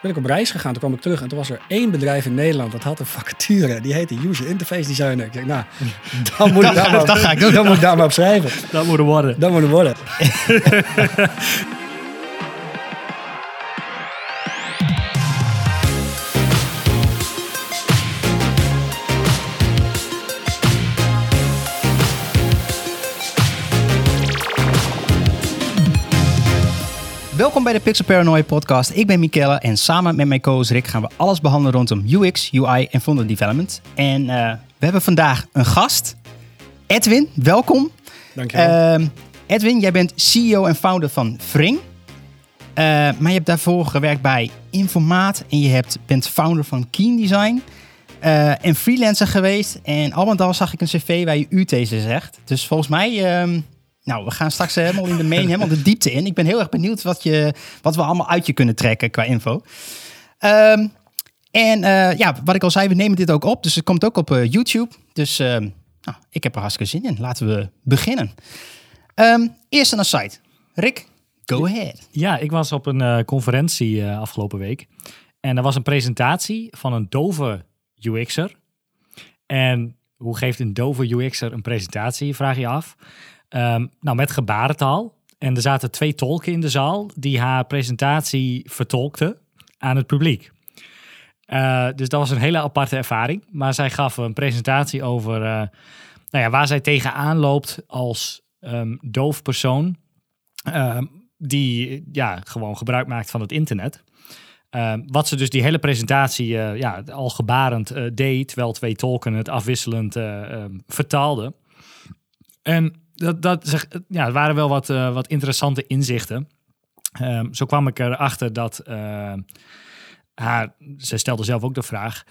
ben ik op reis gegaan. Toen kwam ik terug en toen was er één bedrijf in Nederland dat had een vacature. Die heette User Interface Designer. Ik denk, nou, dan moet ik daar maar, dat ga ik doen. dan moet ik daar maar op schrijven. Dat moet worden. Dat moet het worden. Welkom bij de Pixel Paranoia podcast. Ik ben Michelle en samen met mijn co-host Rick gaan we alles behandelen rondom UX, UI en frontend development. En eh, we hebben vandaag een gast. Edwin, welkom. Dankjewel. Ehm Edwin, jij bent CEO en founder van Vring. Eh, maar je hebt daarvoor gewerkt bij Informaat en je hebt, bent founder van Keen Design. eh, en freelancer geweest. En al met al zag ik een cv waar je UT's zegt. Dus volgens mij, ehm, nou, we gaan straks helemaal in de main, helemaal de diepte in. Ik ben heel erg benieuwd wat, je, wat we allemaal uit je kunnen trekken qua info. Ehm, en eh, ja, wat ik al zei, we nemen dit ook op. Dus het komt ook op eh, YouTube. Dus ehm, nou, ik heb er hartstikke zin in. Laten we beginnen. Ehm, eerst een site. Rick, go ahead. Ja, ik was op een eh, conferentie eh, afgelopen week. En er was een presentatie van een dove UX'er. En hoe geeft een dove UX'er een presentatie, vraag je af. Ehm, nou, met gebarentaal. En er zaten twee tolken in de zaal die haar presentatie vertolkten aan het publiek. Eh, dus dat was een hele aparte ervaring. Maar zij gaf een presentatie over eh, nou ja, waar zij tegenaan loopt als ehm, doof persoon. ehm, die ja, gewoon gebruik maakt van het internet. Wat ze dus die hele presentatie eh, ja, al gebarend deed, terwijl twee tolken het afwisselend vertaalden. En dat, dat zeg, ja, het waren wel wat, eh, wat interessante inzichten. Ehm, zo kwam ik erachter dat eh, haar, ze stelde zelf ook de vraag.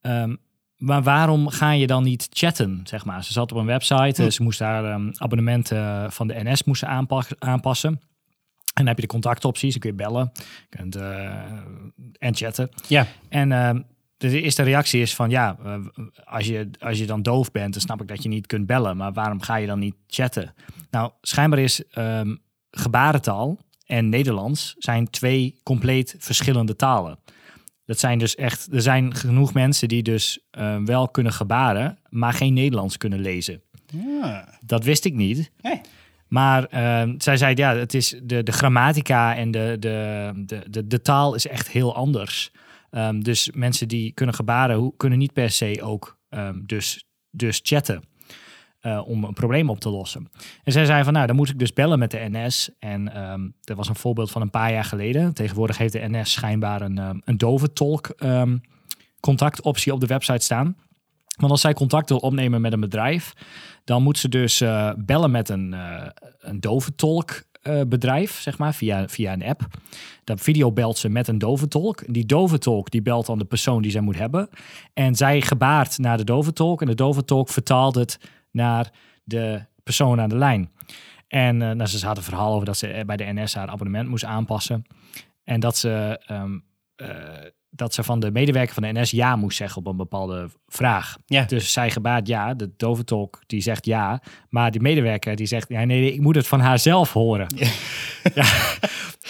ehm, maar waarom ga je dan niet chatten? Zeg maar. Ze zat op een website, ze moest haar ehm, abonnementen van de NS moesten aanpa- aanpassen. En dan heb je de contactopties, dan kun je bellen kunt, eh, en chatten. Ja. En de eerste reactie is van ja, eh, als, je, als je dan doof bent, dan snap ik dat je niet kunt bellen. Maar waarom ga je dan niet chatten? Nou, schijnbaar is ehm, gebarentaal en Nederlands zijn twee compleet verschillende talen. Dat zijn dus echt, er zijn genoeg mensen die dus ehm, wel kunnen gebaren, maar geen Nederlands kunnen lezen. Ja. Dat wist ik niet. Maar ehm, zij zei, ja, het is de, de grammatica en de, de, de, de, de taal is echt heel anders. Ehm, dus mensen die kunnen gebaren, kunnen niet per se ook ehm, dus, dus chatten. eh, om een probleem op te lossen. En zij zei van, nou, dan moet ik dus bellen met de NS. En ehm er was een voorbeeld van een paar jaar geleden. Tegenwoordig heeft de NS schijnbaar een, een dove tolk contactoptie op de website staan. Want als zij contact wil opnemen met een bedrijf, dan moet ze dus eh, bellen met een, eh een doventolk eh, bedrijf, zeg maar, via, via een app. Dat video belt ze met een doventolk. Die doventolk die belt dan de persoon die zij moet hebben. En zij gebaart naar de doventolk en de doventolk vertaalt het naar de persoon aan de lijn. En eh nou, ze had een verhaal over dat ze bij de NS haar abonnement moest aanpassen. En dat ze, ehm, eh, dat ze van de medewerker van de NS ja moest zeggen op een bepaalde vraag. Ja. Dus zij gebaart ja, de doventolk die zegt ja. Maar die medewerker die zegt, ja, nee, ik moet het van haar zelf horen. Ja.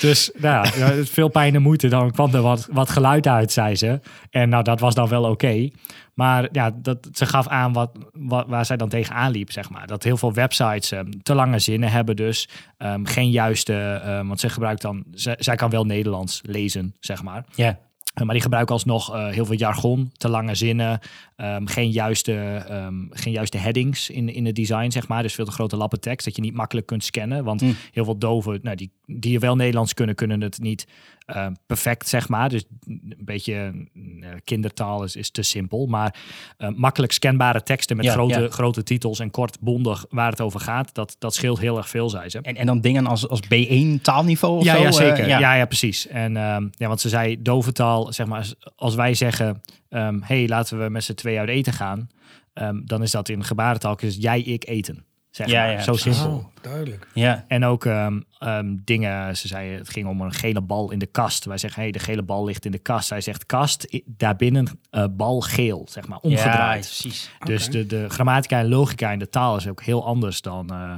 Dus nou, veel pijn en moeite. Dan kwam er wat, wat geluid uit, zei ze. En nou, dat was dan wel oké. Maar ja, dat, ze gaf aan wat, wat, waar zij dan tegenaan liep, zeg maar. Dat heel veel websites ehm, te lange zinnen hebben dus. Ehm, geen juiste, ehm, want ze gebruikt dan... Zij, zij kan wel Nederlands lezen, zeg maar. Ja. Uh, Maar die gebruiken alsnog eh, heel veel jargon, te lange zinnen, ehm, geen, juiste, ehm, geen juiste headings in, in het design, zeg maar. Dus veel te grote lappen tekst dat je niet makkelijk kunt scannen. Want Mm. heel veel doven, nou, die, die wel Nederlands kunnen, kunnen het niet eh, perfect, zeg maar. Dus een beetje eh, kindertaal is, is te simpel. Maar eh, makkelijk scanbare teksten met Ja, grote, ja. grote titels en kort bondig waar het over gaat, dat, dat scheelt heel erg veel, zei ze. En, en dan dingen als, als B1 taalniveau of Ja, zo? ja zeker. ja. ja. ja, precies. En ehm, ja, want ze zei doventaal, zeg maar, als, als wij zeggen, ehm hey, laten we met z'n twee uit eten gaan, ehm, dan is dat in gebarentaal, dus jij, ik eten. Zeg Ja, maar. ja. Zo simpel. Oh, duidelijk. Ja. En ook ehm, ehm, dingen, ze zei, het ging om een gele bal in de kast. Wij zeggen, hey, de gele bal ligt in de kast. Zij zegt kast, daarbinnen eh, bal geel, zeg maar, Ja, omgedraaid. precies. Dus de, de grammatica en logica in de taal is ook heel anders dan. eh,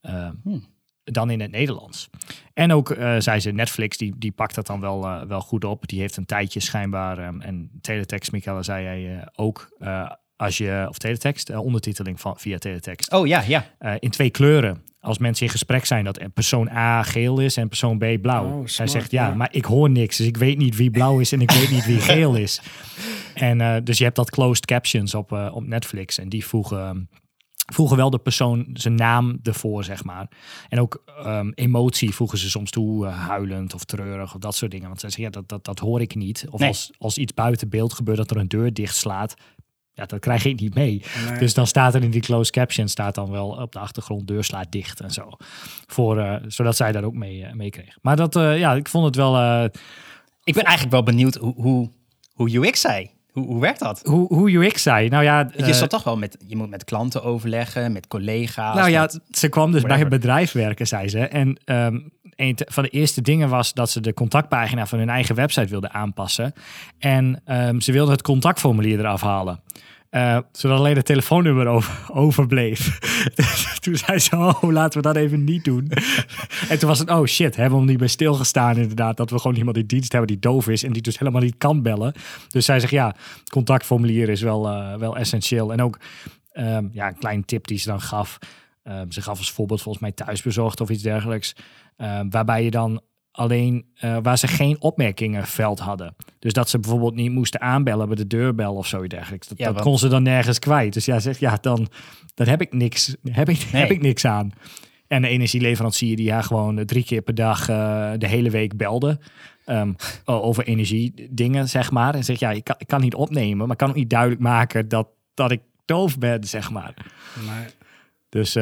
eh, Hmm. dan in het Nederlands. En ook, eh, zei ze, Netflix, die, die pakt dat dan wel, wel goed op. Die heeft een tijdje schijnbaar, ehm, en teletext, Michaela, zei jij eh, ook, eh, als je, of teletext, eh, ondertiteling van, via teletext, Oh ja, ja. eh, in twee kleuren. Als mensen in gesprek zijn dat persoon A geel is en persoon B blauw. Oh, Hij smart, zegt, ja, ja. maar ik hoor niks, dus ik weet niet wie blauw is en ik weet niet wie geel is. En eh, dus je hebt dat closed captions op, eh, op Netflix en die voegen, voegen wel de persoon zijn naam ervoor, zeg maar. En ook ehm, emotie voegen ze soms toe, huilend of treurig of dat soort dingen. Want zij zeggen, ja, dat, dat, dat hoor ik niet. Of Nee. als, als iets buiten beeld gebeurt, dat er een deur dicht slaat. Ja, dat krijg ik niet mee. Nee. Dus dan staat er in die closed caption staat dan wel op de achtergrond deur slaat dicht en zo. Voor, eh, zodat zij daar ook mee, eh, mee kreeg. Maar dat, eh, ja, ik vond het wel. eh, Ik ben eigenlijk wel benieuwd hoe, hoe, hoe UX zei. Hoe, hoe werkt dat? hoe, hoe UX zei. Nou ja, je zat toch wel met, je moet met klanten overleggen, met collega's. nou ja, met- ze kwam dus bij het bedrijf werken, zei ze. En ehm, een van de eerste dingen was dat ze de contactpagina van hun eigen website wilden aanpassen. En ehm, ze wilden het contactformulier eraf halen. Eh, zodat alleen het telefoonnummer over, overbleef. toen zei ze, oh, laten we dat even niet doen. en toen was het, oh shit, hebben we hem niet bij stilgestaan inderdaad. Dat we gewoon iemand in dienst hebben die doof is en die dus helemaal niet kan bellen. Dus zij zegt, ja, contactformulier is wel, eh, wel essentieel. En ook, ehm, ja, een klein tip die ze dan gaf. Ehm, ze gaf als voorbeeld volgens mij thuisbezorgd of iets dergelijks. Ehm, waarbij je dan alleen eh, waar ze geen opmerkingenveld hadden. Dus dat ze bijvoorbeeld niet moesten aanbellen bij de deurbel of zoiets dergelijks. Dat, Ja, dat want- kon ze dan nergens kwijt. Dus ja, zegt ja, dan dat heb ik niks, heb ik, Nee. heb ik niks aan. En de energieleverancier die haar gewoon eh, drie keer per dag eh, de hele week belde. ehm, over energiedingen, zeg maar. En zegt ja, ik kan, ik kan niet opnemen, maar kan ook niet duidelijk maken dat, dat ik doof ben, zeg maar. Maar Dus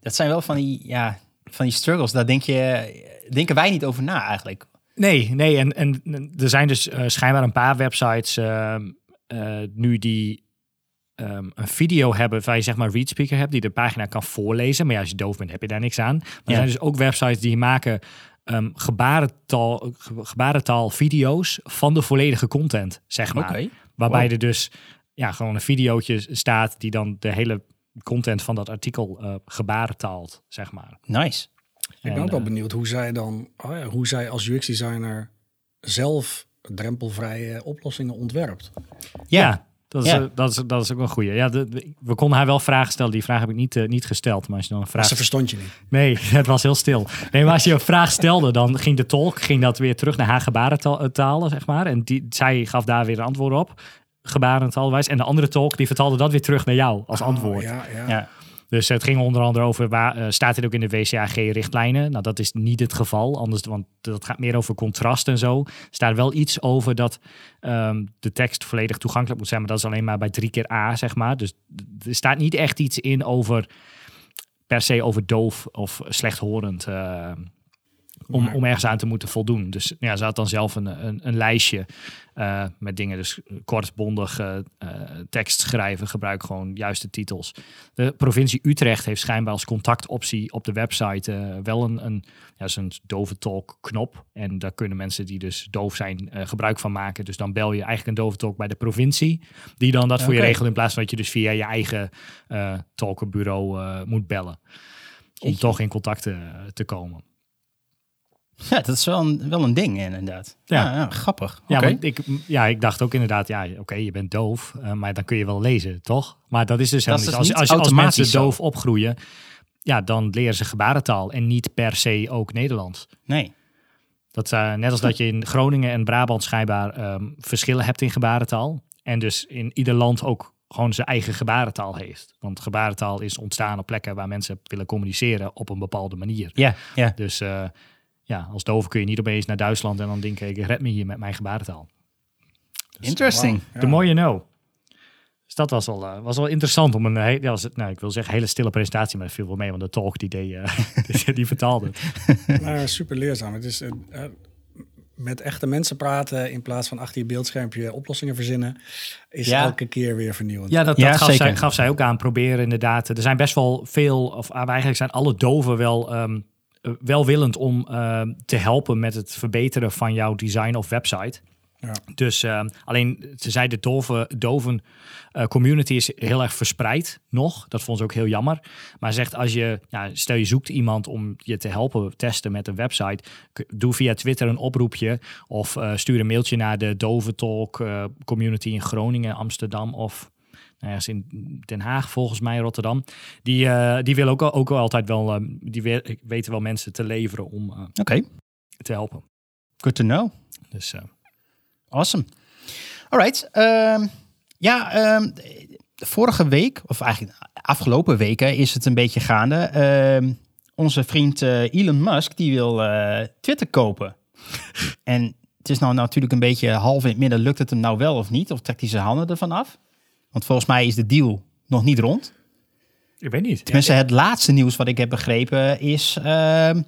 dat zijn wel van die, ja, van die struggles. Daar denk je, denken wij niet over na eigenlijk. Nee, nee. En, en er zijn dus eh, schijnbaar een paar websites ehm, eh, nu die ehm, een video hebben waar je zeg maar readspeaker hebt die de pagina kan voorlezen. Maar ja, als je doof bent heb je daar niks aan. Maar er zijn dus ook websites die maken ehm, gebarentaal, ge- gebarentaal video's van de volledige content, zeg maar. Waarbij Wow. er dus ja, gewoon een videootje staat die dan de hele content van dat artikel eh gebarentaalt, zeg maar. Nice. ik ben En, ook wel eh, benieuwd hoe zij dan, oh ja, hoe zij als UX-designer zelf drempelvrije oplossingen ontwerpt. Ja, Dat is, Ja. eh, dat, is, dat is ook wel een goeie. Ja, de- de- we konden haar wel vragen stellen. Die vraag heb ik niet, niet gesteld. Maar als je dan een vraag... ze verstond je niet. Nee, het was heel stil. Nee, maar als je een vraag stelde, dan ging de tolk ging dat weer terug naar haar gebarentaal, zeg maar. En die, zij gaf daar weer een antwoord op, gebarentaalwijs. En de andere tolk, die vertaalde dat weer terug naar jou als antwoord. Oh, ja, ja. ja. Dus het ging onder andere over, waar, eh, staat dit ook in de WCAG-richtlijnen? Nou, dat is niet het geval, anders, want dat gaat meer over contrast en zo. Er staat wel iets over dat ehm, de tekst volledig toegankelijk moet zijn, maar dat is alleen maar bij drie keer A, zeg maar. Dus er staat niet echt iets in over, per se over doof of slechthorend, eh, om, Maar- om ergens aan te moeten voldoen. Dus ja, ze had dan zelf een, een, een lijstje eh, met dingen, dus kort, bondig eh, tekst schrijven, gebruik gewoon juiste titels. De provincie Utrecht heeft schijnbaar als contactoptie op de website eh, wel een, een, ja, zo'n dove knop. En daar kunnen mensen die dus doof zijn gebruik van maken. Dus dan bel je eigenlijk een dove bij de provincie, die dan dat voor je regelt in plaats van dat je dus via je eigen tolkenbureau moet bellen. Om toch in contact te, te komen. Ja, dat is wel een, wel een ding inderdaad. Ja. Ja, ja, grappig. Ja, want ik, ja, ik dacht ook inderdaad, ja, oké, je bent doof, eh, maar dan kun je wel lezen, toch? Maar dat is dus helemaal niet. Als, als, als mensen zo. doof opgroeien, ja, dan leren ze gebarentaal en niet per se ook Nederlands. Nee. Dat, eh, net als dat je in Groningen en Brabant schijnbaar ehm, verschillen hebt in gebarentaal. En dus in ieder land ook gewoon zijn eigen gebarentaal heeft. Want gebarentaal is ontstaan op plekken waar mensen willen communiceren op een bepaalde manier. Ja, ja. Dus eh, ja, als doof kun je niet opeens naar Duitsland en dan denken, ik red me hier met mijn gebarentaal. Interesting. The ja. more you know. Dus dat was wel, eh, was wel interessant om een, he- ja, was het, nou, ik wil zeggen hele stille presentatie, maar dat viel wel mee, want de talk die, deed, eh, die, die vertaalde. het. Nou, super leerzaam. Het is eh, met echte mensen praten in plaats van achter je beeldschermpje oplossingen verzinnen, is Ja. elke keer weer vernieuwend. Ja, dat, Ja, dat gaf, zij, gaf zij ook aan. Proberen inderdaad. Er zijn best wel veel, of ah, eigenlijk zijn alle doven wel ehm, eh, welwillend om ehm, te helpen met het verbeteren van jouw design of website. Ja. Dus eh, alleen, ze zei de dove, doven eh, community is heel erg verspreid nog. Dat vond ze ook heel jammer. Maar zegt als je, ja, stel je zoekt iemand om je te helpen testen met een website. Doe via Twitter een oproepje. Of eh, stuur een mailtje naar de Dove Talk eh, community in Groningen, Amsterdam of ja, is in Den Haag volgens mij, Rotterdam. Die, eh, die willen ook, ook altijd wel, eh, die we- weten wel mensen te leveren om Oké, te helpen. good to know. Dus Awesome. Alright. ehm, ja, ehm, vorige week, of eigenlijk afgelopen weken, is het een beetje gaande. Ehm, onze vriend Elon Musk, die wil Twitter kopen. en het is nou natuurlijk een beetje half in het midden. Lukt het hem nou wel of niet? Of trekt hij zijn handen ervan af? Want volgens mij is de deal nog niet rond. ik weet niet. Tenminste, het laatste nieuws wat ik heb begrepen is... ehm,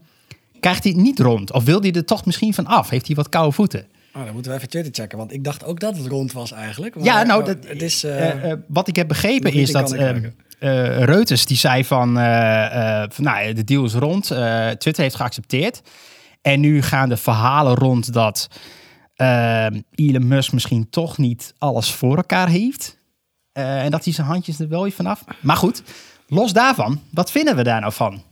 krijgt hij het niet rond? Of wil hij er toch misschien van af? Heeft hij wat koude voeten? Oh, dan moeten we even Twitter checken, want ik dacht ook dat het rond was eigenlijk. Maar, Ja, nou, oh, dat, het is... eh, eh, eh, wat ik heb begrepen is dat kan eh, kijken. eh, Reuters die zei van, eh, eh, van nou, de deal is rond. Eh, Twitter heeft geaccepteerd. En nu gaan de verhalen rond dat eh, Elon Musk misschien toch niet alles voor elkaar heeft. Eh, en dat hij zijn handjes er wel weer vanaf. Maar goed, los daarvan, wat vinden we daar nou van?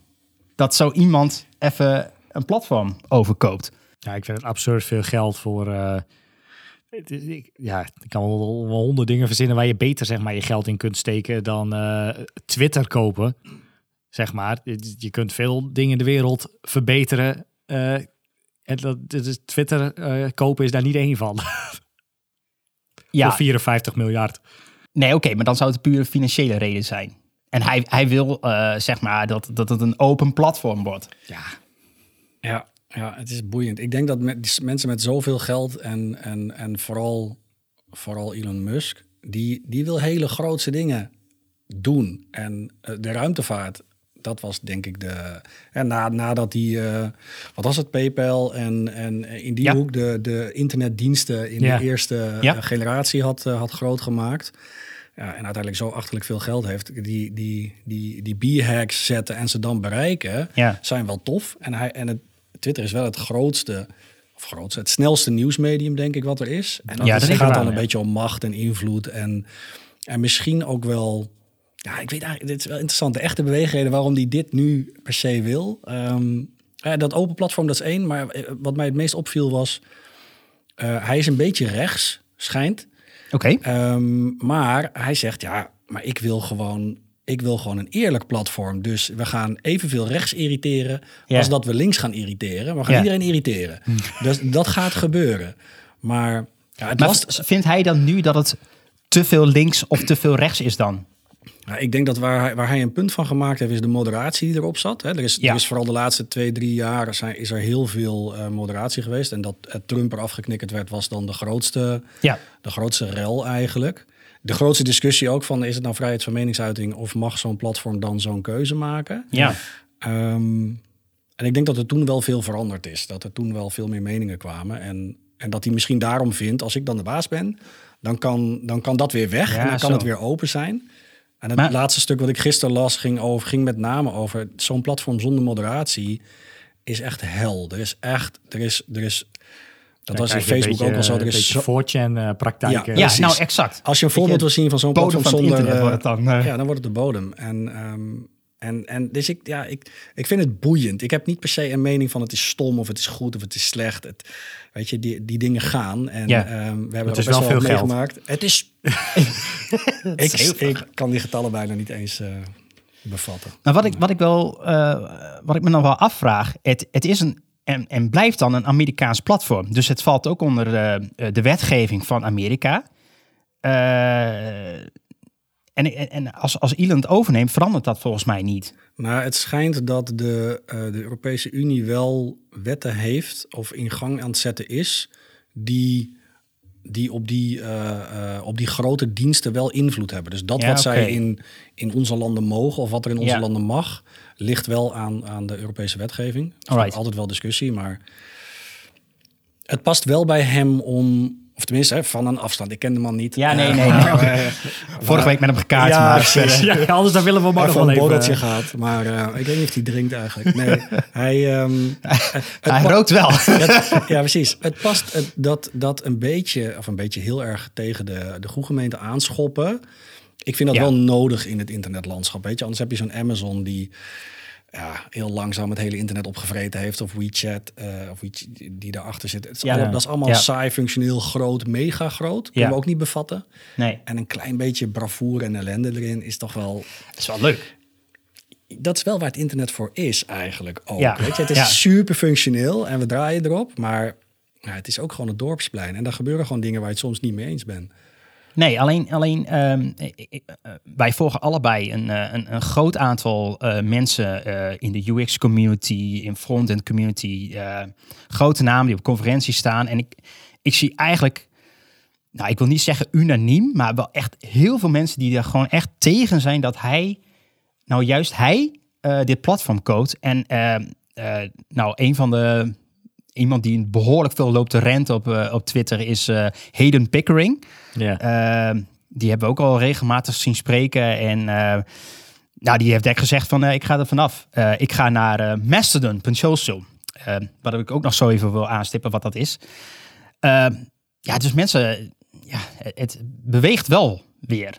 Dat zo iemand even een platform overkoopt. Ja, ik vind het absurd veel geld voor. eh, ik, ja, ik kan wel, honderd dingen verzinnen waar je beter zeg maar, je geld in kunt steken dan eh, Twitter kopen. Zeg maar. Je kunt veel dingen in de wereld verbeteren. en dat, dus Twitter kopen is daar niet één van. Ja, Voor 54 miljard. Nee, oké, maar dan zou het puur financiële reden zijn. En hij, hij wil, eh, zeg maar, dat, dat het een open platform wordt. Ja, Ja, ja, het is boeiend. Ik denk dat met, mensen met zoveel geld en, en, en vooral, vooral Elon Musk, die, die wil hele grootse dingen doen. En eh, de ruimtevaart, dat was denk ik de... En na, nadat die, eh, wat was het, PayPal en, en in die Ja. hoek de, de internetdiensten in Ja. de eerste Ja. generatie had, had groot gemaakt. Ja, en uiteindelijk zo achterlijk veel geld heeft. Die, die, die, die b-hacks zetten en ze dan bereiken Ja. zijn wel tof. En, hij, en het, Twitter is wel het grootste, of grootste, het snelste nieuwsmedium, denk ik, wat er is. En dat, Ja, dat gaat dan een beetje om macht en invloed. En, en misschien ook wel, ja, ik weet eigenlijk, dit is wel interessant. De echte beweegreden waarom die dit nu per se wil. Ehm, dat open platform, dat is één. Maar eh, wat mij het meest opviel was, eh, hij is een beetje rechts, schijnt. Oké, Ehm, maar hij zegt, ja, maar ik wil gewoon... Ik wil gewoon een eerlijk platform. Dus we gaan evenveel rechts irriteren als dat we links gaan irriteren. We gaan iedereen irriteren. Dus dat gaat gebeuren. Maar ja, het maar vindt hij dan nu dat het te veel links of te veel rechts is dan? Ja, ik denk dat waar hij, waar hij een punt van gemaakt heeft, is de moderatie die erop zat. Hè. Er, is, Ja. er is vooral de laatste twee, drie jaar zijn, is er heel veel eh, moderatie geweest. En dat het Trump er afgeknikkerd werd, was dan de grootste, Ja, de grootste rel eigenlijk. De grootste discussie ook van, is het nou vrijheid van meningsuiting of mag zo'n platform dan zo'n keuze maken? ja. Ehm, en ik denk dat er toen wel veel veranderd is. Dat er toen wel veel meer meningen kwamen. En, en dat hij misschien daarom vindt, als ik dan de baas ben, dan kan, dan kan dat weer weg. Ja, en dan kan zo. het weer open zijn. En het Maar- laatste stuk wat ik gisteren las, ging, over, ging met name over zo'n platform zonder moderatie. Is echt hel. Er is echt, er is, er is. Dat was in Facebook ook al zo. Er is zo, 4chan-praktijken. ja nou exact. als je een voorbeeld wil zien van zo'n platform van het zonder... internet eh, wordt het dan. eh. ja, dan wordt het de bodem. En, ehm, en, en dus ik, ja, ik, ik vind het boeiend. Ik heb niet per se een mening van het is stom of het is goed of het is slecht. Het, weet je, die, die dingen gaan. En Ja. ehm, we hebben Het er best wel veel geld. meegemaakt. Het is... ik, ik kan die getallen bijna niet eens eh, bevatten. Maar wat ik, wat ik wel, eh, wat ik me nog wel afvraag, het, het is een en, en blijft dan een Amerikaans platform. Dus het valt ook onder eh, de wetgeving van Amerika. En, en, als, als het overneemt, verandert dat volgens mij niet. Maar het schijnt dat de, eh, de Europese Unie wel wetten heeft of in gang aan het zetten is, die, die, op, die, eh, eh, op die grote diensten wel invloed hebben. Dus dat Ja, wat zij in, in onze landen mogen of wat er in onze Ja. landen mag, ligt wel aan, aan de Europese wetgeving. Er is altijd wel discussie, maar het past wel bij hem om, Of tenminste, hè, van een afstand. Ik ken de man niet. Ja, nee, Eh, nee. maar, eh, Vorige week met hem gekaart. Ja, maar, precies. Ja, anders dan willen we hem ook nog Even wel een borreltje gehad. Maar eh, ik weet niet of hij drinkt eigenlijk. Nee, hij... ehm, het hij rookt wel. het- ja, precies. Het past het- dat, dat een beetje, of een beetje heel erg tegen de, de goede gemeente aanschoppen. Ik vind dat Ja. wel nodig in het internetlandschap. Weet je, anders heb je zo'n Amazon die ja, heel langzaam het hele internet opgevreten heeft. Of WeChat, eh, of WeChat die daarachter zit. Het is Ja. allemaal- dat is allemaal Ja. saai, functioneel, groot, mega groot. Kunnen Ja. we ook niet bevatten. Nee, En een klein beetje bravoure en ellende erin is toch wel... dat is wel leuk. Dat is wel waar het internet voor is eigenlijk ook. Ja. Weet je? Het is super functioneel en we draaien erop. Maar het is ook gewoon het dorpsplein. En daar gebeuren gewoon dingen waar je het soms niet mee eens bent. Nee, alleen, alleen ehm, ik- ik- eh, wij volgen allebei een, eh, een, een groot aantal eh, mensen in de UX-community, in front-end community. grote namen die op conferenties staan. En ik, ik zie eigenlijk, nou, ik wil niet zeggen unaniem, maar wel echt heel veel mensen die er gewoon echt tegen zijn dat hij, nou juist hij, dit platform code. En eh, eh, nou, een van de, iemand die behoorlijk veel loopt te rent op, eh, op Twitter is eh, Hayden Pickering. Uh, die hebben we ook al regelmatig zien spreken. En uh, nou, die heeft direct gezegd van uh, ik ga er vanaf. Uh, ik ga naar uh, Mastodon.social. Uh, wat ik ook nog zo even wil aanstippen wat dat is. ja, dus mensen, ja, het beweegt wel weer.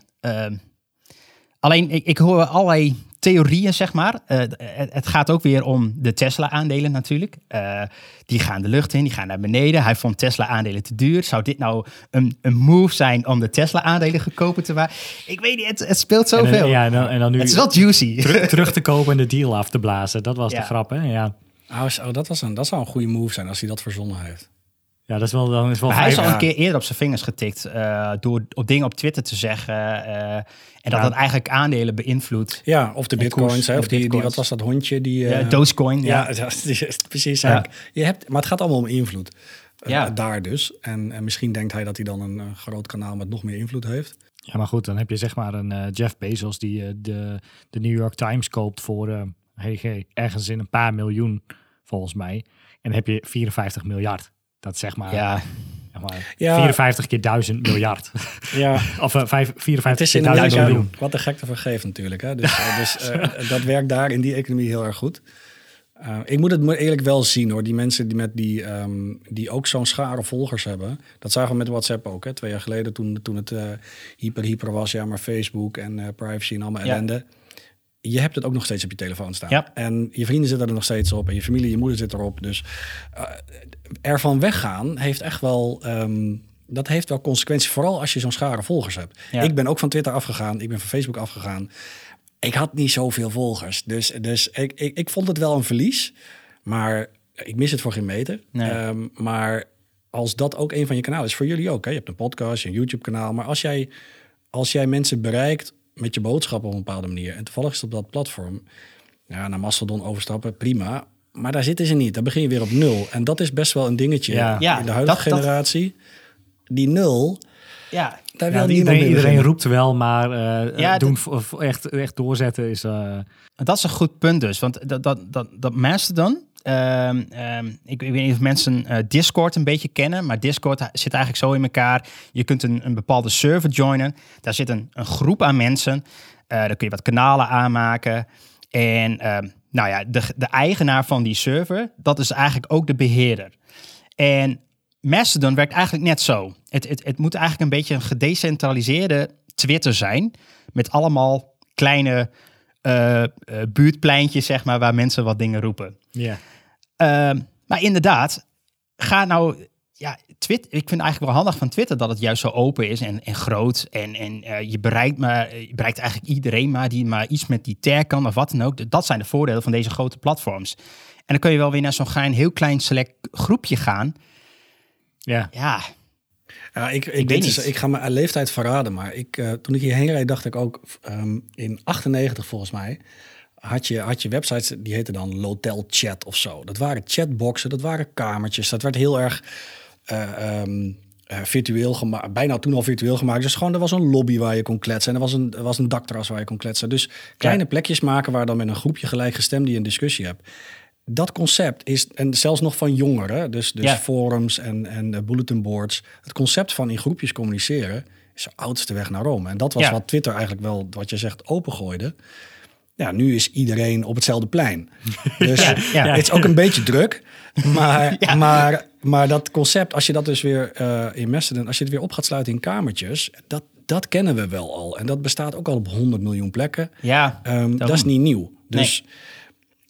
alleen, ik, ik hoor allerlei theorieën, zeg maar. Uh, het, het, gaat ook weer om de Tesla-aandelen natuurlijk. Uh, die gaan de lucht in, die gaan naar beneden. Hij vond Tesla-aandelen te duur. Zou dit nou een, een move zijn om de Tesla-aandelen goedkoper te maken? Ik weet niet, het, het speelt zoveel. En, ja, en dan, en dan nu het is wel juicy. Terug, terug, te kopen en de deal af te blazen. Dat was Ja. de grap, hè? Ja. Oh, oh, dat, was een, dat zou een goede move zijn als hij dat verzonnen heeft. Ja, dat is wel, dan is wel hij is al een keer eerder op zijn vingers getikt uh, door op dingen op Twitter te zeggen. Uh, en dat Ja. dat eigenlijk aandelen beïnvloedt. Ja, of de bitcoins. koers, hè, of de die, die, wat was dat hondje? Die, Ja, eh, Dogecoin. ja, Ja. is- precies. Ja. Je hebt, maar het gaat allemaal om invloed. Eh, Ja. daar dus. En, en misschien denkt hij dat hij dan een, eh, groot kanaal met nog meer invloed heeft. Ja, maar goed, dan heb je zeg maar een eh, Jeff Bezos die eh, de, de New York Times koopt voor eh, hey, ergens in een paar miljoen, volgens mij. En dan heb je 54 miljard. Dat is zeg maar, ja. zeg maar Ja. 54 keer 1000 miljard. Ja, of eh, vijf- 54 het is keer in 1000 Amerika miljoen. wat de gekte vergeeft natuurlijk. Hè? Dus, eh, dus eh, dat werkt daar in die economie heel erg goed. Eh, ik moet het eerlijk wel zien hoor. Die mensen die, met die, ehm, die ook zo'n schare volgers hebben. Dat zagen we met WhatsApp ook. Hè? Twee jaar geleden toen, toen het eh, hyper hyper was. Ja, maar Facebook en eh, privacy en allemaal Ja. Je hebt het ook nog steeds op je telefoon staan. Ja. En je vrienden zitten er nog steeds op. En je familie, je moeder zit erop. Dus eh, ervan weggaan heeft echt wel... ehm, dat heeft wel consequenties. Vooral als je zo'n schare volgers hebt. Ja. Ik ben ook van Twitter afgegaan. Ik ben van Facebook afgegaan. Ik had niet zoveel volgers. Dus, dus ik, ik, ik vond het wel een verlies. Maar ik mis het voor geen meter. Nee. Ehm, maar als dat ook een van je kanalen is, voor jullie ook. Hè? Je hebt een podcast, een YouTube-kanaal. Maar als jij, als jij mensen bereikt met je boodschap op een bepaalde manier... en toevallig is het op dat platform... ja, naar Mastodon overstappen, prima. Maar daar zitten ze niet. Dan begin je weer op nul. En dat is best wel een dingetje Ja. Ja, in de huidige dat- dat- generatie. Die nul, ja. daar wil niemand iedereen, mee iedereen roept wel, maar eh, Ja, doen, dat- echt, echt doorzetten is... eh, Dat is een goed punt dus. Want dat, dat, dat, dat Mastodon... ehm, ehm, ik, ik weet niet of mensen eh, Discord een beetje kennen, maar Discord zit eigenlijk zo in elkaar. Je kunt een, een bepaalde server joinen. Daar zit een, een groep aan mensen. Eh dan kun je wat kanalen aanmaken. En ehm, nou ja, de, de eigenaar van die server, dat is eigenlijk ook de beheerder. En Mastodon werkt eigenlijk net zo. Het, het, het moet eigenlijk een beetje een gedecentraliseerde Twitter zijn. Met allemaal kleine eh, buurtpleintjes, zeg maar, waar mensen wat dingen roepen. ja. Ehm, maar inderdaad, ga nou. Ja, Twitter, ik vind eigenlijk wel handig van Twitter dat het juist zo open is en, en groot. En, en eh, je, bereikt maar, je bereikt eigenlijk iedereen maar die maar iets met die tag kan of wat dan ook. Dat zijn de voordelen van deze grote platforms. En dan kun je wel weer naar zo'n klein, heel klein select groepje gaan. Ja. Ja, Ja, ik, ik, weet is, niet. ik ga mijn leeftijd verraden, maar ik, eh, toen ik hierheen reed, dacht ik ook ehm, in 98 volgens mij. Had je, had je websites, die heten dan Lotel Chat of zo. Dat waren chatboxen, dat waren kamertjes. Dat werd heel erg eh, ehm, eh, virtueel gemaakt. Bijna toen al virtueel gemaakt. Dus gewoon, er was een lobby waar je kon kletsen. En er was een, er was een dakterras waar je kon kletsen. Dus kleine Ja. plekjes maken waar dan met een groepje gelijkgestemden je een discussie hebt. Dat concept is, en zelfs nog van jongeren, dus, dus Ja. forums en, en eh, bulletin boards. Het concept van in groepjes communiceren is de oudste weg naar Rome. En dat was Ja. wat Twitter eigenlijk wel, wat je zegt, opengooide. Ja, nu is iedereen op hetzelfde plein. Dus Ja, ja. het is ook een beetje druk. Maar, maar, maar dat concept, als je dat dus weer eh, in Mastodon, als je het weer op gaat sluiten in kamertjes, dat, dat kennen we wel al. En dat bestaat ook al op 100 miljoen plekken. Ja, Ehm, dat is niet nieuw. Dus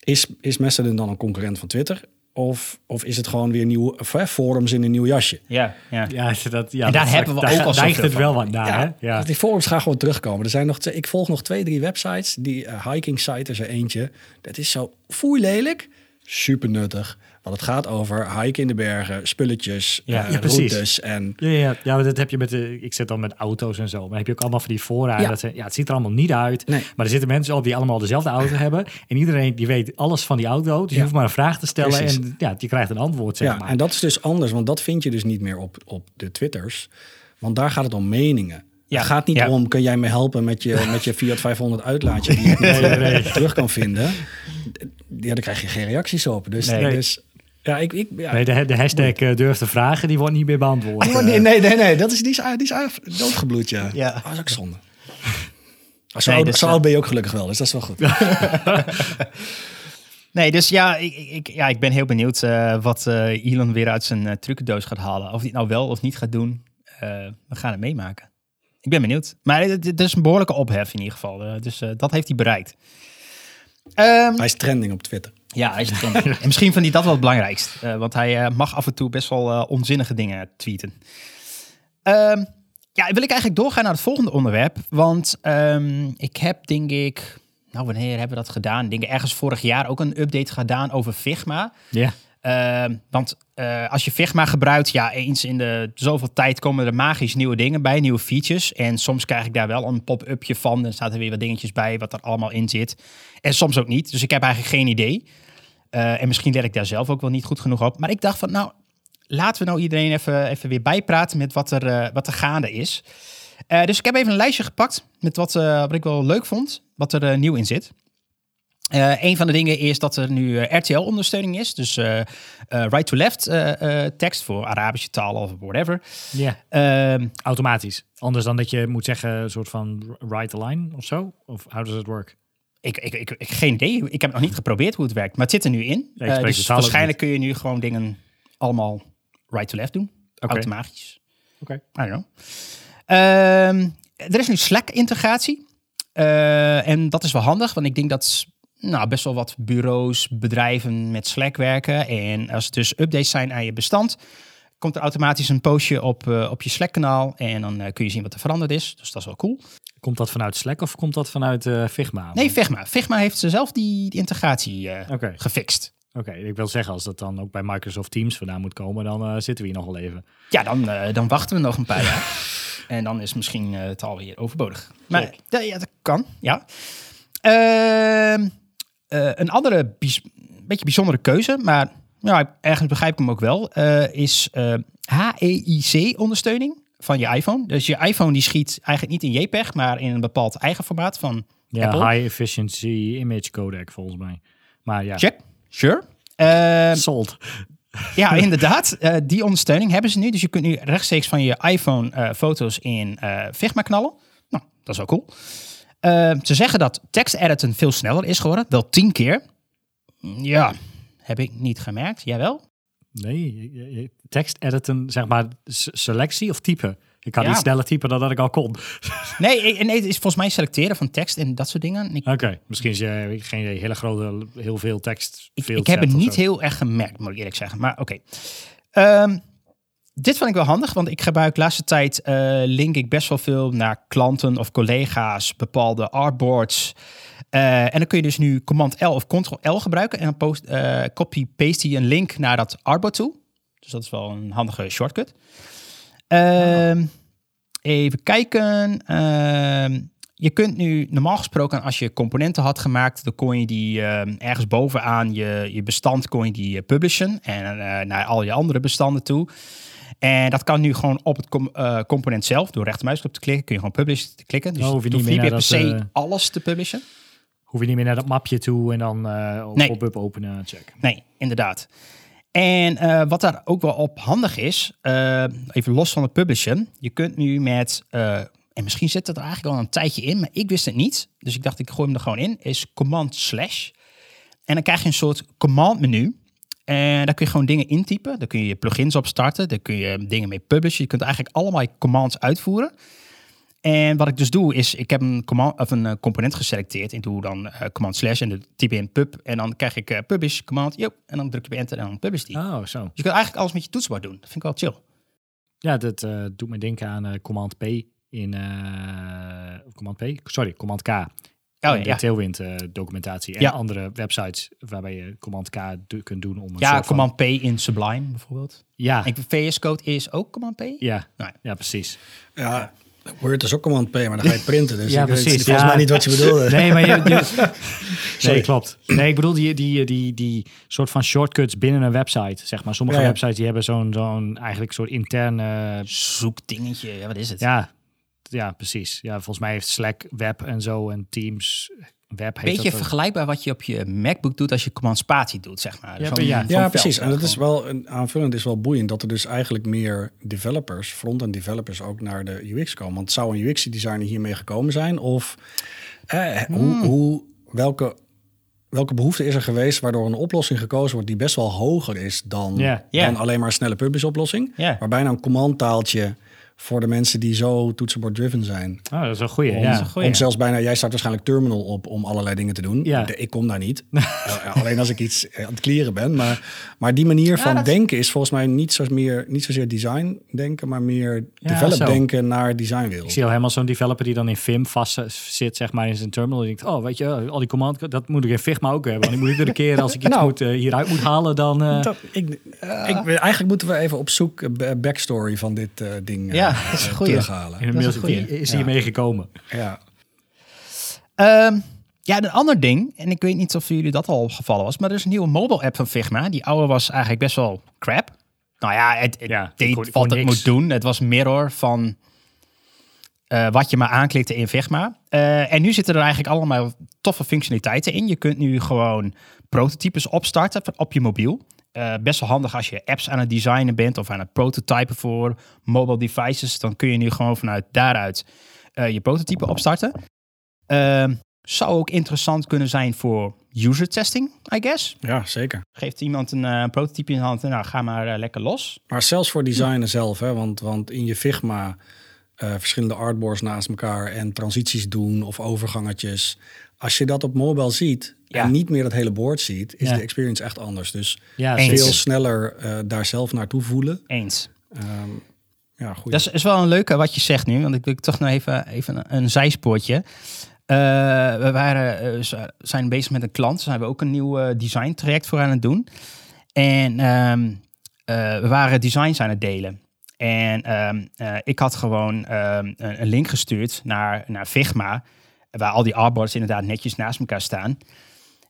is, is Mastodon dan een concurrent van Twitter? Of, of is het gewoon weer nieuw, of, hè, forums in een nieuw jasje? ja, ja. Ja, dat, ja En daar dat- hebben we daar ook al neigt zoveel het wel van. wat naar, hè? Ja. Die forums gaan gewoon terugkomen. Er zijn nog, twee- ik volg nog twee, drie websites. Die eh, hiking site is er eentje. Dat is zo foei lelijk. Super nuttig. Want het gaat over hiken in de bergen, spulletjes, Ja. eh, Ja, precies. routes en Ja, ja, ja, maar dat heb je met de. Ik zit dan met auto's en zo. Maar heb je ook allemaal van die fora. Ja. Dat ja, het ziet er allemaal niet uit. Nee. Maar er zitten mensen op die allemaal dezelfde auto hebben. En iedereen die weet alles van die auto. Dus je hoeft maar een vraag te stellen. Precies. En ja, je krijgt een antwoord, zeg ja, maar. en dat is dus anders, want dat vind je dus niet meer op, op de Twitters. Want daar gaat het om meningen. Ja, Het gaat niet ja. om, kun jij me helpen met je, met je Fiat 500 uitlaatje die niet eh, terug kan vinden. Ja, daar krijg je geen reacties op. Dus, Nee. dus ja, ik... ik ja. Nee, de, de hashtag eh, durf te vragen, die wordt niet meer beantwoord. Oh, nee, nee, nee, nee, dat is, die, is, die is doodgebloed, ja. Ja. Oh, dat is ook zonde. Zo Nee, dus, eh, oud ben je ook gelukkig wel, dus dat is wel goed. Nee, dus ja, ik, ik, ja, ik ben heel benieuwd eh, wat eh, Elon weer uit zijn uh, trucendoos gaat halen. Of hij het nou wel of niet gaat doen, eh, we gaan het meemaken. Ik ben benieuwd. Maar het, het is een behoorlijke ophef in ieder geval. eh, dus eh, dat heeft hij bereikt. Ehm, Hij is trending op Twitter. ja, hij is het en misschien vindt hij dat wel het belangrijkst. eh, want hij eh, mag af en toe best wel eh, onzinnige dingen tweeten. Ehm, ja, wil ik eigenlijk doorgaan naar het volgende onderwerp. Want ehm, ik heb denk ik... Nou, wanneer hebben we dat gedaan? Ik denk ergens vorig jaar ook een update gedaan over Figma. Ja. Ehm, want eh, als je Figma gebruikt, ja, eens in de zoveel tijd komen er magisch nieuwe dingen bij, nieuwe features. En soms krijg ik daar wel een pop-upje van. Dan staat er weer wat dingetjes bij wat er allemaal in zit. En soms ook niet. Dus ik heb eigenlijk geen idee. Eh, en misschien let ik daar zelf ook wel niet goed genoeg op. Maar ik dacht van, nou, laten we nou iedereen even, even weer bijpraten met wat er, eh, wat er gaande is. Dus ik heb even een lijstje gepakt met wat, ik wel leuk vond, wat er nieuw in zit. Eh, een van de dingen is dat er nu eh, RTL-ondersteuning is. Dus eh, right-to-left tekst voor Arabische taal of whatever. ja, Ehm, automatisch. Anders dan dat je moet zeggen, een soort van right line of zo? Of how does it work? ik, ik, ik, ik, geen idee. Ik heb nog niet geprobeerd hoe het werkt. Maar het zit er nu in. Ja, dus waarschijnlijk kun je nu gewoon dingen allemaal right-to-left doen. Automatisch. Oké. I don't know. Ehm, er is nu Slack-integratie. En dat is wel handig, want ik denk dat nou, best wel wat bureaus, bedrijven met Slack werken. En als er dus updates zijn aan je bestand, komt er automatisch een postje op, eh, op je Slack-kanaal. En dan eh, kun je zien wat er veranderd is. Dus dat is wel cool. Komt dat vanuit Slack of komt dat vanuit eh, Figma? Nee, Figma. Figma heeft ze zelf die, die integratie gefixt. Oké, ik wil zeggen, als dat dan ook bij Microsoft Teams vandaan moet komen, dan zitten we hier nog wel even. Ja, dan, dan wachten we nog een paar jaar. En dan is misschien het alweer overbodig. Maar ja, ja, dat kan, ja. Eh, een andere bijz- beetje bijzondere keuze, maar ja, ergens begrijp ik hem ook wel, eh, is eh, HEIC-ondersteuning van je iPhone. Dus je iPhone die schiet eigenlijk niet in JPEG, maar in een bepaald eigen formaat van Ja, Apple. high efficiency image codec volgens mij. Maar ja, Check, sure. Sold. Ja, inderdaad. Eh, die ondersteuning hebben ze nu. Dus je kunt nu rechtstreeks van je iPhone eh, foto's in eh, Figma knallen. Nou, dat is wel cool. Eh, ze zeggen dat tekst editen veel sneller is geworden. Wel tien keer. Ja, heb ik niet gemerkt. Jij wel? Nee, tekst editen, zeg maar, selectie of typen. Ik kan Ja. niet sneller typen dan dat ik al kon. Nee, eh, nee, het is volgens mij selecteren van tekst en dat soort dingen. Oké, misschien is je geen idee, hele grote, heel veel tekst. ik, veel ik heb het niet zo. heel erg gemerkt, moet ik eerlijk zeggen. Maar oké. Ehm, dit vond ik wel handig, want ik gebruik de laatste tijd eh, link ik best wel veel naar klanten of collega's, bepaalde artboards. Eh, en dan kun je dus nu Command L of Ctrl L gebruiken en dan post, eh, copy-paste je een link naar dat artboard toe. Dus dat is wel een handige shortcut. Ehm, Even kijken. Ehm, je kunt nu normaal gesproken, als je componenten had gemaakt, dan kon je die ehm, ergens bovenaan je, je bestand kon je die publishen en naar al je andere bestanden toe. En dat kan nu gewoon op het com- eh, component zelf. Door rechtermuisknop te klikken kun je gewoon publish te klikken. Dus Oh, hoef je niet meer niet meer per se eh, alles te publishen. Hoef je niet meer naar dat mapje toe en dan op Nee. pop-up openen, check. Nee, inderdaad. En wat daar ook wel op handig is, even los van het publishen, je kunt nu met, en misschien zit het er eigenlijk al een tijdje in, maar ik wist het niet, dus ik dacht ik gooi hem er gewoon in, is command slash. En dan krijg je een soort command menu. En daar kun je gewoon dingen intypen. Daar kun je je plugins op starten. Daar kun je dingen mee publishen. Je kunt eigenlijk allemaal je commands uitvoeren. En wat ik dus doe, is ik heb een, command, of een eh, component geselecteerd. Ik doe dan eh, command slash en dan typ in pub. En dan krijg ik eh, publish command. Yo, en dan druk je op enter en dan publish die. Dus Oh, zo. je kunt eigenlijk alles met je toetsenbord doen. Dat vind ik wel chill. Ja, dat eh, doet me denken aan eh, Command P in... eh, Command P? Sorry, Command K. Oh, in de ja. Tailwind eh, documentatie. En Ja. andere websites waarbij je Command K do- kunt doen om een Ja, van- command P in Sublime bijvoorbeeld. Ja, Ik, VS Code is ook command P. ja, Nee. ja, precies. Ja, Word is ook command P, maar dan ga je printen. Dus Ja, ik weet precies, volgens ja. mij niet wat je bedoelde. Nee, maar je... je- nee, klopt. Nee, ik bedoel die, die, die, die soort van shortcuts binnen een website, zeg maar. Sommige Ja, ja. websites die hebben zo'n zo'n eigenlijk soort interne... Zoekdingetje. Ja, wat is het? Ja, ja, precies. Ja, volgens mij heeft Slack web en zo en Teams web heeft Beetje vergelijkbaar wat je op je MacBook doet als je command spatie doet, zeg maar. Ja, ja. Ja, veld, precies. En dat is wel een aanvullend is wel boeiend dat er dus eigenlijk meer developers, front-end developers, ook naar de UX komen. Want zou een UX-designer hiermee gekomen zijn? Of eh, hoe, hoe, welke, welke behoefte is er geweest waardoor een oplossing gekozen wordt die best wel hoger is dan, dan alleen maar een snelle publish-oplossing? Ja. Maar bijna een commandtaaltje voor de mensen die zo toetsenbord-driven zijn. Oh, dat is een goeie, Om, ja. een goeie. om zelfs bijna, jij start waarschijnlijk terminal op om allerlei dingen te doen. Ja. De- ik kom daar niet. Eh, alleen als ik iets eh, aan het clearen ben. Maar, maar die manier van dat- denken is volgens mij niet, zo meer, niet zozeer design denken, maar meer Ja, develop zo. denken naar Ik designwereld. zie al helemaal zo'n developer die dan in Vim vast zit, zeg maar, in zijn terminal. Die denkt, oh, weet je, al die command, dat moet ik in Figma ook hebben. Want ik moet iedere keer als ik iets Nou. moet, eh, hieruit moet halen, dan... eh, Dat, ik, ik, eigenlijk moeten we even op zoek backstory van dit eh, ding eh, Ja, dat is een eh, goeie. terughalen. inmiddels een goeie. is Ja. hij meegekomen. Ja. Ehm, ja, een ander ding, en ik weet niet of jullie dat al opgevallen was, maar er is een nieuwe mobile app van Figma. Die oude was eigenlijk best wel crap. Nou ja, het, het Ja, deed wat hoor het moet doen. Het was mirror van eh, wat je maar aanklikte in Figma. Eh, en nu zitten er eigenlijk allemaal toffe functionaliteiten in. Je kunt nu gewoon prototypes opstarten op je mobiel. Eh, best wel handig als je apps aan het designen bent of aan het prototypen voor mobile devices. Dan kun je nu gewoon vanuit daaruit eh, je prototype opstarten. Ehm, zou ook interessant kunnen zijn voor user testing, I guess. ja, zeker. Geeft iemand een eh, prototype in de hand en nou, ga maar lekker los. Maar zelfs voor designen zelf, hè, want, want in je Figma verschillende artboards naast elkaar en transities doen of overgangetjes. Als je dat op mobile ziet Ja. en niet meer dat hele board ziet, is Ja. de experience echt anders. Dus Ja, veel sneller eh, daar zelf naartoe voelen. Eens. Ehm, ja, goed. Dat is, is wel een leuke wat je zegt nu, want ik wil toch nog even, even een, een zijspoortje. Eh, we waren, eh, zijn bezig met een klant, dus hebben we ook een nieuw design traject voor aan het doen. En ehm, eh, we waren designs aan het delen. En ehm, eh, ik had gewoon een, een link gestuurd naar, naar Figma, waar al die artboards inderdaad netjes naast elkaar staan.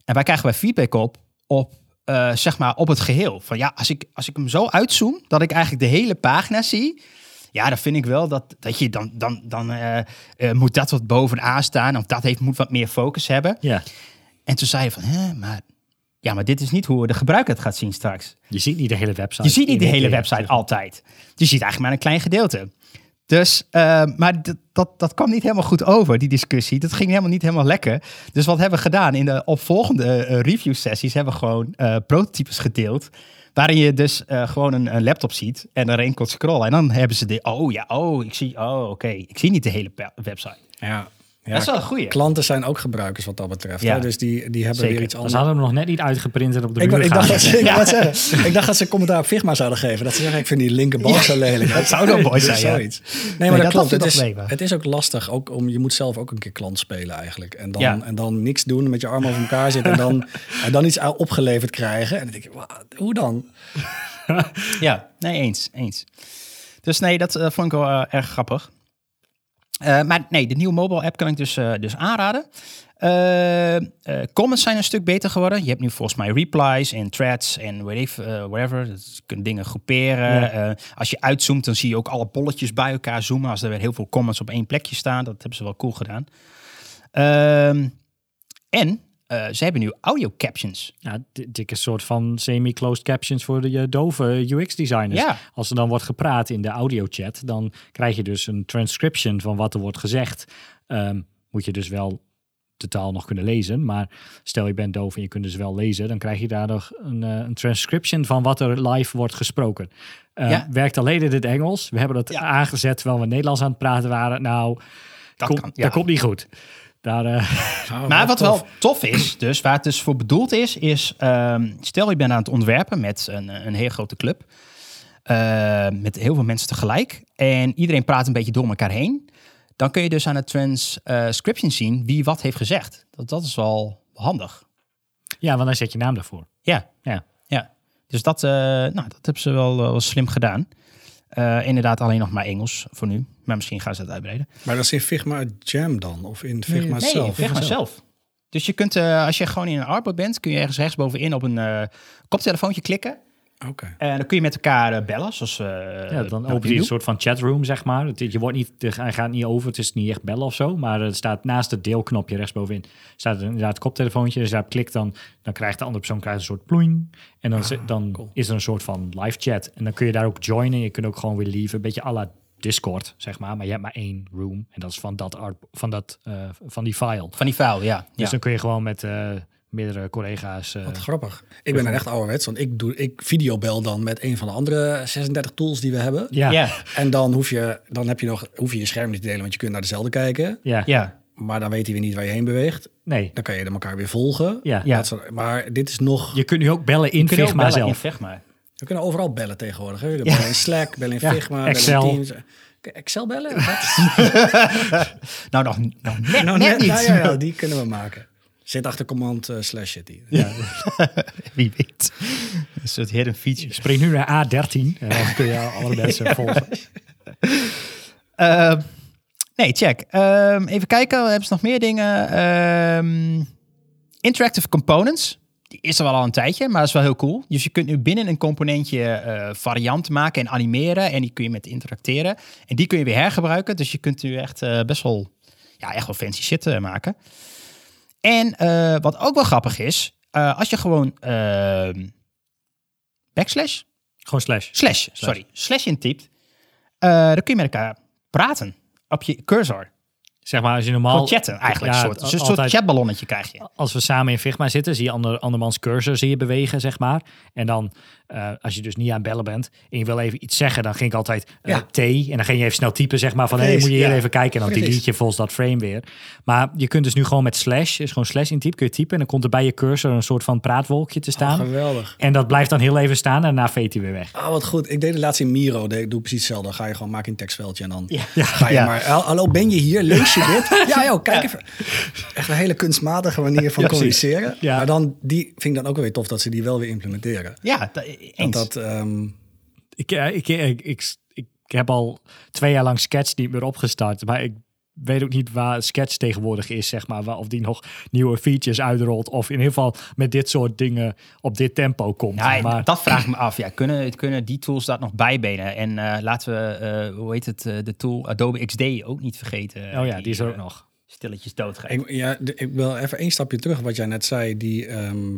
En wij krijgen wij feedback op, op eh, zeg maar op het geheel. Van ja, als ik, als ik hem zo uitzoom, dat ik eigenlijk de hele pagina zie. Ja, dan vind ik wel dat, dat je dan, dan, dan eh, eh, moet dat wat bovenaan staan. Of dat heeft, moet wat meer focus hebben. Ja, En toen zei je van, hè, maar, ja, maar dit is niet hoe de gebruiker het gaat zien straks. je ziet niet de hele website. Je ziet niet de hele website altijd. Je ziet eigenlijk maar een klein gedeelte. Dus, eh, maar dat, dat, kwam niet helemaal goed over, die discussie. Dat ging helemaal niet helemaal lekker. Dus wat hebben we gedaan? In de opvolgende eh, review sessies hebben we gewoon eh, prototypes gedeeld. Waarin je dus eh, gewoon een, laptop ziet en erin kunt scrollen. En dan hebben ze de, oh ja, oh, ik zie, oh oké. Ik zie niet de hele website. ja. Ja, Dat is wel een goeie. Klanten zijn ook gebruikers wat dat betreft. Ja. Hè? Dus die, die hebben Zeker. weer iets Ze anders. hadden hem nog net niet uitgeprint en op de Ik, muur ik, dacht dat ze, ik, zeggen, dacht dat ze commentaar op Figma zouden geven. Dat ze zeggen, ik vind die linkerbalk zo lelijk. dat zou wel mooi zijn. Zoiets. Nee, maar dat dat, klopt. Het is, het is ook lastig. Ook om, je moet zelf ook een keer klant spelen eigenlijk. En dan, en dan niks doen, met je armen over elkaar zitten. En dan, en dan iets opgeleverd krijgen. En dan denk ik, "Wa- hoe dan? Ja, nee, eens, eens. Dus nee, dat eh, vond ik wel eh, erg grappig. Eh, maar nee, de nieuwe mobile app kan ik dus, eh, dus aanraden. Eh, comments zijn een stuk beter geworden. Je hebt nu volgens mij replies en threads en whatever. Dus je kunt dingen groeperen. Ja. Als je uitzoomt, dan zie je ook alle bolletjes bij elkaar zoomen. Als er weer heel veel comments op één plekje staan. Dat hebben ze wel cool gedaan. Ehm, En eh, ze hebben nu audio captions. Ja, dikke soort van semi-closed captions voor de eh, dove UX-designers. Ja. Als er dan wordt gepraat in de audio-chat, dan krijg je dus een transcription van wat er wordt gezegd. Ehm, moet je dus wel de taal nog kunnen lezen. Maar stel je bent doof en je kunt dus wel lezen, dan krijg je daar nog een, eh, een transcription van wat er live wordt gesproken. Eh, Ja. Werkt alleen in het Engels. We hebben dat Ja. aangezet terwijl we Nederlands aan het praten waren. Nou, Dat kan, ja. dat komt niet goed. Daar, eh, Oh, Maar wat tof. wel tof is, dus waar het dus voor bedoeld is, is ehm, stel je bent aan het ontwerpen met een, een heel grote club, eh, met heel veel mensen tegelijk, en iedereen praat een beetje door elkaar heen, dan kun je dus aan het transcription zien wie wat heeft gezegd. Dat, dat is wel handig. ja, want dan zet je naam daarvoor. Ja, Ja. ja. Dus dat, eh, nou, dat hebben ze wel, wel slim gedaan. Eh, inderdaad, alleen nog maar Engels voor nu. Maar misschien gaan ze het uitbreiden. Maar dat is in Figma Jam dan? Of in Figma nee, zelf? Figma zelf. Dus je kunt, eh, als je gewoon in een artboard bent, kun je ergens rechtsbovenin op een eh, koptelefoontje klikken. Oké. En dan kun je met elkaar eh, bellen. Zoals, eh, Ja, dan nou, open je een soort van chatroom, zeg maar. Je wordt niet, hij gaat niet over, het is niet echt bellen of zo. Maar er staat naast het deelknopje rechtsbovenin, staat er inderdaad het koptelefoontje. Dus daar klikt dan, dan krijgt de andere persoon krijgt een soort ploing. En dan, zit- dan cool. is er een soort van live chat. En dan kun je daar ook joinen. Je kunt ook gewoon weer leave, een beetje à la Discord, zeg maar. Maar je hebt maar één room. En dat is van, dat art, van, dat, eh, van die file. Van die file, ja. Dus ja. dan kun je gewoon met eh, meerdere collega's... eh, Wat grappig. Ik ben er echt ouderwets, want ik, doe, ik videobel dan met een van de andere 36 tools die we hebben. ja, ja. ja. En dan, hoef je, dan heb je nog, hoef je je scherm niet te delen, want je kunt naar dezelfde kijken. ja. Maar dan weet hij weer niet waar je heen beweegt. Nee, Dan kan je elkaar weer volgen. ja. Ja. Maar dit is nog... Je kunt nu ook bellen in Figma bellen in zelf. Figma. We kunnen overal bellen tegenwoordig. Hè? Bellen in Slack, bellen in Ja, Figma, Excel. bellen in Teams. Excel bellen? Wat? Nou, nog, nog net, nou, net niet. nou ja, ja, die kunnen we maken. Zit achter command eh, slash zit die. Ja. Wie weet. Een soort hidden feature. Spring nu naar A13 en dan kun je alle mensen volgen. Ehm, nee, check. Ehm, even kijken, hebben ze nog meer dingen? Ehm, interactive components. Die is er wel al een tijdje, maar dat is wel heel cool. Dus je kunt nu binnen een componentje eh variant maken en animeren. En die kun je met interacteren. En die kun je weer hergebruiken. Dus je kunt nu echt eh, best wel, ja, echt wel fancy shit maken. En eh, wat ook wel grappig is, eh, als je gewoon ehm, backslash Gewoon slash. slash, sorry, slash intypt, eh dan kun je met elkaar praten op je cursor. Zeg maar, als je normaal... Gewoon chatten eigenlijk. Ja, soort, een soort chatballonnetje krijg je. Als we samen in Figma zitten, zie je ander, andermans cursor zie je bewegen, zeg maar. En dan, eh, als je dus niet aan het bellen bent en je wil even iets zeggen, dan ging ik altijd Ja. T. En dan ging je even snel typen, zeg maar, van hé, hey, moet je hier ja. even kijken. En dan delete je volgens dat frame weer. Maar je kunt dus nu gewoon met slash, dus gewoon slash intypen, kun je typen. En dan komt er bij je cursor een soort van praatwolkje te staan. Oh, geweldig. en dat blijft dan heel even staan en daarna veet hij weer weg. Ah, wat goed. Ik deed het laatst in Miro. Ik doe precies hetzelfde. Dan ga je gewoon maken in een tekstveldje en dan Ja. ga je maar... "Hal- Hallo, ben je hier? Lees je dit? ja, joh, kijk even. Echt een hele kunstmatige manier van communiceren. Ja. Maar dan, die vind ik dan ook wel weer tof dat ze die wel weer implementeren. Ja, da- Dat eens. dat... ehm, Ik, eh, ik, ik, ik, ik, heb al twee jaar lang Sketch niet meer opgestart. Maar ik weet ook niet waar Sketch tegenwoordig is, zeg maar. Waar, of die nog nieuwe features uitrolt. Of in ieder geval met dit soort dingen op dit tempo komt. ja, maar, dat vraag ik me af. Ja, kunnen, kunnen die tools dat nog bijbenen? En eh, laten we, eh, hoe heet het, eh, de tool Adobe XD ook niet vergeten. oh ja, die is er ook eh, nog. Stilletjes doodgaan. Ik, ja, ik wil even één stapje terug wat jij net zei. Die, ehm,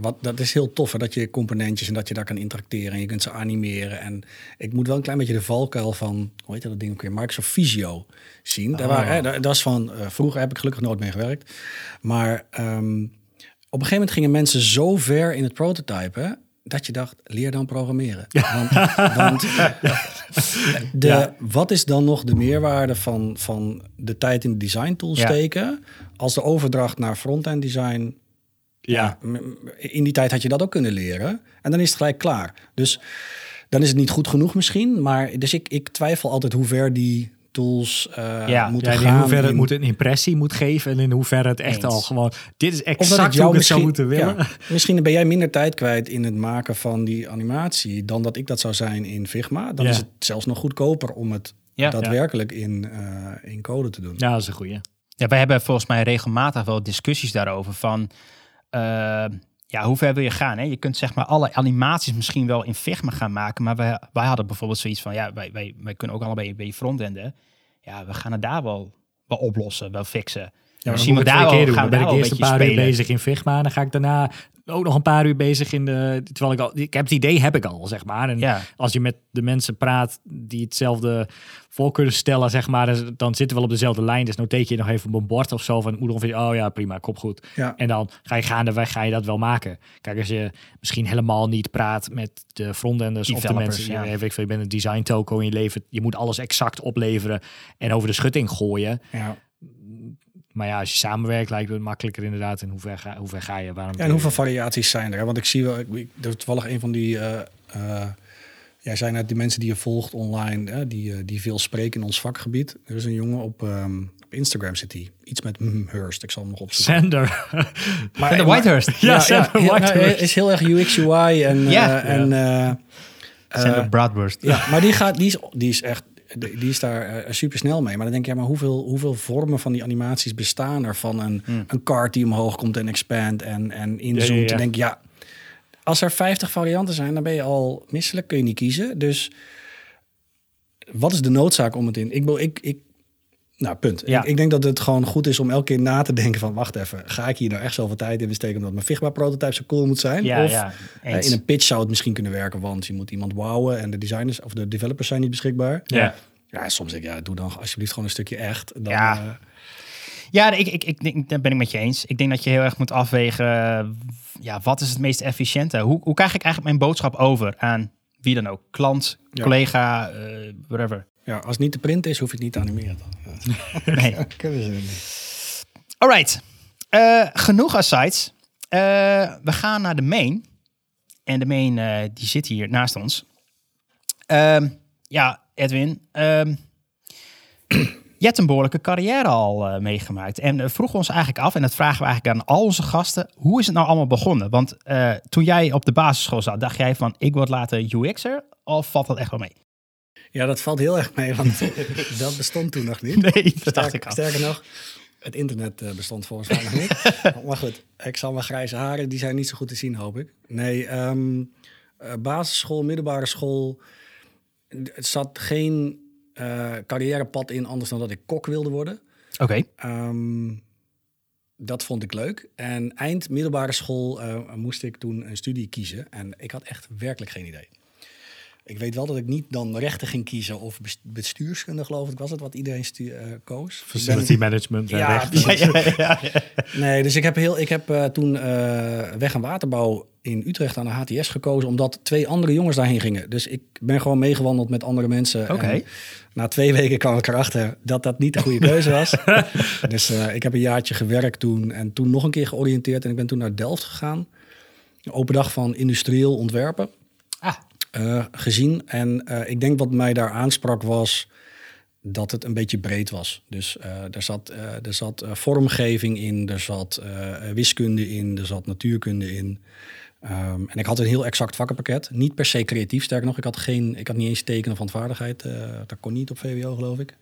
wat, dat is heel tof, hè, dat je componentjes en dat je daar kan interacteren en je kunt ze animeren. En ik moet wel een klein beetje de valkuil van, hoe heet dat ding ook weer, Microsoft Visio zien. Daar waren, hè, dat, dat is van, eh, vroeger heb ik gelukkig nooit mee gewerkt. Maar ehm, op een gegeven moment gingen mensen zo ver in het prototypen dat je dacht, leer dan programmeren. Want, want de, Ja. wat is dan nog de meerwaarde van, van de tijd in de design tool Ja. steken als de overdracht naar front-end design Ja, in die tijd had je dat ook kunnen leren. En dan is het gelijk klaar. Dus dan is het niet goed genoeg misschien. Maar dus ik, ik twijfel altijd hoe ver die tools eh, Ja. moeten ja, in gaan. hoeverre het in- moet een impressie moet geven. En in hoeverre het echt Eens. al gewoon... Dit is exact hoe ik het zou moeten willen. ja, misschien ben jij minder tijd kwijt in het maken van die animatie dan dat ik dat zou zijn in Figma. Dan Ja. is het zelfs nog goedkoper om het daadwerkelijk in, eh, in code te doen. Ja, dat is een goeie. Ja, wij hebben volgens mij regelmatig wel discussies daarover van... eh, ja, hoe ver wil je gaan? Hè? Je kunt zeg maar alle animaties misschien wel in Figma gaan maken. Maar wij, wij hadden bijvoorbeeld zoiets van... Ja, wij, wij, wij kunnen ook allebei beetje frontenden. Ja, we gaan het daar wel, wel oplossen, wel fixen. Ja, Misschien dan we moet daar wel- keer gaan doen. Dan ben ik eerst een paar beetje uur spelen. bezig in Figma. En dan ga ik daarna ook nog een paar uur bezig in de... Terwijl ik al... Ik heb het idee, heb ik al, zeg maar. En Ja. als je met de mensen praat die hetzelfde voor kunnen stellen, zeg maar, dus dan zitten we wel op dezelfde lijn. Dus noteer je nog even op een bord of zo van moet ongeveer, oh ja, prima, kop goed. Ja. En dan ga je gaandeweg, ga je dat wel maken. Kijk, als je misschien helemaal niet praat met de frontenders of de mensen, ja. ja. weet ik veel, je bent een design toko in je leven, je moet alles exact opleveren en over de schutting gooien. Ja. Maar ja, als je samenwerkt, lijkt het makkelijker inderdaad. En hoe ver ga, hoe ver ga je? Waarom Ja, en hoeveel variaties zijn er? hè? Want ik zie wel, ik, ik, er is toevallig een van die, eh eh jij zei net, die mensen die je volgt online, hè, die, eh, die veel spreken in ons vakgebied. Er is een jongen op, ehm, op Instagram zit hij, iets met mm, Hurst, ik zal hem nog opzoeken. Sander. Maar, de Whitehurst. Ja, Sander heel- nou, Whitehurst. is heel erg UX UI en, Ja. eh, en eh, Sander Bradburst. ja, maar die gaat, die is, die is echt, die is daar super snel mee. Maar dan denk je, ja, maar hoeveel, hoeveel vormen van die animaties bestaan er van een, een card die omhoog komt en expand en, en inzoomt? Ja, ja, ja. Dan denk ja, als er 50 varianten zijn, dan ben je al misselijk, kun je niet kiezen. Dus wat is de noodzaak om het in? Ik, ik, ik nou, punt. Ja. Ik, ik denk dat het gewoon goed is om elke keer na te denken van... wacht even, ga ik hier nou echt zoveel tijd in besteken... omdat mijn Figma-prototype zo cool moet zijn? Ja, of ja, eh, in een pitch zou het misschien kunnen werken... want je moet iemand wowen en de designers of de developers zijn niet beschikbaar. Ja. Ja, soms denk ik, ja, doe dan alsjeblieft gewoon een stukje echt. Dan, Ja. eh, Ja, ik, ik, ik, denk, daar ben ik met je eens. Ik denk dat je heel erg moet afwegen, ja, wat is het meest efficiënte? Hoe, hoe krijg ik eigenlijk mijn boodschap over aan wie dan ook? Klant, collega, eh, whatever. Ja, als het niet te print is, hoef je het niet te animeren. Dan. Nee. Ja, kunnen ze niet. Alright, Eh, genoeg asides. Eh, we gaan naar de main. En de main eh, die zit hier naast ons. Ehm, ja, Edwin. ehm, je hebt een behoorlijke carrière al meegemaakt. En uh, vroegen ons eigenlijk af, en dat vragen we eigenlijk aan al onze gasten. Hoe is het nou allemaal begonnen? Want eh, toen jij op de basisschool zat, dacht jij van ik word later UX'er? Of valt dat echt wel mee? Ja, dat valt heel erg mee, want dat bestond toen nog niet. Nee, dat dacht ik al. sterker nog, het internet eh, bestond volgens mij nog niet. maar goed, ik zal mijn grijze haren, die zijn niet zo goed te zien, hoop ik. Nee, ehm, eh, basisschool, middelbare school. Het zat geen eh, carrièrepad in anders dan dat ik kok wilde worden. Oké. Ehm, dat vond ik leuk. En eind middelbare school moest ik toen een studie kiezen. En ik had echt werkelijk geen idee. Ik weet wel dat ik niet dan rechten ging kiezen of bes- bestuurskunde, geloof ik, was het wat iedereen eh, koos. Ben- Facility management. en Ja, recht. precies. ja, ja. Nee, dus ik heb, heel, ik heb eh, toen eh, weg- en waterbouw in Utrecht aan de HTS gekozen, omdat twee andere jongens daarheen gingen. Dus ik ben gewoon meegewandeld met andere mensen. Oké. En Na twee weken kwam ik erachter dat dat niet de goede keuze was. dus ik heb een jaartje gewerkt toen en toen nog een keer georiënteerd. En ik ben toen naar Delft gegaan. Een open dag van industrieel ontwerpen Eh, gezien. En eh, ik denk wat mij daar aansprak was dat het een beetje breed was. Dus eh, er zat, er zat vormgeving in, er zat wiskunde in, er zat natuurkunde in. Ehm, en ik had een heel exact vakkenpakket. Niet per se creatief, sterker nog. Ik had, geen, ik had niet eens tekenen van vaardigheid. dat kon niet op VWO, geloof ik.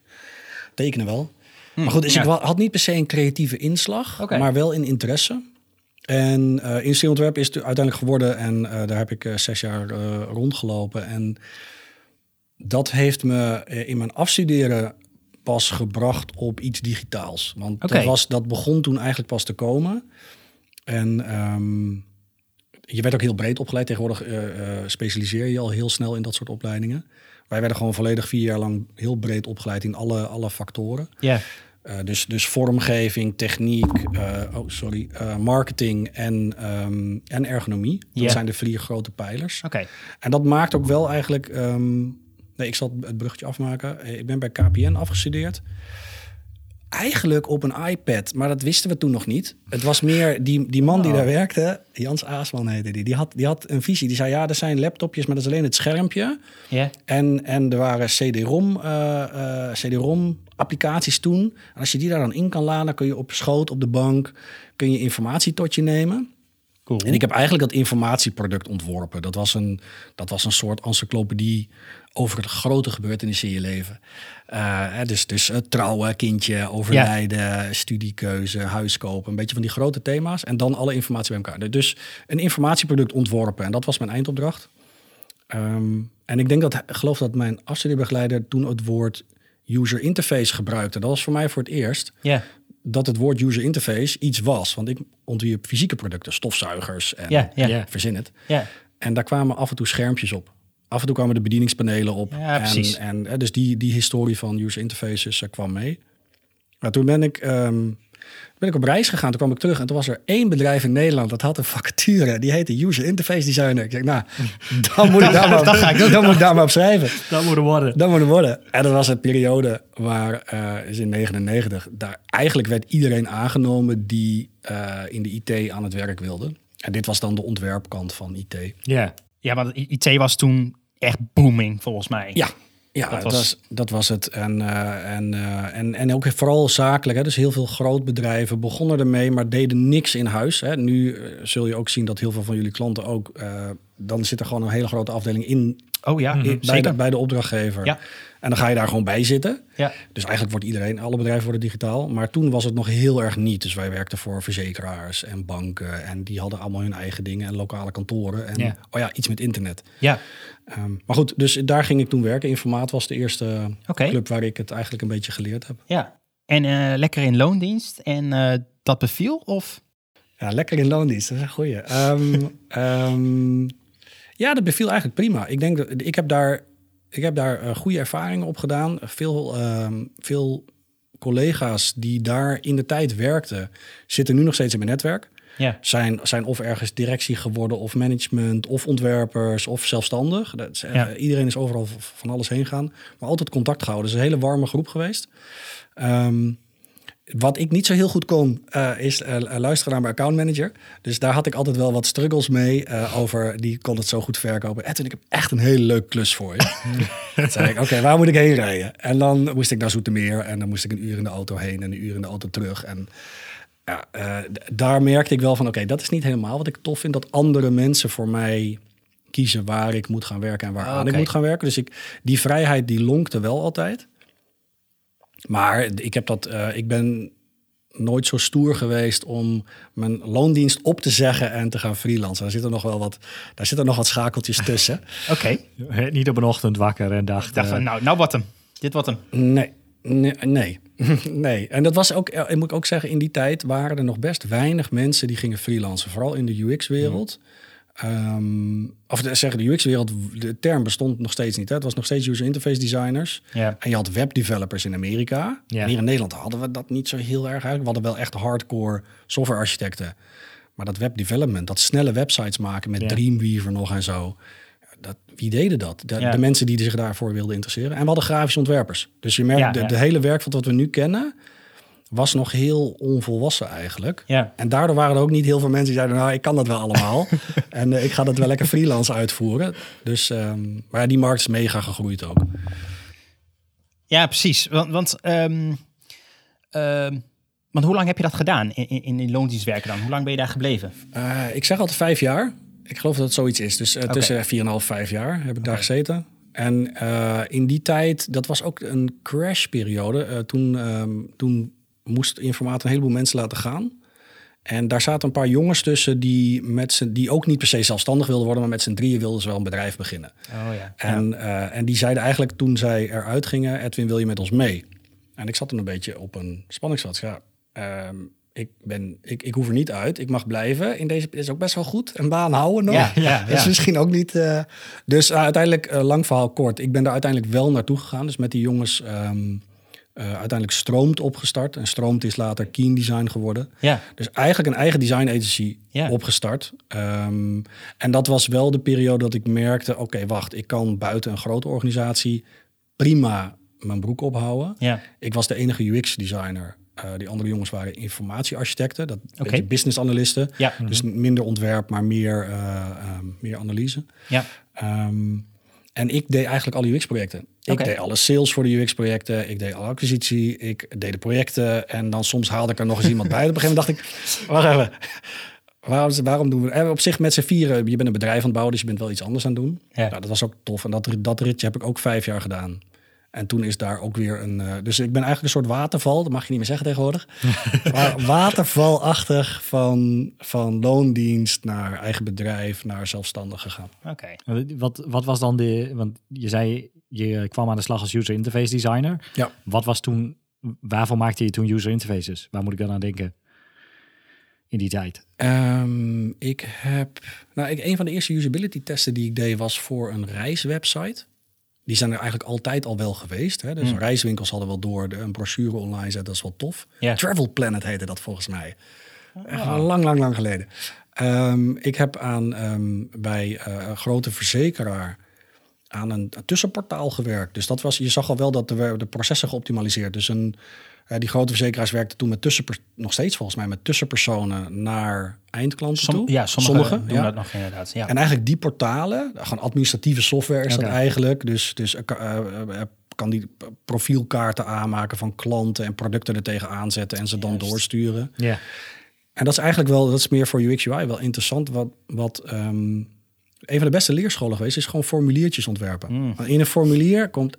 Tekenen wel. maar goed, dus ja. ik had niet per se een creatieve inslag, maar wel in interesse. En eh industrieel ontwerp is het uiteindelijk geworden. En eh, daar heb ik eh, zes jaar rondgelopen. En dat heeft me in mijn afstuderen pas gebracht op iets digitaals. Want dat, was, dat begon toen eigenlijk pas te komen. En ehm, je werd ook heel breed opgeleid. Tegenwoordig specialiseer je al heel snel in dat soort opleidingen. Wij werden gewoon volledig vier jaar lang heel breed opgeleid in alle, alle factoren. ja. Eh, dus, dus vormgeving, techniek, eh, oh, sorry, eh, marketing en, ehm, en ergonomie. Dat zijn de vier grote pijlers. Oké. En dat maakt ook wel eigenlijk. ehm, nee, ik zal het bruggetje afmaken. Ik ben bij KPN afgestudeerd. Eigenlijk op een iPad, maar dat wisten we toen nog niet. Het was meer die, die man die Oh. daar werkte, Jans Aasman heette die, die had, die had een visie. Die zei: Ja, er zijn laptopjes, maar dat is alleen het schermpje. Ja. En, en er waren CD-ROM, CD-ROM applicaties toen. En als je die daar dan in kan laden, kun je op schoot, op de bank, kun je informatie tot je nemen. Cool. En ik heb eigenlijk dat informatieproduct ontworpen. Dat was een, dat was een soort encyclopedie over de grote gebeurtenissen in je leven. Hè, dus dus eh, trouwen, kindje, overlijden, studiekeuze, huis kopen. Een beetje van die grote thema's. En dan alle informatie bij elkaar. Dus een informatieproduct ontworpen. En dat was mijn eindopdracht. Ehm, en ik denk dat, geloof dat mijn afstudeerbegeleider toen het woord user interface gebruikte. Dat was voor mij voor het eerst. Ja. dat het woord user interface iets was. Want ik ontwierp fysieke producten, stofzuigers en Ja, ja, Ja. verzin het. ja. En daar kwamen af en toe schermpjes op. Af en toe kwamen de bedieningspanelen op. Ja, precies. En, en eh, dus die, die historie van user interfaces eh, kwam mee. Maar toen ben ik, ehm, ben ik op reis gegaan. Toen kwam ik terug en toen was er één bedrijf in Nederland dat had een vacature. Die heette User Interface Designer. Ik zeg, nou, dan moet ik daar maar, Dat ga ik dan moet ik daar maar op schrijven. Dat moet worden. Dat moet het worden. En dat was een periode waar, eh is in 99, daar eigenlijk werd iedereen aangenomen die eh, in de IT aan het werk wilde. En dit was dan de ontwerpkant van IT. Ja. Ja, want IT was toen echt booming, volgens mij. Ja, ja Dat was- dat was het. En, eh, en, eh, en, en ook vooral zakelijk. Hè? Dus heel veel grootbedrijven begonnen ermee, maar deden niks in huis. Hè? Nu eh, zul je ook zien dat heel veel van jullie klanten ook... dan zit er gewoon een hele grote afdeling in, Oh ja, in- bij, zeker. de, bij de opdrachtgever. Ja. En dan ga je daar gewoon bij zitten. Ja. Dus eigenlijk wordt iedereen, alle bedrijven worden digitaal. Maar toen was het nog heel erg niet. Dus wij werkten voor verzekeraars en banken. En die hadden allemaal hun eigen dingen en lokale kantoren. En Ja. oh ja, iets met internet. ja. Ehm, maar goed, dus daar ging ik toen werken. Informaat was de eerste club waar ik het eigenlijk een beetje geleerd heb. Ja. En eh, lekker in loondienst. En eh, dat beviel? Of? Ja, lekker in loondienst, dat is een goeie. Ehm, ehm, ja, dat beviel eigenlijk prima. Ik denk dat ik heb daar, ik heb daar eh, goede ervaringen op gedaan. Veel, ehm, veel collega's die daar in de tijd werkten, zitten nu nog steeds in mijn netwerk. Ja. Zijn, zijn of ergens directie geworden, of management, of ontwerpers, of zelfstandig. Dat is, eh. Iedereen is overal van alles heen gaan. Maar altijd contact gehouden. Het is een hele warme groep geweest. Ehm, wat ik niet zo heel goed kon, eh, is eh, luisteren naar mijn accountmanager. Dus daar had ik altijd wel wat struggles mee eh, over. Die kon het zo goed verkopen. Edwin, ik heb echt een hele leuke klus voor je. Toen zei ik, oké, waar moet ik heen rijden? En dan moest ik naar Zoetermeer. En dan moest ik een uur in de auto heen en een uur in de auto terug. En ja, eh, daar merkte ik wel van, oké, dat is niet helemaal wat ik tof vind. Dat andere mensen voor mij kiezen waar ik moet gaan werken en waar aan Oké. ik moet gaan werken. Dus ik, die vrijheid die lonkte wel altijd. Maar ik heb dat, eh, ik ben nooit zo stoer geweest om mijn loondienst op te zeggen en te gaan freelancen. Daar zitten nog wel wat, daar zitten nog wat schakeltjes tussen. Oké. Niet op een ochtend wakker en dacht... Ik dacht van, eh, nou, nou wat hem. Dit wat hem. Nee, nee, nee. nee. En dat was ook, eh, ik moet ook zeggen, in die tijd waren er nog best weinig mensen die gingen freelancen. Vooral in de UX-wereld. Ehm, of de- zeggen de UX-wereld, de term bestond nog steeds niet. Hè? Het was nog steeds user interface designers. En je had webdevelopers in Amerika. En hier in Nederland hadden we dat niet zo heel erg eigenlijk. We hadden wel echt hardcore software-architecten. Maar dat webdevelopment, dat snelle websites maken met. Dreamweaver nog en zo. Dat, wie deden dat? De, mensen die zich daarvoor wilden interesseren. En we hadden grafische ontwerpers. Dus je merkt, de, de hele werkveld wat we nu kennen... was nog heel onvolwassen eigenlijk. Ja. En daardoor waren er ook niet heel veel mensen die zeiden... nou, ik kan dat wel allemaal. en eh, ik ga dat wel lekker freelance uitvoeren. Dus, ehm, maar ja, die markt is mega gegroeid ook. Ja, precies. Want, want, ehm, ehm, want hoe lang heb je dat gedaan in, in, in die loondienst werken dan? Hoe lang ben je daar gebleven? Eh, ik zeg altijd vijf jaar. Ik geloof dat het zoiets is. Dus eh, tussen 4,5 vijf jaar heb ik daar gezeten. En in die tijd, dat was ook een crashperiode. Eh toen, toen moest Informaat een heleboel mensen laten gaan. En daar zaten een paar jongens tussen die, met z'n- die ook niet per se zelfstandig wilden worden, maar met z'n drieën wilden ze wel een bedrijf beginnen. Oh ja. En, eh, en die zeiden eigenlijk toen zij eruit gingen, Edwin, wil je met ons mee? En ik zat toen een beetje op een spanningsveld. Ja, ehm, ik, ben, ik, ik hoef er niet uit. Ik mag blijven. In deze is ook best wel goed. Een baan houden nog. Ja, ja, is misschien ook niet... eh, dus eh, uiteindelijk, lang verhaal kort. Ik ben daar uiteindelijk wel naartoe gegaan. Dus met die jongens ehm, eh, uiteindelijk Stroomt opgestart. En Stroomt is later Keen Design geworden. Ja. Dus eigenlijk een eigen design agency Ja. opgestart. Ehm, en dat was wel de periode dat ik merkte... oké, wacht, ik kan buiten een grote organisatie prima mijn broek ophouden. Ja. Ik was de enige UX-designer. Eh, die andere jongens waren informatiearchitecten, dat beetje business analisten. Ja. Dus minder ontwerp, maar meer, eh, ehm, meer analyse. Ja. Ehm, en ik deed eigenlijk alle UX-projecten. Ik deed alle sales voor de UX-projecten. Ik deed alle acquisitie. Ik deed de projecten. En dan soms haalde ik er nog eens iemand bij. Op een gegeven moment dacht ik, wacht even. Waarom, waarom doen we... En op zich met z'n vieren, je bent een bedrijf aan het bouwen, dus je bent wel iets anders aan het doen. Ja. Nou, dat was ook tof. En dat, dat ritje heb ik ook vijf jaar gedaan. En toen is daar ook weer een... eh, dus ik ben eigenlijk een soort waterval, dat mag je niet meer zeggen tegenwoordig. maar watervalachtig van, van loondienst naar eigen bedrijf, naar zelfstandig gegaan. Oké. Wat, wat was dan de... Want je zei, je kwam aan de slag als user interface designer. Ja. Wat was toen... waarvoor maakte je toen user interfaces? Waar moet ik dan aan denken? In die tijd. Ehm, ik heb, nou, ik, een van de eerste usability testen die ik deed was voor een reiswebsite. Die zijn er eigenlijk altijd al wel geweest. Hè? Dus reiswinkels hadden wel door de, een brochure online zetten, dat is wel tof. Travel Planet heette dat volgens mij. Wel lang, lang, lang geleden. Ehm, ik heb aan, ehm, bij eh, een grote verzekeraar aan een, een tussenportaal gewerkt. Dus dat was, je zag al wel dat er werden de processen geoptimaliseerd. Dus een, eh, die grote verzekeraars werkten toen met tussenper, nog steeds volgens mij met tussenpersonen naar eindklanten Som- toe. ja, sommigen Sommige, doen ja. dat nog inderdaad. Ja. En eigenlijk die portalen, gewoon administratieve software is dat eigenlijk. Dus, dus eh, eh, kan die profielkaarten aanmaken van klanten en producten er tegenaan zetten en ze dan doorsturen. Ja. En dat is eigenlijk wel, dat is meer voor UX UI wel interessant. Wat, wat ehm, een van de beste leerscholen geweest is gewoon formuliertjes ontwerpen. Mm. In een formulier komt,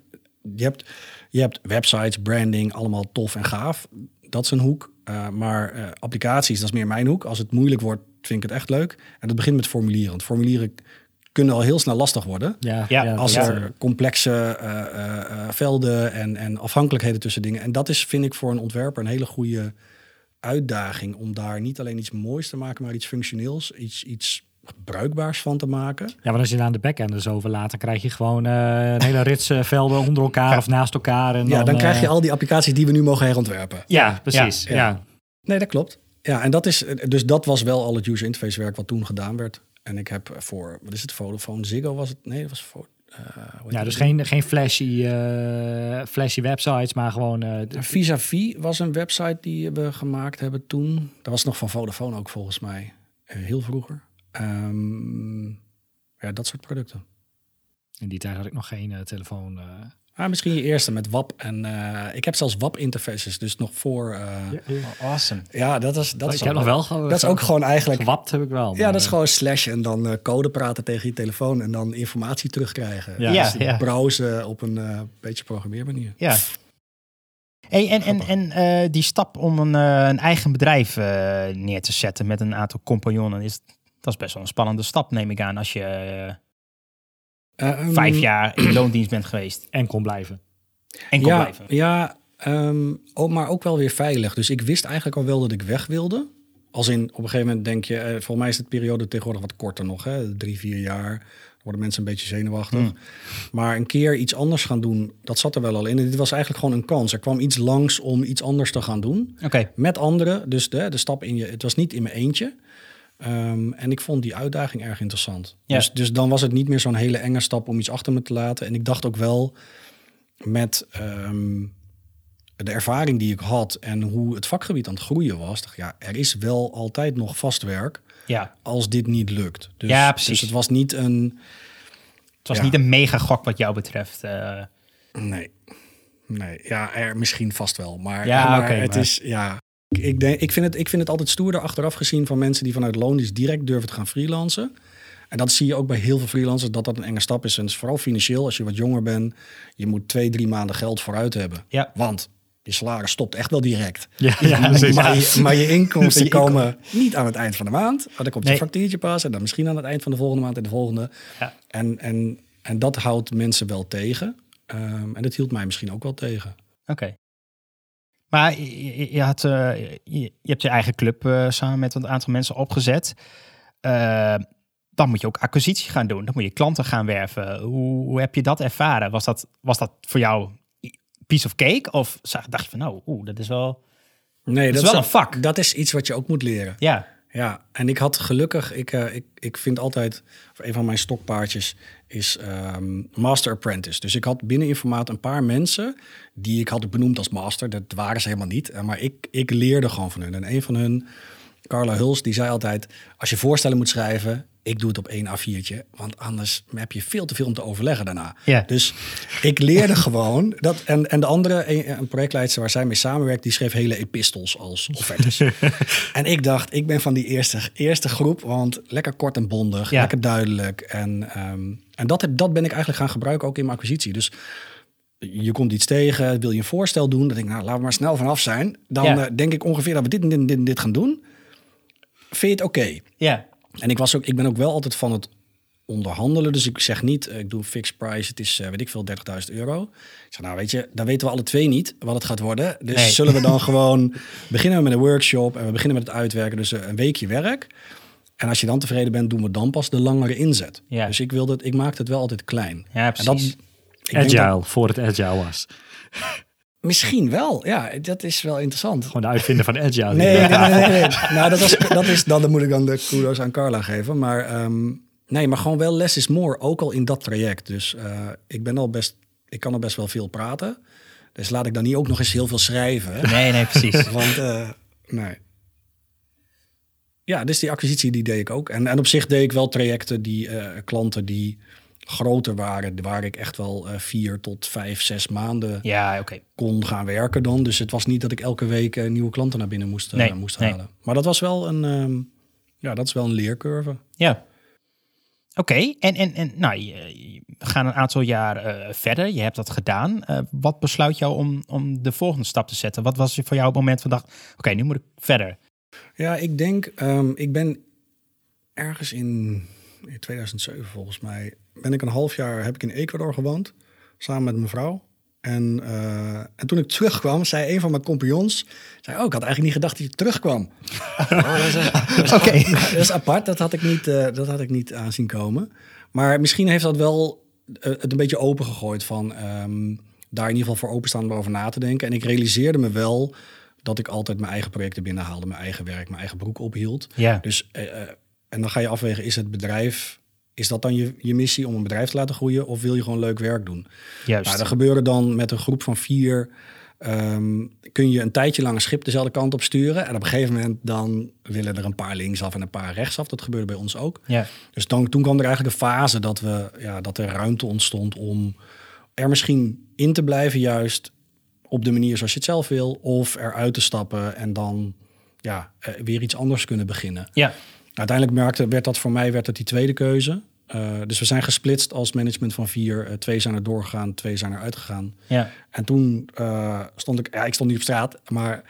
je hebt, je hebt websites, branding, allemaal tof en gaaf. Dat is een hoek. Eh, maar eh, applicaties, dat is meer mijn hoek. Als het moeilijk wordt, vind ik het echt leuk. En dat begint met formulieren. Want formulieren kunnen al heel snel lastig worden. Ja, Ja, Als er complexe eh, eh, eh, velden en, en afhankelijkheden tussen dingen. En dat is, vind ik, voor een ontwerper een hele goede uitdaging. Om daar niet alleen iets moois te maken, maar iets functioneels, iets, iets bruikbaars van te maken. Ja, want als je aan de backend dus over laat, dan krijg je gewoon eh, een hele rits eh, velden onder elkaar of naast elkaar. En ja, dan, dan krijg je eh, al die applicaties die we nu mogen herontwerpen. Ja, precies. ja. Ja, Nee, dat klopt. Ja, en dat is, dus dat was wel al het user interface werk wat toen gedaan werd. En ik heb voor, wat is het, Vodafone, Ziggo was het? Nee, dat was voor... eh, Ja, het? dus geen, geen flashy, eh, flashy websites, maar gewoon... eh, Vis-à-vis was een website die we gemaakt hebben toen. Dat was nog van Vodafone ook volgens mij. Eh, heel vroeger. Ehm, ja, dat soort producten. in die tijd had ik nog geen eh, telefoon. eh. Ah, misschien je eerste met WAP. En eh, ik heb zelfs WAP-interfaces, dus nog voor... eh, ja. Oh, awesome. dat is, dat is ik heb ook- nog wel... Dat is ook gewoon eigenlijk... Gewapt heb ik wel. Ja, dat is gewoon slash en dan eh, code praten tegen je telefoon en dan informatie terugkrijgen. Ja. Ja, Dus ja. browsen op een beetje programmeermanier. Ja. Hey, en en, en eh, die stap om een, een eigen bedrijf eh, neer te zetten met een aantal compagnonnen, is, dat is best wel een spannende stap, neem ik aan, als je eh, Eh, ehm, vijf jaar in loondienst bent geweest En kon blijven. en kon ja, blijven. Ja, ehm, ook, maar ook wel weer veilig. Dus ik wist eigenlijk al wel dat ik weg wilde. Als in, op een gegeven moment denk je... eh, volgens mij is de periode tegenwoordig wat korter nog. Hè? Drie, vier jaar. Dan worden mensen een beetje zenuwachtig. Hmm. Maar een keer iets anders gaan doen, dat zat er wel al in. En dit was eigenlijk gewoon een kans. Er kwam iets langs om iets anders te gaan doen. Oké, Met anderen. Dus de, de stap in je... Het was niet in mijn eentje. Ehm, en ik vond die uitdaging erg interessant. Ja. Dus, dus dan was het niet meer zo'n hele enge stap om iets achter me te laten. En ik dacht ook wel met ehm, de ervaring die ik had en hoe het vakgebied aan het groeien was. Dacht, ja, er is wel altijd nog vast werk ja. als dit niet lukt. Dus, Ja, precies. Dus het was niet een... Het was Ja. niet een mega gok wat jou betreft. eh. Nee. Nee, ja, er misschien vast wel. Maar, Ja, maar het maar- is, ja... Ik, denk, ik, vind het, ik vind het altijd stoerder achteraf gezien van mensen die vanuit loondienst direct durven te gaan freelancen. En dat zie je ook bij heel veel freelancers, dat dat een enge stap is. En is vooral financieel, als je wat jonger bent, je moet twee, drie maanden geld vooruit hebben. Ja. Want je salaris stopt echt wel direct. Ja, ja, maar, je, maar je inkomsten Je inkom- komen niet aan het eind van de maand. Maar dan komt je Nee. factuurtje pas en dan misschien aan het eind van de volgende maand en de volgende. Ja. En, en, en dat houdt mensen wel tegen. Ehm, en dat hield mij misschien ook wel tegen. Oké. Maar je, had, eh, je, je hebt je eigen club eh, samen met een aantal mensen opgezet. Eh, dan moet je ook acquisitie gaan doen. Dan moet je klanten gaan werven. Hoe, hoe heb je dat ervaren? Was dat, was dat voor jou piece of cake? Of dacht je van nou, oeh, dat is wel... Nee, is wel een vak. Dat is iets wat je ook moet leren. Ja, Ja, en ik had gelukkig, ik, ik, ik vind altijd, een van mijn stokpaardjes is ehm, Master Apprentice. Dus ik had binnen Informaat een paar mensen die ik had benoemd als master. Dat waren ze helemaal niet. Eh, Maar ik, ik leerde gewoon van hun. En een van hun, Carla Huls, die zei altijd, als je voorstellen moet schrijven, ik doe het op één A4'tje. Want anders heb je veel te veel om te overleggen daarna. Ja. Dus ik leerde gewoon. Dat, en, en de andere, een, projectleidster waar zij mee samenwerkt, die schreef hele epistels als offertes. en ik dacht, ik ben van die eerste, eerste groep, want lekker kort en bondig, Ja. lekker duidelijk. En, ehm, en dat, heb, dat ben ik eigenlijk gaan gebruiken ook in mijn acquisitie. Dus je komt iets tegen, wil je een voorstel doen, dan denk ik, nou, laten we maar snel vanaf zijn. Dan Ja. eh, denk ik ongeveer dat we dit en dit, en dit, en dit gaan doen. Vind je het oké? ja, En ik, was ook, ik ben ook wel altijd van het onderhandelen. Dus ik zeg niet, eh, ik doe fixed price, het is, eh, weet ik veel, 30.000 euro. Ik zeg, nou weet je, dan weten we alle twee niet wat het gaat worden. Dus Nee. zullen we dan gewoon beginnen we met een workshop en we beginnen met het uitwerken. Dus eh, een weekje werk. En als je dan tevreden bent, doen we dan pas de langere inzet. Ja. Dus ik wilde het, ik maakte het wel altijd klein. Ja, En dat, precies. denk dat- Agile, voor het agile was. Misschien wel, ja, dat is wel interessant. Gewoon de uitvinder van agile. Nee, nee, nee, nee, nee. Nou, dat, was, dat is dan, dan moet ik dan de kudos aan Carla geven. Maar ehm, nee, maar gewoon wel less is more, ook al in dat traject. Dus eh, ik ben al best, ik kan al best wel veel praten. Dus laat ik dan niet ook nog eens heel veel schrijven. hè. Nee, nee, precies. Want eh, nee. Ja, dus die acquisitie die deed ik ook. En, en op zich deed ik wel trajecten die eh, klanten die groter waren, waar ik echt wel eh, vier tot vijf, zes maanden Ja, oké. kon gaan werken dan. Dus het was niet dat ik elke week eh, nieuwe klanten naar binnen moest, eh, Nee, moest nee. halen. Maar dat was wel een, ehm, ja, dat is wel een leercurve. Ja. Oké, en, en, en nou, je, we gaan een aantal jaar verder. Je hebt dat gedaan. Wat besluit jou om, om de volgende stap te zetten? Wat was voor jou het moment van dacht, oké, nu moet ik verder? Ja, ik denk, ehm, ik ben ergens in, in 2007 volgens mij, ben ik een half jaar, heb ik in Ecuador gewoond, samen met mijn vrouw. En, eh, en toen ik terugkwam, zei een van mijn compagnons, zei, oh, ik had eigenlijk niet gedacht dat je terugkwam. Oh, dat, is, eh, dat is- Oké. dat is apart, dat had ik niet, eh, dat had ik niet aanzien komen. Maar misschien heeft dat wel het een beetje opengegooid van ehm, daar in ieder geval voor openstaan om over na te denken. En ik realiseerde me wel dat ik altijd mijn eigen projecten binnenhaalde, mijn eigen werk, mijn eigen broek ophield. Ja, Dus, en dan ga je afwegen, is het bedrijf, is dat dan je, je missie om een bedrijf te laten groeien of wil je gewoon leuk werk doen? juist. Nou, er gebeuren dan met een groep van vier, ehm, kun je een tijdje lang een schip dezelfde kant op sturen. En op een gegeven moment dan willen er een paar linksaf en een paar rechtsaf. Dat gebeurde bij ons ook. ja. Dus dan, toen kwam er eigenlijk een fase dat, we, ja, dat er ruimte ontstond om er misschien in te blijven, juist op de manier zoals je het zelf wil, of eruit te stappen en dan ja, eh, weer iets anders kunnen beginnen. ja, Uiteindelijk merkte, werd dat voor mij werd dat die tweede keuze. Eh, dus we zijn gesplitst als management van vier. Eh, twee zijn er doorgegaan, twee zijn er uitgegaan. ja. En toen eh, stond ik, ja, ik stond niet op straat, maar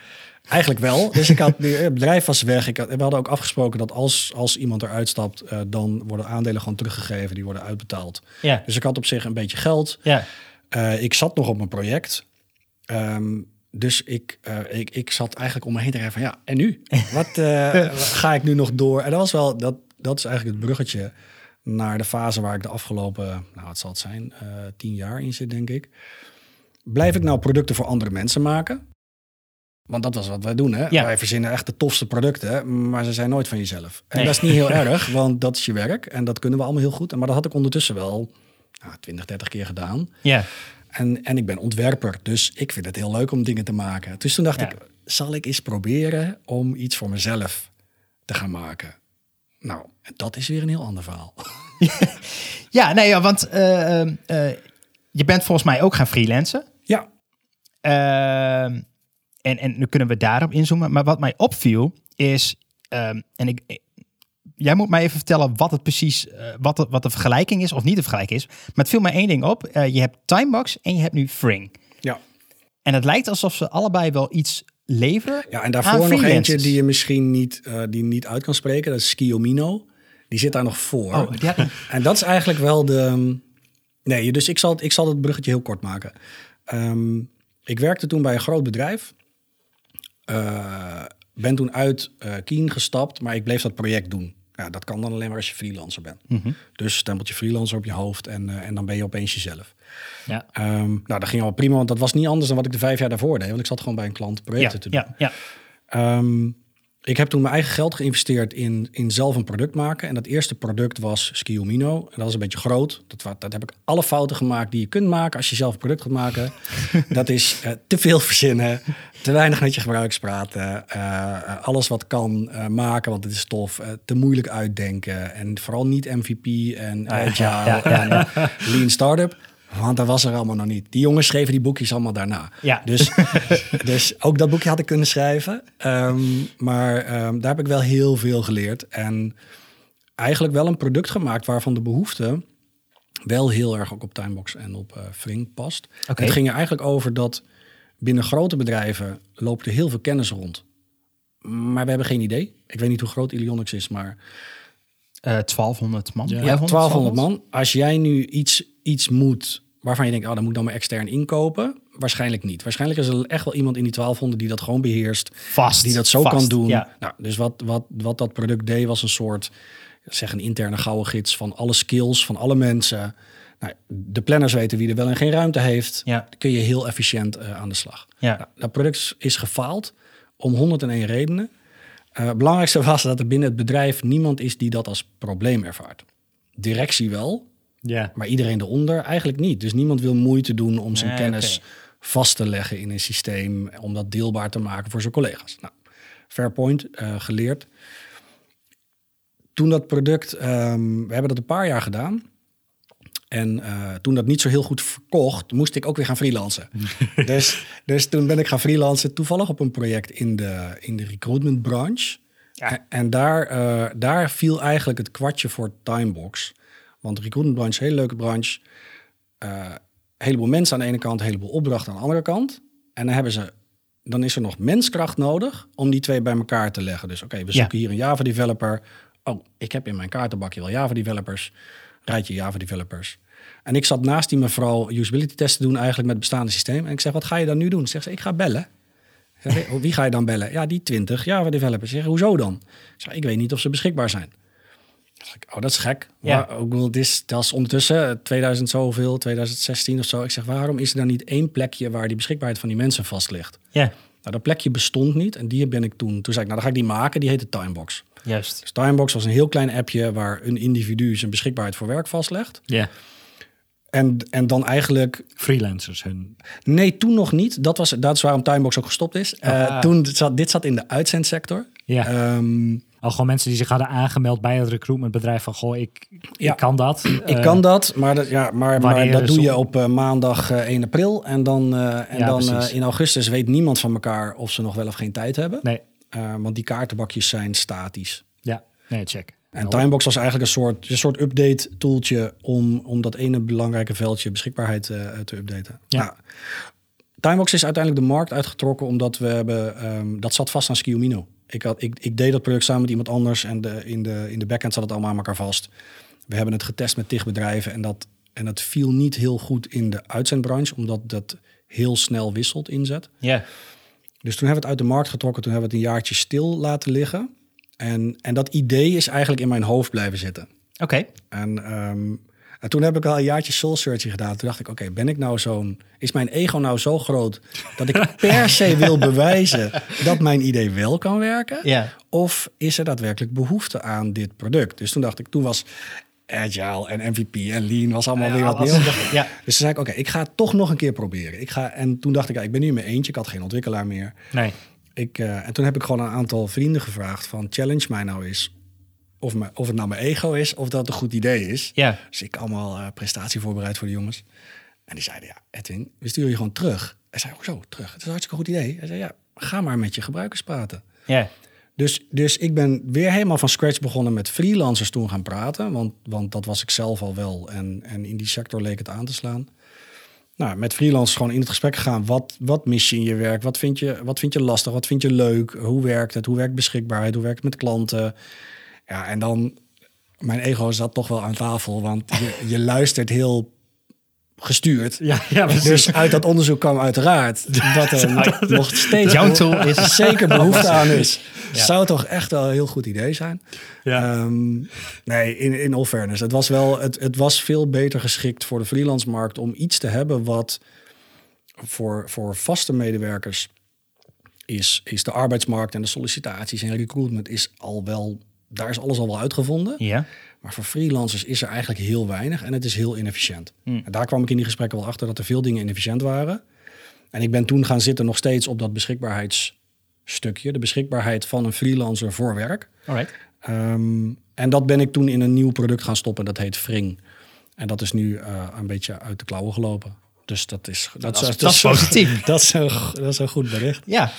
eigenlijk wel. Dus ik had, het bedrijf was weg. Ik had, we hadden ook afgesproken dat als, als iemand eruit stapt, dan worden aandelen gewoon teruggegeven, die worden uitbetaald. Ja, Dus ik had op zich een beetje geld. ja, ik zat nog op mijn project. Ehm, dus ik, eh, ik, ik zat eigenlijk om me heen te rijden van ja, en nu? Wat eh, ga ik nu nog door? En dat was wel, dat, dat is eigenlijk het bruggetje naar de fase waar ik de afgelopen, nou wat zal het zijn, eh, tien jaar in zit, denk ik. Blijf ik nou producten voor andere mensen maken? Want dat was wat wij doen, hè? Ja. Wij verzinnen echt de tofste producten, maar ze zijn nooit van jezelf. En Nee. dat is niet heel erg, want dat is je werk en dat kunnen we allemaal heel goed. Maar dat had ik ondertussen wel nou, 20, 30 keer gedaan. ja. En, en ik ben ontwerper, dus ik vind het heel leuk om dingen te maken. Dus toen dacht Ja. ik, zal ik eens proberen om iets voor mezelf te gaan maken? Nou, dat is weer een heel ander verhaal. Ja, nee, ja, want eh, eh, eh, je bent volgens mij ook gaan freelancen. Ja, Ehm, en, en nu kunnen we daarop inzoomen. Maar wat mij opviel is, ehm, en ik- jij moet mij even vertellen wat het precies, eh, wat, de, wat de vergelijking is of niet de vergelijking is. Maar het viel mij één ding op. Eh, je hebt Timebox en je hebt nu Fring. ja. En het lijkt alsof ze allebei wel iets leveren. ja en daarvoor nog eentje die je misschien niet, eh, die niet uit kan spreken. Dat is Skiomino. Die zit daar nog voor. Oh, ja, En dat is eigenlijk wel de. Nee, dus ik zal, het- ik zal het bruggetje heel kort maken. Ehm, ik werkte toen bij een groot bedrijf. Eh, ben toen uit eh Kien gestapt, maar ik bleef dat project doen. Ja, dat kan dan alleen maar als je freelancer bent. Mhm. Dus stempeltje freelancer op je hoofd en, eh, en dan ben je opeens jezelf. Ja. Ehm, nou, dat ging al prima, want dat was niet anders dan wat ik de vijf jaar daarvoor deed. Want ik zat gewoon bij een klant ja, projecten te doen. ja, ja. Ehm, ik heb toen mijn eigen geld geïnvesteerd in, in zelf een product maken. En dat eerste product was Skiomino. En dat was een beetje groot. Dat, dat heb ik alle fouten gemaakt die je kunt maken als je zelf een product gaat maken. dat is eh, te veel verzinnen, te weinig met je gebruikers praten. eh, alles wat kan eh, maken, want het is tof. te moeilijk uitdenken. En vooral niet MVP en agile ja, ja, ja. en lean startup. Want dat was er allemaal nog niet. Die jongens schreven die boekjes allemaal daarna. Ja. Dus, dus ook dat boekje had ik kunnen schrijven. Ehm, maar ehm, daar heb ik wel heel veel geleerd. En eigenlijk wel een product gemaakt waarvan de behoefte wel heel erg ook op Timebox en op eh Fring past. Het ging er eigenlijk over dat binnen grote bedrijven loopt er heel veel kennis rond. Maar we hebben geen idee. Ik weet niet hoe groot Ilionix is, maar Eh 1200 man. Ja. Ja, 1100, 1200 man. Als jij nu iets, iets moet waarvan je denkt, oh, dan moet ik dan maar extern inkopen. Waarschijnlijk niet. Waarschijnlijk is er echt wel iemand in die 1200 die dat gewoon beheerst. Vast. Die dat zo Vast, kan doen. Ja. Nou, dus wat, wat, wat dat product deed was een soort, zeg een interne gouden gids van alle skills van alle mensen. Nou, de planners weten wie er wel en geen ruimte heeft. Ja. Dan kun je heel efficiënt eh, aan de slag. Ja. Nou, dat product is gefaald om 101 redenen. Eh, het belangrijkste was dat er binnen het bedrijf niemand is die dat als probleem ervaart. Directie wel, Ja. maar iedereen eronder eigenlijk niet. Dus niemand wil moeite doen om zijn Nee, kennis vast te leggen in een systeem, om dat deelbaar te maken voor zijn collega's. Nou, fair point, eh, geleerd. Toen dat product, ehm, we hebben dat een paar jaar gedaan. En eh, toen dat niet zo heel goed verkocht, moest ik ook weer gaan freelancen. dus, dus toen ben ik gaan freelancen, toevallig op een project in de, in de recruitment branche. Ja. En, en daar, eh, daar viel eigenlijk het kwartje voor Timebox. Want de recruitment branche, is een hele leuke branche. Eh, heleboel mensen aan de ene kant, heleboel opdrachten aan de andere kant. En dan hebben ze, dan is er nog menskracht nodig om die twee bij elkaar te leggen. Dus oké, we Ja. zoeken hier een Java developer. Oh, ik heb in mijn kaartenbakje wel Java developers. Rijtje Java developers. En ik zat naast die mevrouw usability testen doen eigenlijk met het bestaande systeem. En ik zeg, wat ga je dan nu doen? Zegt ze, ik ga bellen. Ik zeg, "Oh, wie ga je dan bellen? Ja, die 20 Java developers. Zeg, hoezo dan? Ik zeg, ik weet niet of ze beschikbaar zijn. Ik, oh, dat is gek. Ja. Maar ook, wel, is, dat is ondertussen eh, 2000 zoveel, 2016 of zo. Ik zeg, waarom is er dan niet één plekje waar die beschikbaarheid van die mensen vast ligt? Ja, Nou, dat plekje bestond niet en die ben ik toen. Toen zei ik, nou, dan ga ik die maken. Die heette Timebox. Juist. Dus Timebox was een heel klein appje waar een individu zijn beschikbaarheid voor werk vastlegt. Ja. En, en dan eigenlijk Freelancers hun. Nee, toen nog niet. Dat, was, dat is waarom Timebox ook gestopt is. Eh, Ah. toen zat, dit zat in de uitzendsector. Ja. Ehm, Al gewoon mensen die zich hadden aangemeld bij het recruitmentbedrijf van goh, ik, Ja. ik kan dat. ik Eh, kan dat, maar, dat, ja, maar, maar dat doe je op- eh, maandag eh, 1 april. En dan, eh, en Ja, dan eh, in augustus weet niemand van elkaar of ze nog wel of geen tijd hebben. Nee, Eh, want die kaartenbakjes zijn statisch. ja, nee, check. En Timebox was eigenlijk een soort, een soort update tooltje om, om dat ene belangrijke veldje beschikbaarheid eh, te updaten. Ja. Nou, Timebox is uiteindelijk de markt uitgetrokken omdat we hebben, ehm, dat zat vast aan Skiumino. Ik, had, ik, ik deed dat product samen met iemand anders en de, in, de, in de backend zat het allemaal aan elkaar vast. We hebben het getest met tig bedrijven en dat, en dat viel niet heel goed in de uitzendbranche, omdat dat heel snel wisselt inzet. Ja, Dus toen hebben we het uit de markt getrokken. Toen hebben we het een jaartje stil laten liggen. En, en dat idee is eigenlijk in mijn hoofd blijven zitten. oké. En, ehm, en toen heb ik al een jaartje soul searching gedaan. Toen dacht ik, oké, ben ik nou zo'n... Is mijn ego nou zo groot dat ik per se wil bewijzen dat mijn idee wel kan werken? Ja. Of is er daadwerkelijk behoefte aan dit product? Dus toen dacht ik, toen was Agile en MVP en Lean was allemaal Ja, weer wat nieuw. ja. Dus toen zei ik, oké, ik ga het toch nog een keer proberen. Ik ga, en toen dacht ik, ja, ik ben nu in mijn eentje. Ik had geen ontwikkelaar meer. Nee. Ik, eh, en toen heb ik gewoon een aantal vrienden gevraagd van challenge mij nou eens of, me, of het nou mijn ego is of dat het een goed idee is. Ja. Dus ik allemaal eh, prestatie voorbereid voor de jongens. En die zeiden, ja Edwin, we sturen je gewoon terug. Hij zei, hoezo terug? Het is een hartstikke goed idee. Hij zei, ja, ga maar met je gebruikers praten. Ja. Dus, dus ik ben weer helemaal van scratch begonnen met freelancers toen gaan praten. Want, want dat was ik zelf al wel. En, en in die sector leek het aan te slaan. Nou, met freelancers gewoon in het gesprek gegaan. Wat, wat mis je in je werk? Wat vind je, wat vind je lastig? Wat vind je leuk? Hoe werkt het? Hoe werkt beschikbaarheid? Hoe werkt het met klanten? Ja, en dan... Mijn ego zat toch wel aan tafel. Want je, je luistert heel gestuurd. Ja, ja precies. Dus uit dat onderzoek kwam uiteraard dat er nog steeds Jouw tool is- zeker behoefte aan is. Zou toch echt wel een heel goed idee zijn. Ja. Ehm, nee, in, in all fairness. Het was wel, het, het was veel beter geschikt voor de freelance markt om iets te hebben wat voor, voor vaste medewerkers is, is de arbeidsmarkt en de sollicitaties en recruitment is al wel, daar is alles al wel uitgevonden. Ja. Maar voor freelancers is er eigenlijk heel weinig en het is heel inefficiënt. En daar kwam ik in die gesprekken wel achter dat er veel dingen inefficiënt waren. En ik ben toen gaan zitten nog steeds op dat beschikbaarheidsstukje. De beschikbaarheid van een freelancer voor werk. Alright. Ehm, en dat ben ik toen in een nieuw product gaan stoppen. Dat heet Fring. En dat is nu eh, een beetje uit de klauwen gelopen. Dus dat is, dat, is- dat is positief. Dat is, een, dat is een goed bericht. Ja.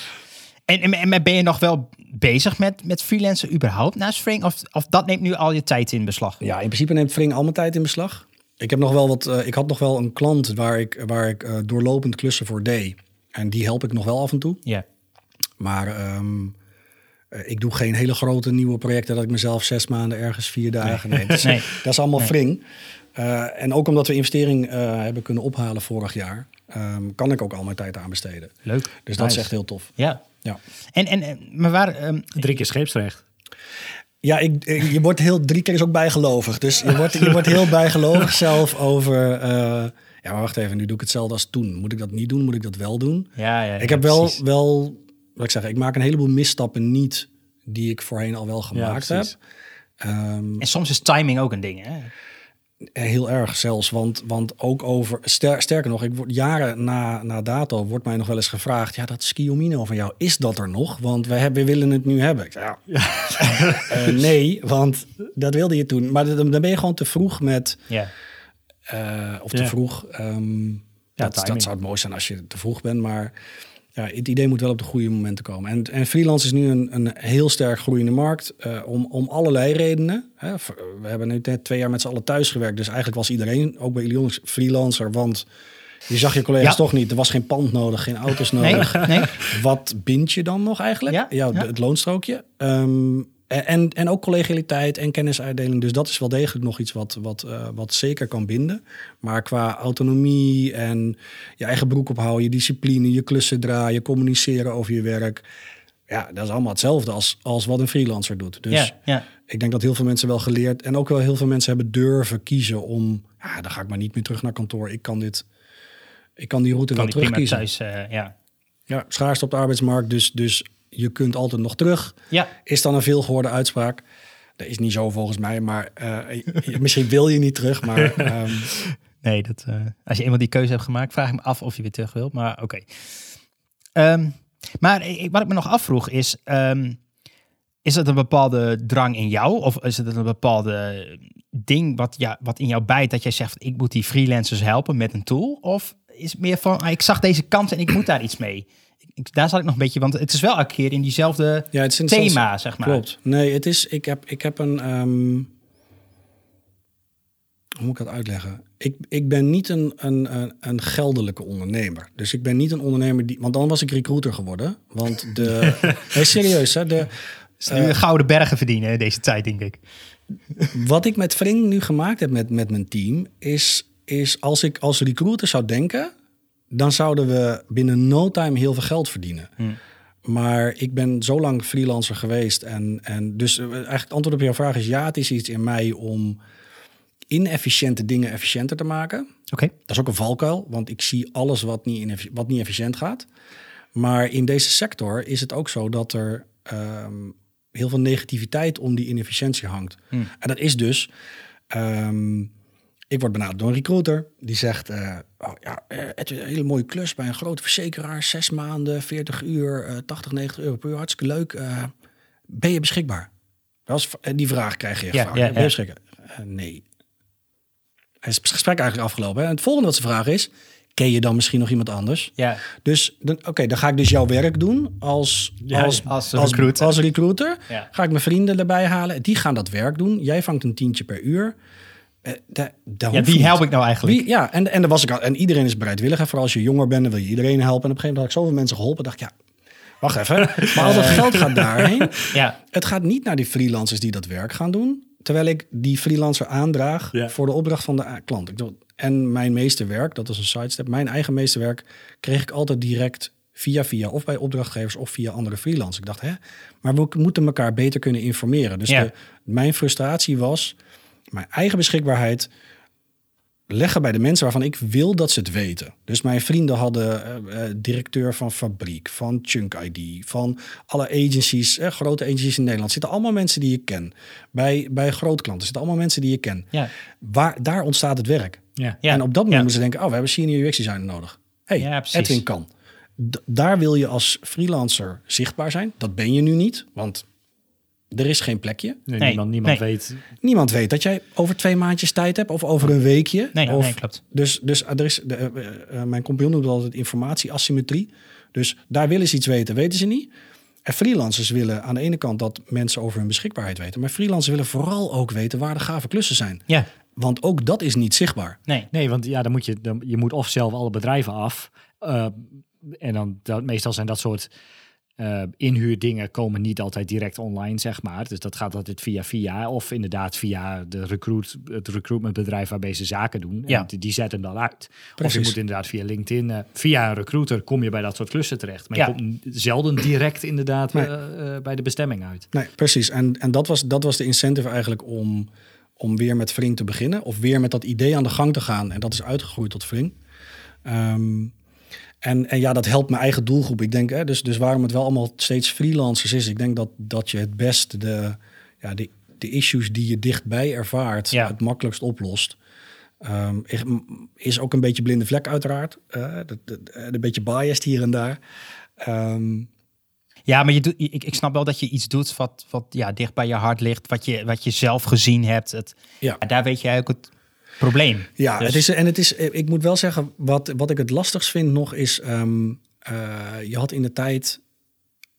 En, en, en ben je nog wel bezig met, met freelancen überhaupt naast Spring? Of, of dat neemt nu al je tijd in beslag? Ja, in principe neemt Fring al mijn tijd in beslag. Ik heb nog wel wat. eh, ik had nog wel een klant waar ik, waar ik eh, doorlopend klussen voor deed. En die help ik nog wel af en toe. Ja. Maar ehm, Eh, ik doe geen hele grote nieuwe projecten dat ik mezelf zes maanden ergens vier dagen. Nee, dat, is, Nee. dat is allemaal Nee. wring. Eh, en ook omdat we investering hebben kunnen ophalen vorig jaar, ehm, kan ik ook al mijn tijd aan besteden. Leuk. Dus dat is echt heel tof. Ja. Ja. En, en, maar waar... ehm, Drie keer scheepsrecht. Ja, ik, je wordt heel drie keer is ook bijgelovig. Dus je wordt, je wordt heel bijgelovig zelf over. eh, ja, maar wacht even, nu doe ik hetzelfde als toen. Moet ik dat niet doen? Moet ik dat wel doen? ja, ja, ik ja, heb wel, precies. wel, wat ik zeg, ik maak een heleboel misstappen niet die ik voorheen al wel gemaakt heb. Ehm, En soms is timing ook een ding, hè? Heel erg zelfs, want, want ook over, ster- sterker nog, ik word jaren na, na dato wordt mij nog wel eens gevraagd, ja, dat Skiomino van jou, is dat er nog? Want we, hebben, we willen het nu hebben. Ik ja, Eh, nee, want dat wilde je toen. Maar dan dan ben je gewoon te vroeg met, Ja. eh, of te Ja. vroeg. ehm, dat, dat zou het mooi zijn als je te vroeg bent, maar ja, het idee moet wel op de goede momenten komen. En, en freelance is nu een, een heel sterk groeiende markt eh, om, om allerlei redenen. Hè. We hebben nu net twee jaar met z'n allen thuis gewerkt, dus eigenlijk was iedereen, ook bij Ilionix, freelancer, want je zag je collega's Ja. toch niet. Er was geen pand nodig, geen auto's Nee, nodig. nee. Wat bind je dan nog eigenlijk? Ja, ja. het loonstrookje. Ehm, en, en, ook collegialiteit en kennisuitdeling. Dus dat is wel degelijk nog iets wat, wat, eh, wat zeker kan binden. Maar qua autonomie en je eigen broek ophouden, je discipline, je klussen draaien, communiceren over je werk. Ja, dat is allemaal hetzelfde als, als wat een freelancer doet. Dus ja, ja. ik denk dat heel veel mensen wel geleerd en ook wel heel veel mensen hebben durven kiezen om, ja, dan ga ik maar niet meer terug naar kantoor. Ik kan dit, ik kan die route Kan wel terugkiezen. thuis, eh, ja. Ja, schaarste op de arbeidsmarkt, dus, dus je kunt altijd nog terug. Ja, Is dan een veelgehoorde uitspraak? Dat is niet zo volgens mij, maar eh, misschien wil je niet terug. Maar ehm, nee, dat, eh, als je eenmaal die keuze hebt gemaakt, vraag ik me af of je weer terug wilt. Maar oké. Ehm, maar wat ik me nog afvroeg is, ehm, is het een bepaalde drang in jou? Of is het een bepaalde ding wat, ja, wat in jou bijt dat jij zegt, ik moet die freelancers helpen met een tool? Of is het meer van, ah, ik zag deze kant en ik moet daar iets mee? Ik, daar zat ik nog een beetje, want het is wel elke keer in diezelfde ja, het is thema, zeg maar. Klopt. Nee, het is, ik, heb, ik heb een. ehm, hoe moet ik dat uitleggen? Ik, ik ben niet een, een, een, geldelijke ondernemer. Dus ik ben niet een ondernemer die. Want dan was ik recruiter geworden. Want de. nee, serieus, hè? De, nu de gouden bergen verdienen deze tijd, denk ik. Wat ik met Fring nu gemaakt heb met, met mijn team, is, is als ik als recruiter zou denken, dan zouden we binnen no time heel veel geld verdienen. Maar ik ben zo lang freelancer geweest. En, en dus eh, eigenlijk het antwoord op jouw vraag is ja, het is iets in mij om inefficiënte dingen efficiënter te maken. Oké. Dat is ook een valkuil, want ik zie alles wat niet, wat niet efficiënt gaat. Maar in deze sector is het ook zo dat er ehm, heel veel negativiteit om die inefficiëntie hangt. En dat is dus, ehm, ik word benaderd door een recruiter die zegt, eh, oh ja, eh, het is een hele mooie klus bij een grote verzekeraar, zes maanden, 40 uur, eh 80, 90 euro per uur, hartstikke leuk. Eh, ben je beschikbaar? Dat is, die vraag krijg je Ja, gevraagd. ja, Ben je ja. beschikbaar? Nee. Hij is het gesprek eigenlijk afgelopen. Hè? En het volgende wat ze vragen is, ken je dan misschien nog iemand anders? Ja. Dus dan, oké, dan ga ik dus jouw werk doen als, Ja, als, als als, recruiter. als recruiter. Ja. Ga ik mijn vrienden erbij halen. Die gaan dat werk doen. Jij vangt een tientje per uur. Eh, dat ja, wie niet. help ik nou eigenlijk? Wie, ja, en, en, daar was ik al, en iedereen is bereidwillig. En vooral als je jonger bent, dan wil je iedereen helpen. En op een gegeven moment had ik zoveel mensen geholpen. dacht ik, ja, wacht even. Maar al dat geld gaat daarheen. Ja. Het gaat niet naar die freelancers die dat werk gaan doen. Terwijl ik die freelancer aandraag Ja. voor de opdracht van de klant. Ik En mijn meeste werk, dat is een sidestep. Mijn eigen meeste werk kreeg ik altijd direct via via. Of bij opdrachtgevers of via andere freelancers. Ik dacht, hè, maar we moeten elkaar beter kunnen informeren. Dus Ja. de, mijn frustratie was mijn eigen beschikbaarheid leggen bij de mensen waarvan ik wil dat ze het weten. Dus mijn vrienden hadden eh, eh, directeur van Fabriek, van Chunk ID, van alle agencies, eh, grote agencies in Nederland. Zitten allemaal mensen die je ken. Bij, bij grootklanten zitten allemaal mensen die je ken. Ja. Waar, daar ontstaat het werk. Ja. Ja. En op dat moment Ja. moeten ze denken, oh, we hebben senior UX designer nodig. hey, Ja. Edwin kan. D- daar wil je als freelancer zichtbaar zijn. Dat ben je nu niet, want er is geen plekje. Nee, Nee, niemand niemand nee. weet. Niemand weet dat jij over twee maandjes tijd hebt of over een weekje. Nee, of, nee, klopt. Dus, dus er is, de, eh, eh, mijn compagnon noemt altijd informatieasymmetrie. Dus daar willen ze iets weten, weten ze niet. En freelancers willen aan de ene kant dat mensen over hun beschikbaarheid weten. Maar freelancers willen vooral ook weten waar de gave klussen zijn. Ja. Want ook dat is niet zichtbaar. Nee. Nee, want ja, dan moet je, dan, je moet of zelf alle bedrijven af. eh, en dan dat, meestal zijn dat soort Uh, inhuurdingen komen niet altijd direct online, zeg maar. Dus dat gaat altijd via via. Of inderdaad via de recruit, het recruitmentbedrijf waarbij ze zaken doen. Ja. En die, zetten dan uit. Of je moet inderdaad via LinkedIn, uh, via een recruiter kom je bij dat soort klussen terecht. Maar Ja. je komt zelden direct inderdaad Nee. eh, eh, bij de bestemming uit. Nee, precies. En, en dat, was, dat was de incentive eigenlijk om, om weer met Vring te beginnen. Of weer met dat idee aan de gang te gaan. En dat is uitgegroeid tot Vring. Ehm, en, en ja, dat helpt mijn eigen doelgroep. Ik denk, hè, dus, dus waarom het wel allemaal steeds freelancers is. Ik denk dat, dat je het best de, ja, de, de issues die je dichtbij ervaart, Ja. het makkelijkst oplost. Ehm, is- is ook een beetje blinde vlek uiteraard. Eh, eh, een beetje biased hier en daar. Ehm, Ja, maar je doet, ik, ik snap wel dat je iets doet wat, wat ja, dicht bij je hart ligt, wat je, wat je zelf gezien hebt. Het, Ja. Daar weet jij ook het probleem. Ja, Dus- het is, en het is, ik moet wel zeggen, wat, wat ik het lastigst vind nog is, ehm, eh, je had in de tijd,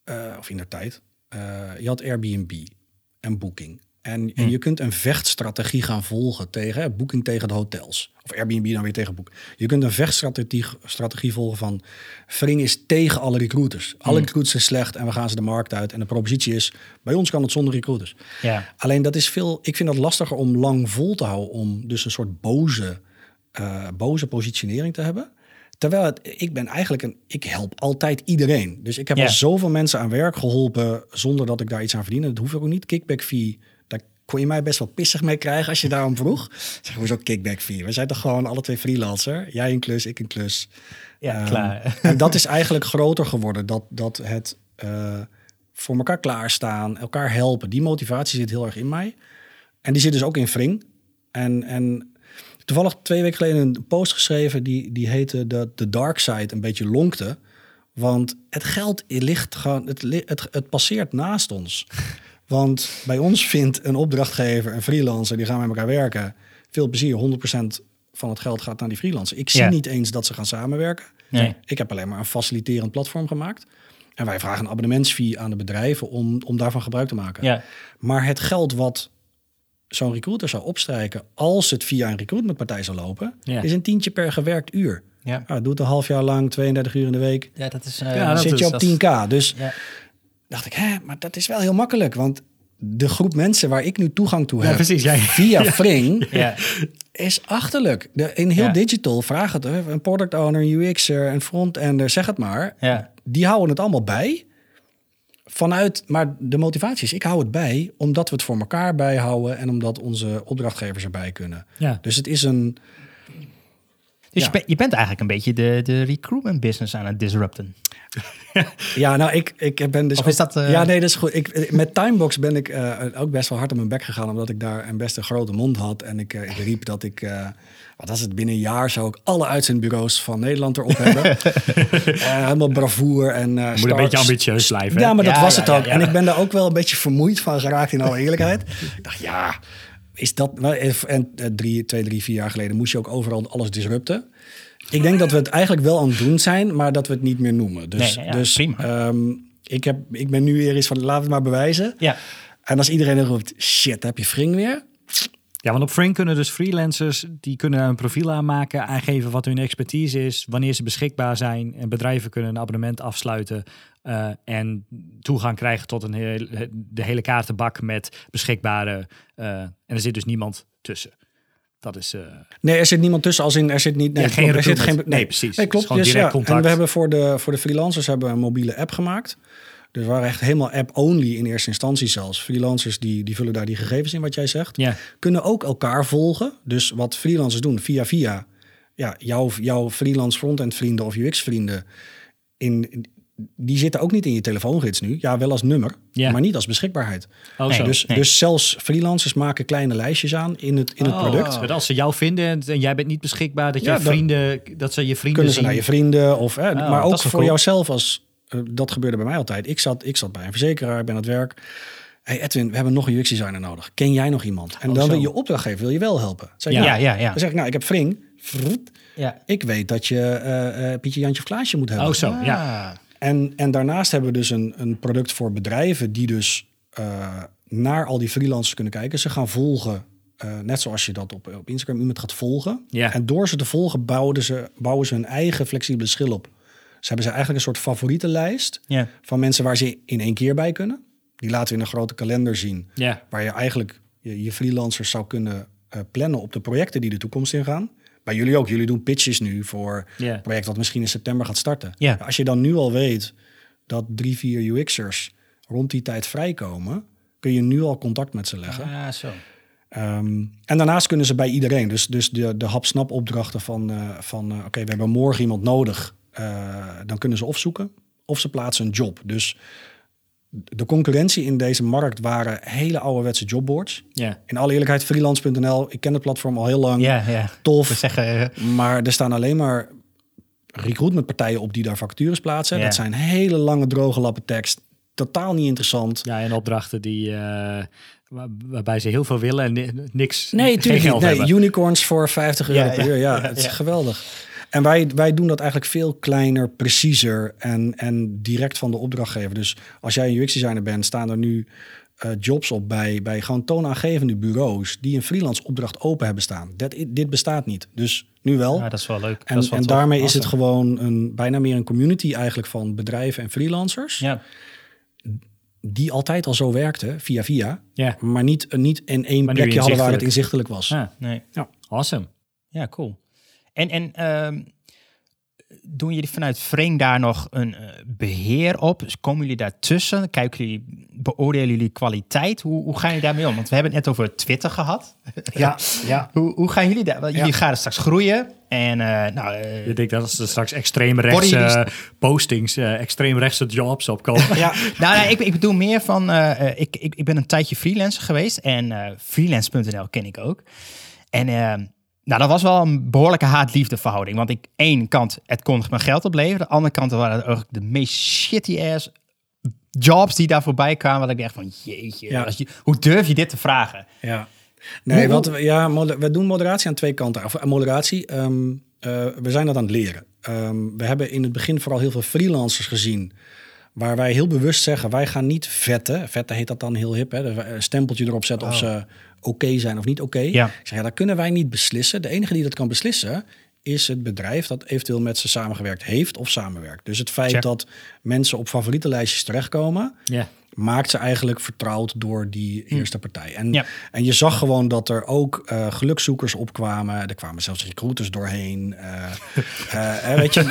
eh, of in de tijd, eh, je had Airbnb en Booking. En, en je kunt een vechtstrategie gaan volgen tegen hè, Booking tegen de hotels. Of Airbnb dan weer tegen Book. Je kunt een vechtstrategie strategie volgen van Vring is tegen alle recruiters. Alle recruiters zijn slecht en we gaan ze de markt uit. En de propositie is, bij ons kan het zonder recruiters. Ja. Alleen dat is veel, ik vind dat lastiger om lang vol te houden, om dus een soort boze, eh, boze positionering te hebben. Terwijl het, ik ben eigenlijk een, ik help altijd iedereen. Dus ik heb al zoveel mensen aan werk geholpen zonder dat ik daar iets aan verdien. Dat hoef ik ook niet. Kickback fee, kon je mij best wel pissig mee krijgen als je daarom vroeg. Zeg, hoezo kickback fee? We zijn toch gewoon alle twee freelancer? Jij een klus, ik een klus. Ja, Ehm, klaar. En dat is eigenlijk groter geworden. Dat, dat het eh, voor elkaar klaarstaan, elkaar helpen. Die motivatie zit heel erg in mij. En die zit dus ook in Vring. En, en toevallig twee weken geleden een post geschreven... die, die heette dat de dark side een beetje lonkte. Want het geld ligt gewoon... Het, het, het passeert naast ons. Want bij ons vindt een opdrachtgever, een freelancer... die gaan met elkaar werken. Veel plezier, 100% van het geld gaat naar die freelancer. Ik zie Ja. niet eens dat ze gaan samenwerken. Nee. Ik heb alleen maar een faciliterend platform gemaakt. En wij vragen een abonnementsfee aan de bedrijven om, om daarvan gebruik te maken. Ja. Maar het geld wat zo'n recruiter zou opstrijken als het via een recruitmentpartij zou lopen, Ja. is een tientje per gewerkt uur. Ja. Nou, doet een half jaar lang, 32 uur in de week. ja, dat is... Ja, Dan dat zit je op 10k. Dus Ja. Dacht ik, hè, maar dat is wel heel makkelijk. Want de groep mensen waar ik nu toegang toe Ja, heb precies. Ja, ja. via Fring Ja. is achterlijk. De, in heel Ja. digital, vraag het, hè, een product owner, een UX'er, een frontender, zeg het maar. Ja. Die houden het allemaal bij. Vanuit, maar de motivatie is, ik hou het bij omdat we het voor elkaar bijhouden en omdat onze opdrachtgevers erbij kunnen. Ja. Dus het is een, Dus Ja. je, bent, je bent eigenlijk een beetje de, de recruitment business aan het disrupten. ja, nou, ik, ik ben dus. Of is dat, eh, Ja, nee, dat is goed. Ik, met Timebox ben ik eh, ook best wel hard op mijn bek gegaan, omdat ik daar een best een grote mond had. En ik, eh, ik riep dat ik, wat was het, binnen een jaar zou ik alle uitzendbureaus van Nederland erop hebben. Helemaal bravoer en. Moet een beetje ambitieus blijven. Ja, maar dat Ja, was ja, het ook. En ik ben daar ook wel een beetje vermoeid van geraakt, in alle eerlijkheid. ik dacht, ja, is dat... nou, En eh, drie, twee, drie, vier jaar geleden moest je ook overal alles disrupten. Ik denk dat we het eigenlijk wel aan het doen zijn, maar dat we het niet meer noemen. Dus, Nee, ja, dus prima. ehm, ik, heb, ik ben nu weer eens van, laat het maar bewijzen. Ja. En als iedereen dan roept, shit, heb je Fring weer? Ja, want op Frink kunnen dus freelancers die kunnen een profiel aanmaken, aangeven wat hun expertise is, wanneer ze beschikbaar zijn. En bedrijven kunnen een abonnement afsluiten eh, en toegang krijgen tot een heel, de hele kaartenbak met beschikbare. eh, en er zit dus niemand tussen. Dat is. eh, Nee, er zit niemand tussen als in, er zit niet... Nee, Ja, geen klopt, er zit geen, Nee, precies. Nee, klopt. Dus ja, contact. En we hebben voor de, voor de freelancers hebben we een mobiele app gemaakt. Dus we waren echt helemaal app-only in eerste instantie zelfs. Freelancers die, die vullen daar die gegevens in, wat jij zegt. ja. Kunnen ook elkaar volgen. Dus wat freelancers doen via via... Ja, jouw, jouw freelance frontend vrienden of UX vrienden... In, die zitten ook niet in je telefoongids nu. Ja, wel als nummer, Ja. maar niet als beschikbaarheid. Oh, Nee. Dus, nee. dus zelfs freelancers maken kleine lijstjes aan in het, in het Oh, product. dat als ze jou vinden en, jij bent niet beschikbaar, dat je Ja, vrienden, dat ze je vrienden kunnen ze zien. naar je vrienden of hè, maar ook voor cool. jouzelf als eh, dat gebeurde bij mij altijd. Ik zat, ik zat bij een verzekeraar, ik ben aan het werk. Hey Edwin, we hebben nog een UX designer nodig. Ken jij nog iemand? En Oh, dan wil je opdrachtgever wil je wel helpen. Zeg Ja. ja. Ja, ja. Dan zeg ik, nou, ik heb Fring. Ja. Ik weet dat je eh, Pietje, Jantje of Klaasje moet hebben. Oh, zo. Ja. Ah. En, en daarnaast hebben we dus een, een product voor bedrijven die dus naar al die freelancers kunnen kijken. Ze gaan volgen, net zoals je dat op, op Instagram iemand gaat volgen. Ja. En door ze te volgen bouwen ze, bouwen ze hun eigen flexibele schil op. Ze hebben ze eigenlijk een soort favorietenlijst Ja. van mensen waar ze in één keer bij kunnen. Die laten we in een grote kalender zien. Ja. Waar je eigenlijk je, je freelancers zou kunnen eh, plannen op de projecten die de toekomst ingaan. Bij jullie ook. Jullie doen pitches nu voor Ja. een project dat misschien in september gaat starten. Als je dan nu al weet dat drie, vier UX'ers rond die tijd vrijkomen, kun je nu al contact met ze leggen. Ja, zo. Ehm, en daarnaast kunnen ze bij iedereen. Dus, dus de, de hap-snap opdrachten van, eh, van eh, oké, we hebben morgen iemand nodig. Eh, dan kunnen ze of zoeken of ze plaatsen een job. Dus de concurrentie in deze markt waren hele ouderwetse jobboards. In alle eerlijkheid, freelance.nl, ik ken het platform al heel lang. Tof. Zeggen, eh, Maar er staan alleen maar recruitmentpartijen op die daar vacatures plaatsen. Dat zijn hele lange, droge lappen tekst. Totaal niet interessant. Ja, en opdrachten die, eh, waar- waarbij ze heel veel willen en ni- niks, Nee, natuurlijk niet. Nee, unicorns voor 50 euro Ja, per ja. uur. Ja, Ja, het is geweldig. En wij, wij doen dat eigenlijk veel kleiner, preciezer en, en direct van de opdrachtgever. Dus als jij een UX-designer bent, staan er nu eh, jobs op bij, bij gewoon toonaangevende bureaus die een freelance opdracht open hebben staan. Dat, dit bestaat niet. Dus nu wel. ja, dat is wel leuk. en dat is wel en tof. daarmee is het gewoon een, bijna meer een community eigenlijk van bedrijven en freelancers. Ja. Die altijd al zo werkten, via via. Ja. Maar niet, niet in één Maar plekje hadden waar het inzichtelijk. was. Ja, Nee. awesome. Ja, cool. En, en ehm, doen jullie vanuit Frame daar nog een eh, beheer op? Dus komen jullie daartussen? Kijken jullie, beoordelen jullie kwaliteit? Hoe, hoe gaan jullie daarmee om? Want we hebben het net over Twitter gehad. Ja, ja. Hoe, hoe gaan jullie daar? Want Jullie Ja. gaan straks groeien. En eh, nou, eh, Ik denk dat als er straks extreemrechtse Worden uh, postings, uh, extreemrechtse jobs opkomen. Ja, nou, nee, ik, ik bedoel meer van, ik, ik, ik ben een tijdje freelancer geweest en eh, freelance.nl ken ik ook. En eh, nou, dat was wel een behoorlijke haat-liefde verhouding. Want ik, één kant, het kon mijn geld opleveren. De andere kant waren het eigenlijk de meest shitty ass jobs die daar voorbij kwamen. Dat ik dacht van, jeetje, Ja. als je, hoe durf je dit te vragen? Ja. Nee, we, ja, we doen moderatie aan twee kanten. Of, eh, moderatie, ehm, eh, we zijn dat aan het leren. Ehm, we hebben in het begin vooral heel veel freelancers gezien. Waar wij heel bewust zeggen, wij gaan niet vetten. Vetten heet dat dan heel hip. Hè? Een stempeltje erop zetten of Oh. ze oké zijn of niet oké. Ja. Ik zeg, ja, dat kunnen wij niet beslissen. De enige die dat kan beslissen is het bedrijf dat eventueel met ze samengewerkt heeft of samenwerkt. Dus het feit Check. dat mensen op favoriete lijstjes terechtkomen, Ja. Maakt ze eigenlijk vertrouwd door die eerste partij. En, Hm. Ja. en je zag gewoon dat er ook eh gelukzoekers opkwamen. Er kwamen zelfs recruiters doorheen. eh eh, weet je,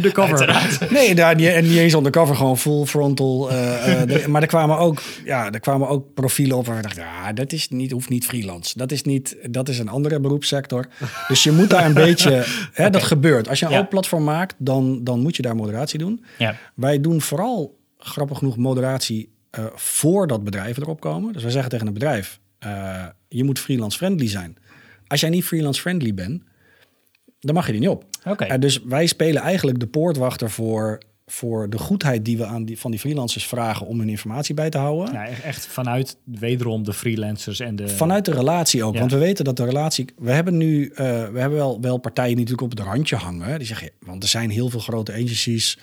de cover. nee, daar niet, en niet eens undercover, gewoon full frontal. de- maar er kwamen, ook, ja, er kwamen ook profielen op waar we dachten, ja, dat is niet, hoeft niet freelance. Dat is, niet, dat is een andere beroepssector. Dus je moet daar een beetje, hè, dat gebeurt. Als je een Ja. platform maakt, dan, dan moet je daar moderatie doen. Ja. Wij doen vooral, grappig genoeg, moderatie eh voordat bedrijven erop komen. Dus wij zeggen tegen een bedrijf, eh, je moet freelance friendly zijn. Als jij niet freelance friendly bent, dan mag je er niet op. Oké. Eh, dus wij spelen eigenlijk de poortwachter voor, voor de goedheid die we aan die, van die freelancers vragen om hun informatie bij te houden. Ja, echt vanuit wederom de freelancers en de... Vanuit de relatie ook. Ja. Want we weten dat de relatie. We hebben nu. we hebben wel, wel partijen die natuurlijk op het randje hangen. Die zeggen. Want er zijn heel veel grote agencies.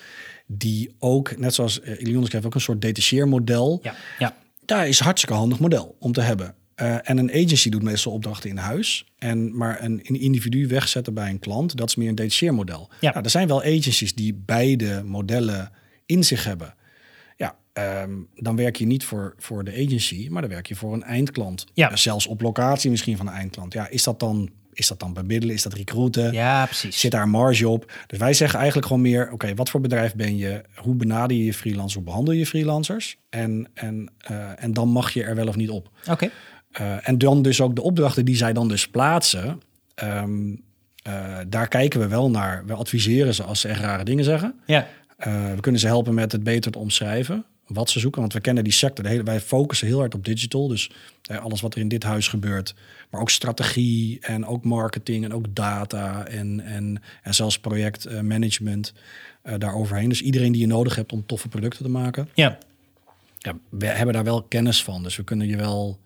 Die ook, net zoals uh, Ilionis heeft ook een soort detacheermodel. Ja. Ja. Daar is hartstikke handig model om te hebben. Eh, en een agency doet meestal opdrachten in huis. En, maar een, een individu wegzetten bij een klant, dat is meer een detacheermodel. Ja. Nou, er zijn wel agencies die beide modellen in zich hebben. Ja, ehm, dan werk je niet voor, voor de agency, maar dan werk je voor een eindklant. Ja. Eh, zelfs op locatie misschien van een eindklant. Ja, is dat dan, is dat dan bemiddelen? Is dat recruiten? ja, precies. Zit daar een marge op? Dus wij zeggen eigenlijk gewoon meer: oké, wat voor bedrijf ben je? Hoe benader je je freelancers? Hoe behandel je freelancers? En, en, eh, en dan mag je er wel of niet op. Oké. Uh, en dan dus ook de opdrachten die zij dan dus plaatsen. Um, uh, daar kijken we wel naar. We adviseren ze als ze echt rare dingen zeggen. Ja. We kunnen ze helpen met het beter te omschrijven. Wat ze zoeken, want we kennen die sector. De hele, wij focussen heel hard op digital. Dus alles wat er in dit huis gebeurt. Maar ook strategie en ook marketing en ook data en, en, en zelfs projectmanagement uh, daaroverheen. Dus iedereen die je nodig hebt om toffe producten te maken. Ja. ja. We hebben daar wel kennis van. Dus we kunnen je wel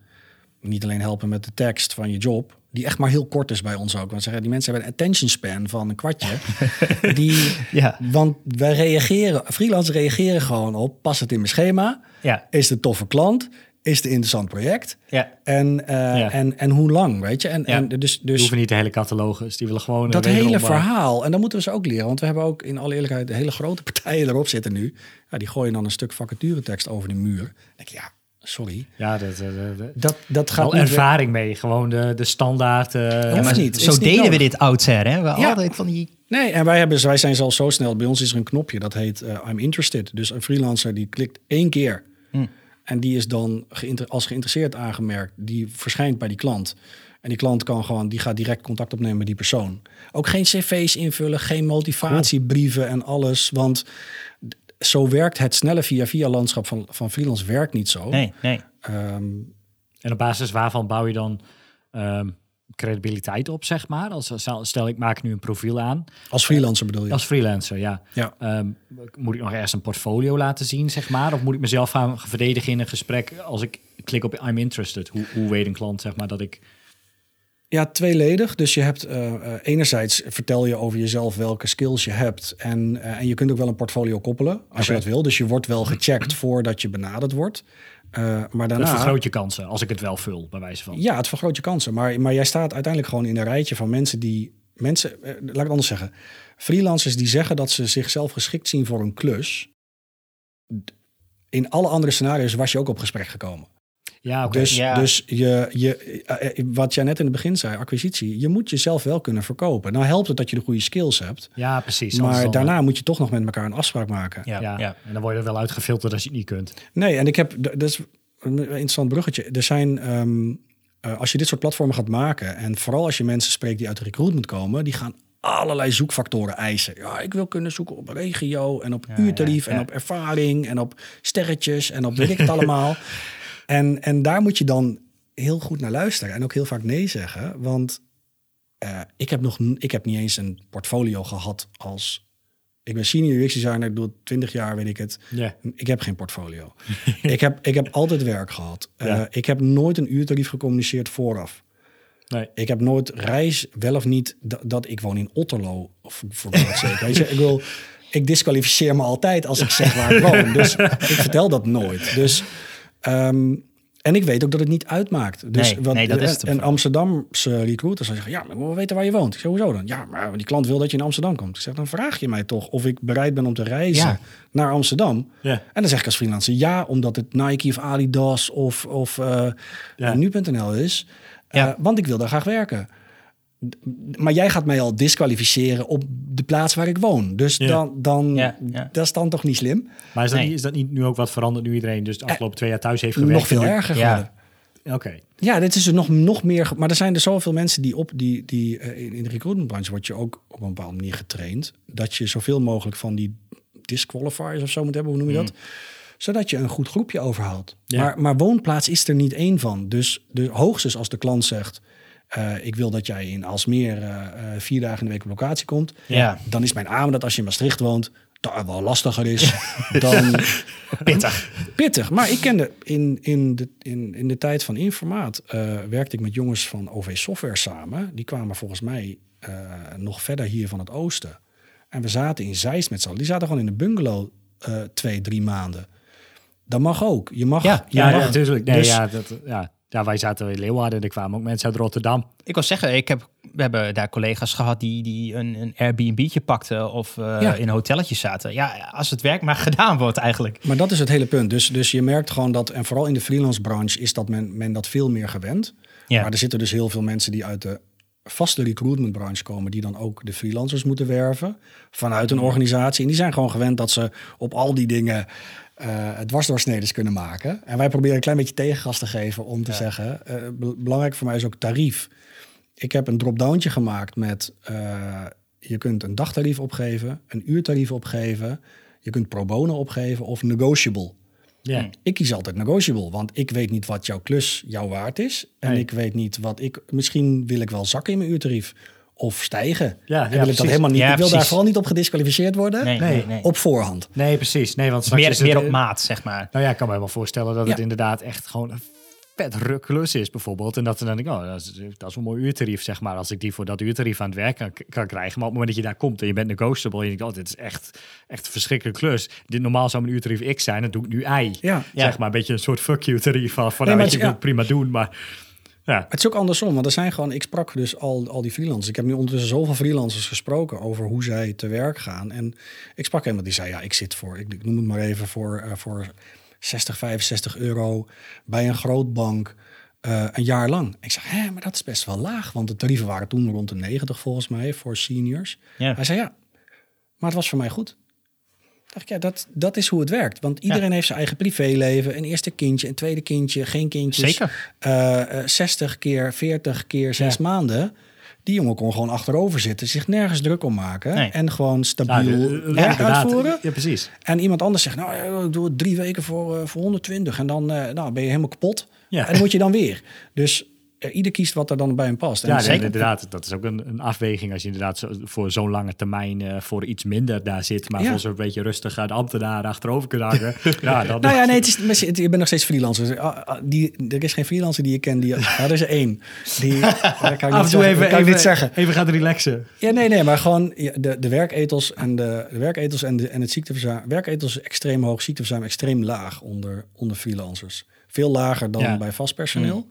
niet alleen helpen met de tekst van je job, die echt maar heel kort is bij ons ook. Want zeggen, die mensen hebben een attention span van een kwartje. die, ja. Want wij reageren, freelancers reageren gewoon op, past het in mijn schema? Ja. Is het een toffe klant? is het een interessant project? Ja. En, eh, Ja. en, en hoe lang, weet je? En, Ja. en dus, Die dus hoeven niet de hele catalogus. Die willen gewoon... dat hele eh, verhaal, en dan moeten we ze ook leren. Want we hebben ook in alle eerlijkheid hele grote partijen erop zitten nu. Ja, die gooien dan een stuk vacaturetekst over de muur. Dan denk ik, ja, sorry. Ja, dat, dat, dat, gaat wel ervaring mee. Gewoon de, de standaard... eh, Ja, maar niet. Zo niet deden we dit oudsher, hè? We Ja. altijd van die... Nee, en wij, hebben, wij zijn zelfs zo snel. Bij ons is er een knopje dat heet eh, I'm interested. Dus een freelancer die klikt één keer. Hm. En die is dan geïnter- als geïnteresseerd aangemerkt. Die verschijnt bij die klant. En die klant kan gewoon, die gaat direct contact opnemen met die persoon. Ook geen cv's invullen, geen motivatiebrieven en alles. Want zo werkt het snelle via-via landschap van, van freelance werkt niet zo. Nee, nee. Ehm, En op basis waarvan bouw je dan ehm, credibiliteit op, zeg maar? Als, stel- stel, ik maak nu een profiel aan. als freelancer bedoel je? Als freelancer, ja. Ja. Ehm, moet ik nog ergens een portfolio laten zien, zeg maar? Of moet ik mezelf gaan verdedigen in een gesprek als ik klik op I'm interested? Hoe, hoe weet een klant, zeg maar, dat ik... Ja, tweeledig. Dus je hebt eh, eh, enerzijds vertel je over jezelf welke skills je hebt. En, eh, en je kunt ook wel een portfolio koppelen als je dat wil. Dus je wordt wel gecheckt voordat je benaderd wordt. Eh, maar Dat daarna. vergroot je kansen, als ik het wel vul, bij wijze van. Ja, het vergroot je kansen. Maar, maar jij staat uiteindelijk gewoon in een rijtje van mensen die. Mensen, laat ik het anders zeggen. Freelancers die zeggen dat ze zichzelf geschikt zien voor een klus. In alle andere scenario's was je ook op gesprek gekomen. Ja, oké. Dus, Ja. dus je, je, eh, eh, wat jij net in het begin zei, acquisitie, je moet jezelf wel kunnen verkopen. Nou helpt het dat je de goede skills hebt, Ja, precies. maar daarna moet je toch nog met elkaar een afspraak maken. Ja, eh, Ja, ja. en dan word je er wel uitgefilterd als je het niet kunt. Nee, en ik heb, dat is een interessant bruggetje. Er zijn, ehm, eh, als je dit soort platformen gaat maken, en vooral als je mensen spreekt die uit de recruitment komen, die gaan allerlei zoekfactoren eisen. Ja, ik wil kunnen zoeken op regio en op Ja, uurtarief ja, en op ervaring en op sterretjes en op weet ik het allemaal. En, en daar moet je dan heel goed naar luisteren en ook heel vaak nee zeggen, want eh, ik heb nog, ik heb niet eens een portfolio gehad als ik ben senior UX designer, ik doe het 20 jaar, weet ik het. Ja. Ik heb geen portfolio. ik, heb, ik heb altijd werk gehad. Eh, Ja. ik heb nooit een uurtarief gecommuniceerd vooraf. Nee. Ik heb nooit reis, wel of niet, dat, ik woon in Otterlo. Of voor. Weet je, ik wil, ik disqualificeer me altijd als ik zeg waar ik woon. Dus ik vertel dat nooit. Dus, ehm, en ik weet ook dat het niet uitmaakt. Dus Nee, nee, dat is en. Amsterdamse recruiters zeggen, ja, maar we weten waar je woont. Ik zeg, hoezo dan? Ja, maar die klant wil dat je in Amsterdam komt. Ik zeg, dan vraag je mij toch of ik bereid ben om te reizen Ja. naar Amsterdam. Ja. En dan zeg ik als freelancer ja, omdat het Nike of Adidas of, of eh, Ja. nu.nl is. Eh, want ik wil daar graag werken. Maar jij gaat mij al disqualificeren op de plaats waar ik woon. Dus Ja. dan, dan Ja, ja. dat is dan toch niet slim? Maar is dat, Nee. niet, is dat niet nu ook wat veranderd nu iedereen dus de afgelopen twee jaar thuis heeft gewerkt? Nog veel nu- erger Ja. geworden. Oké. Ja, dit is er nog, nog meer. Maar er zijn er zoveel mensen die op die, die eh, in de recruitmentbranche word je ook op een bepaalde manier getraind. Dat je zoveel mogelijk van die disqualifiers of zo moet hebben, hoe noem je dat? Zodat je een goed groepje overhoudt. Ja. Maar, maar woonplaats is er niet één van. Dus de, hoogstens als de klant zegt, eh, ik wil dat jij in Alsmeer eh, eh, vier dagen in de week op locatie komt. Ja. Dan is mijn aan dat als je in Maastricht woont, dat wel lastiger is dan Pittig. pittig. Maar ik kende in, in, de, in, in de tijd van informaat werkte ik met jongens van OV Software samen. Die kwamen volgens mij nog verder hier van het oosten. En we zaten in Zeist met z'n allen. Die zaten gewoon in de bungalow twee, drie maanden. Dat mag ook. Je mag. Ja, je Ja, mag- ja, natuurlijk. Nee, dus- ja, dat, ja. Ja, wij zaten in Leeuwarden en er kwamen ook mensen uit Rotterdam. Ik wil zeggen, ik heb, we hebben daar collega's gehad die, die een, een Airbnb'tje pakten of eh, Ja. in hotelletjes zaten. Ja, als het werk maar gedaan wordt eigenlijk. Maar dat is het hele punt. Dus, dus je merkt gewoon dat, en vooral in de freelance branche is dat men, men dat veel meer gewend. Ja. Maar er zitten dus heel veel mensen die uit de vaste recruitment branche komen, die dan ook de freelancers moeten werven vanuit een organisatie. En die zijn gewoon gewend dat ze op al die dingen eh dwarsdoorsneden kunnen maken. En wij proberen een klein beetje tegengas te geven om te zeggen, eh, be- belangrijk voor mij is ook tarief. Ik heb een drop-downtje gemaakt met, eh, je kunt een dagtarief opgeven, een uurtarief opgeven, je kunt pro bono opgeven of negotiable. Ja. Ik kies altijd negotiable, want ik weet niet wat jouw klus jouw waard is. En Nee. ik weet niet wat ik... Misschien wil ik wel zakken in mijn uurtarief. Of stijgen. Ja, en ja, wil ik precies. dat helemaal niet. Ja, ik wil daar vooral niet op gedisqualificeerd worden. Nee, Nee. nee, nee. Op voorhand. Nee, precies. Nee, want meer, is het, meer op maat, zeg maar. Nou ja, ik kan me wel voorstellen dat het inderdaad echt gewoon vet ruk klus is bijvoorbeeld. En dat dan denk ik, oh, dat is, dat is een mooi uurtarief, zeg maar. Als ik die voor dat uurtarief aan het werk kan, kan krijgen. Maar op het moment dat je daar komt en je bent negotiable, en je denkt, oh, dit is echt, echt een verschrikkelijke klus. Dit normaal zou mijn uurtarief X zijn, dan doe ik nu Y. Ja. Zeg maar, een beetje een soort fuck you tarief van, van Nee, nou, weet je, ik het- wil het prima doen, maar ja. Het is ook andersom, want er zijn gewoon, ik sprak dus al, al die freelancers. Ik heb nu ondertussen zoveel freelancers gesproken over hoe zij te werk gaan. En ik sprak iemand die zei, ja, ik zit voor, ik, ik noem het maar even, voor, eh, voor 60, 65 euro bij een grootbank eh een jaar lang. Ik zeg, hé, maar dat is best wel laag, want de tarieven waren toen rond de 90 volgens mij voor seniors. Ja. Hij zei, ja, maar het was voor mij goed. Dacht ik, ja, dat, dat is hoe het werkt. Want iedereen heeft zijn eigen privéleven. Een eerste kindje, een tweede kindje, geen kindjes. Zeker. Eh, eh, 60 keer, 40 keer, zes maanden. Die jongen kon gewoon achterover zitten, zich nergens druk om maken. Nee. En gewoon stabiel de- werk inderdaad. uitvoeren. Ja, precies. En iemand anders zegt, nou, ik doe het drie weken voor, eh, voor 120. En dan eh, nou, ben je helemaal kapot. Ja. En moet je dan weer. Dus eh, ieder kiest wat er dan bij hem past. En Ja, zeker- inderdaad. Dat is ook een, een afweging als je inderdaad zo, voor zo'n lange termijn eh, voor iets minder daar zit. Maar Ja. voor zo'n beetje rustig aan de ambtenaren achterover kunnen hangen. ja, dan, Nou ja, nee, het is, je bent nog steeds freelancer. Ah, ah, Die, er is geen freelancer die je kent. Die, er is er één. Die, kan ik niet af en toe zeggen. even, kan even, niet zeggen. even gaan relaxen. Ja, nee, nee, maar gewoon de, de werketels en, de, de werketels en, de, en het ziekteverzuim. Werketels extreem hoog, ziekteverzuim extreem laag onder, onder freelancers. Veel lager dan Ja. bij vast personeel.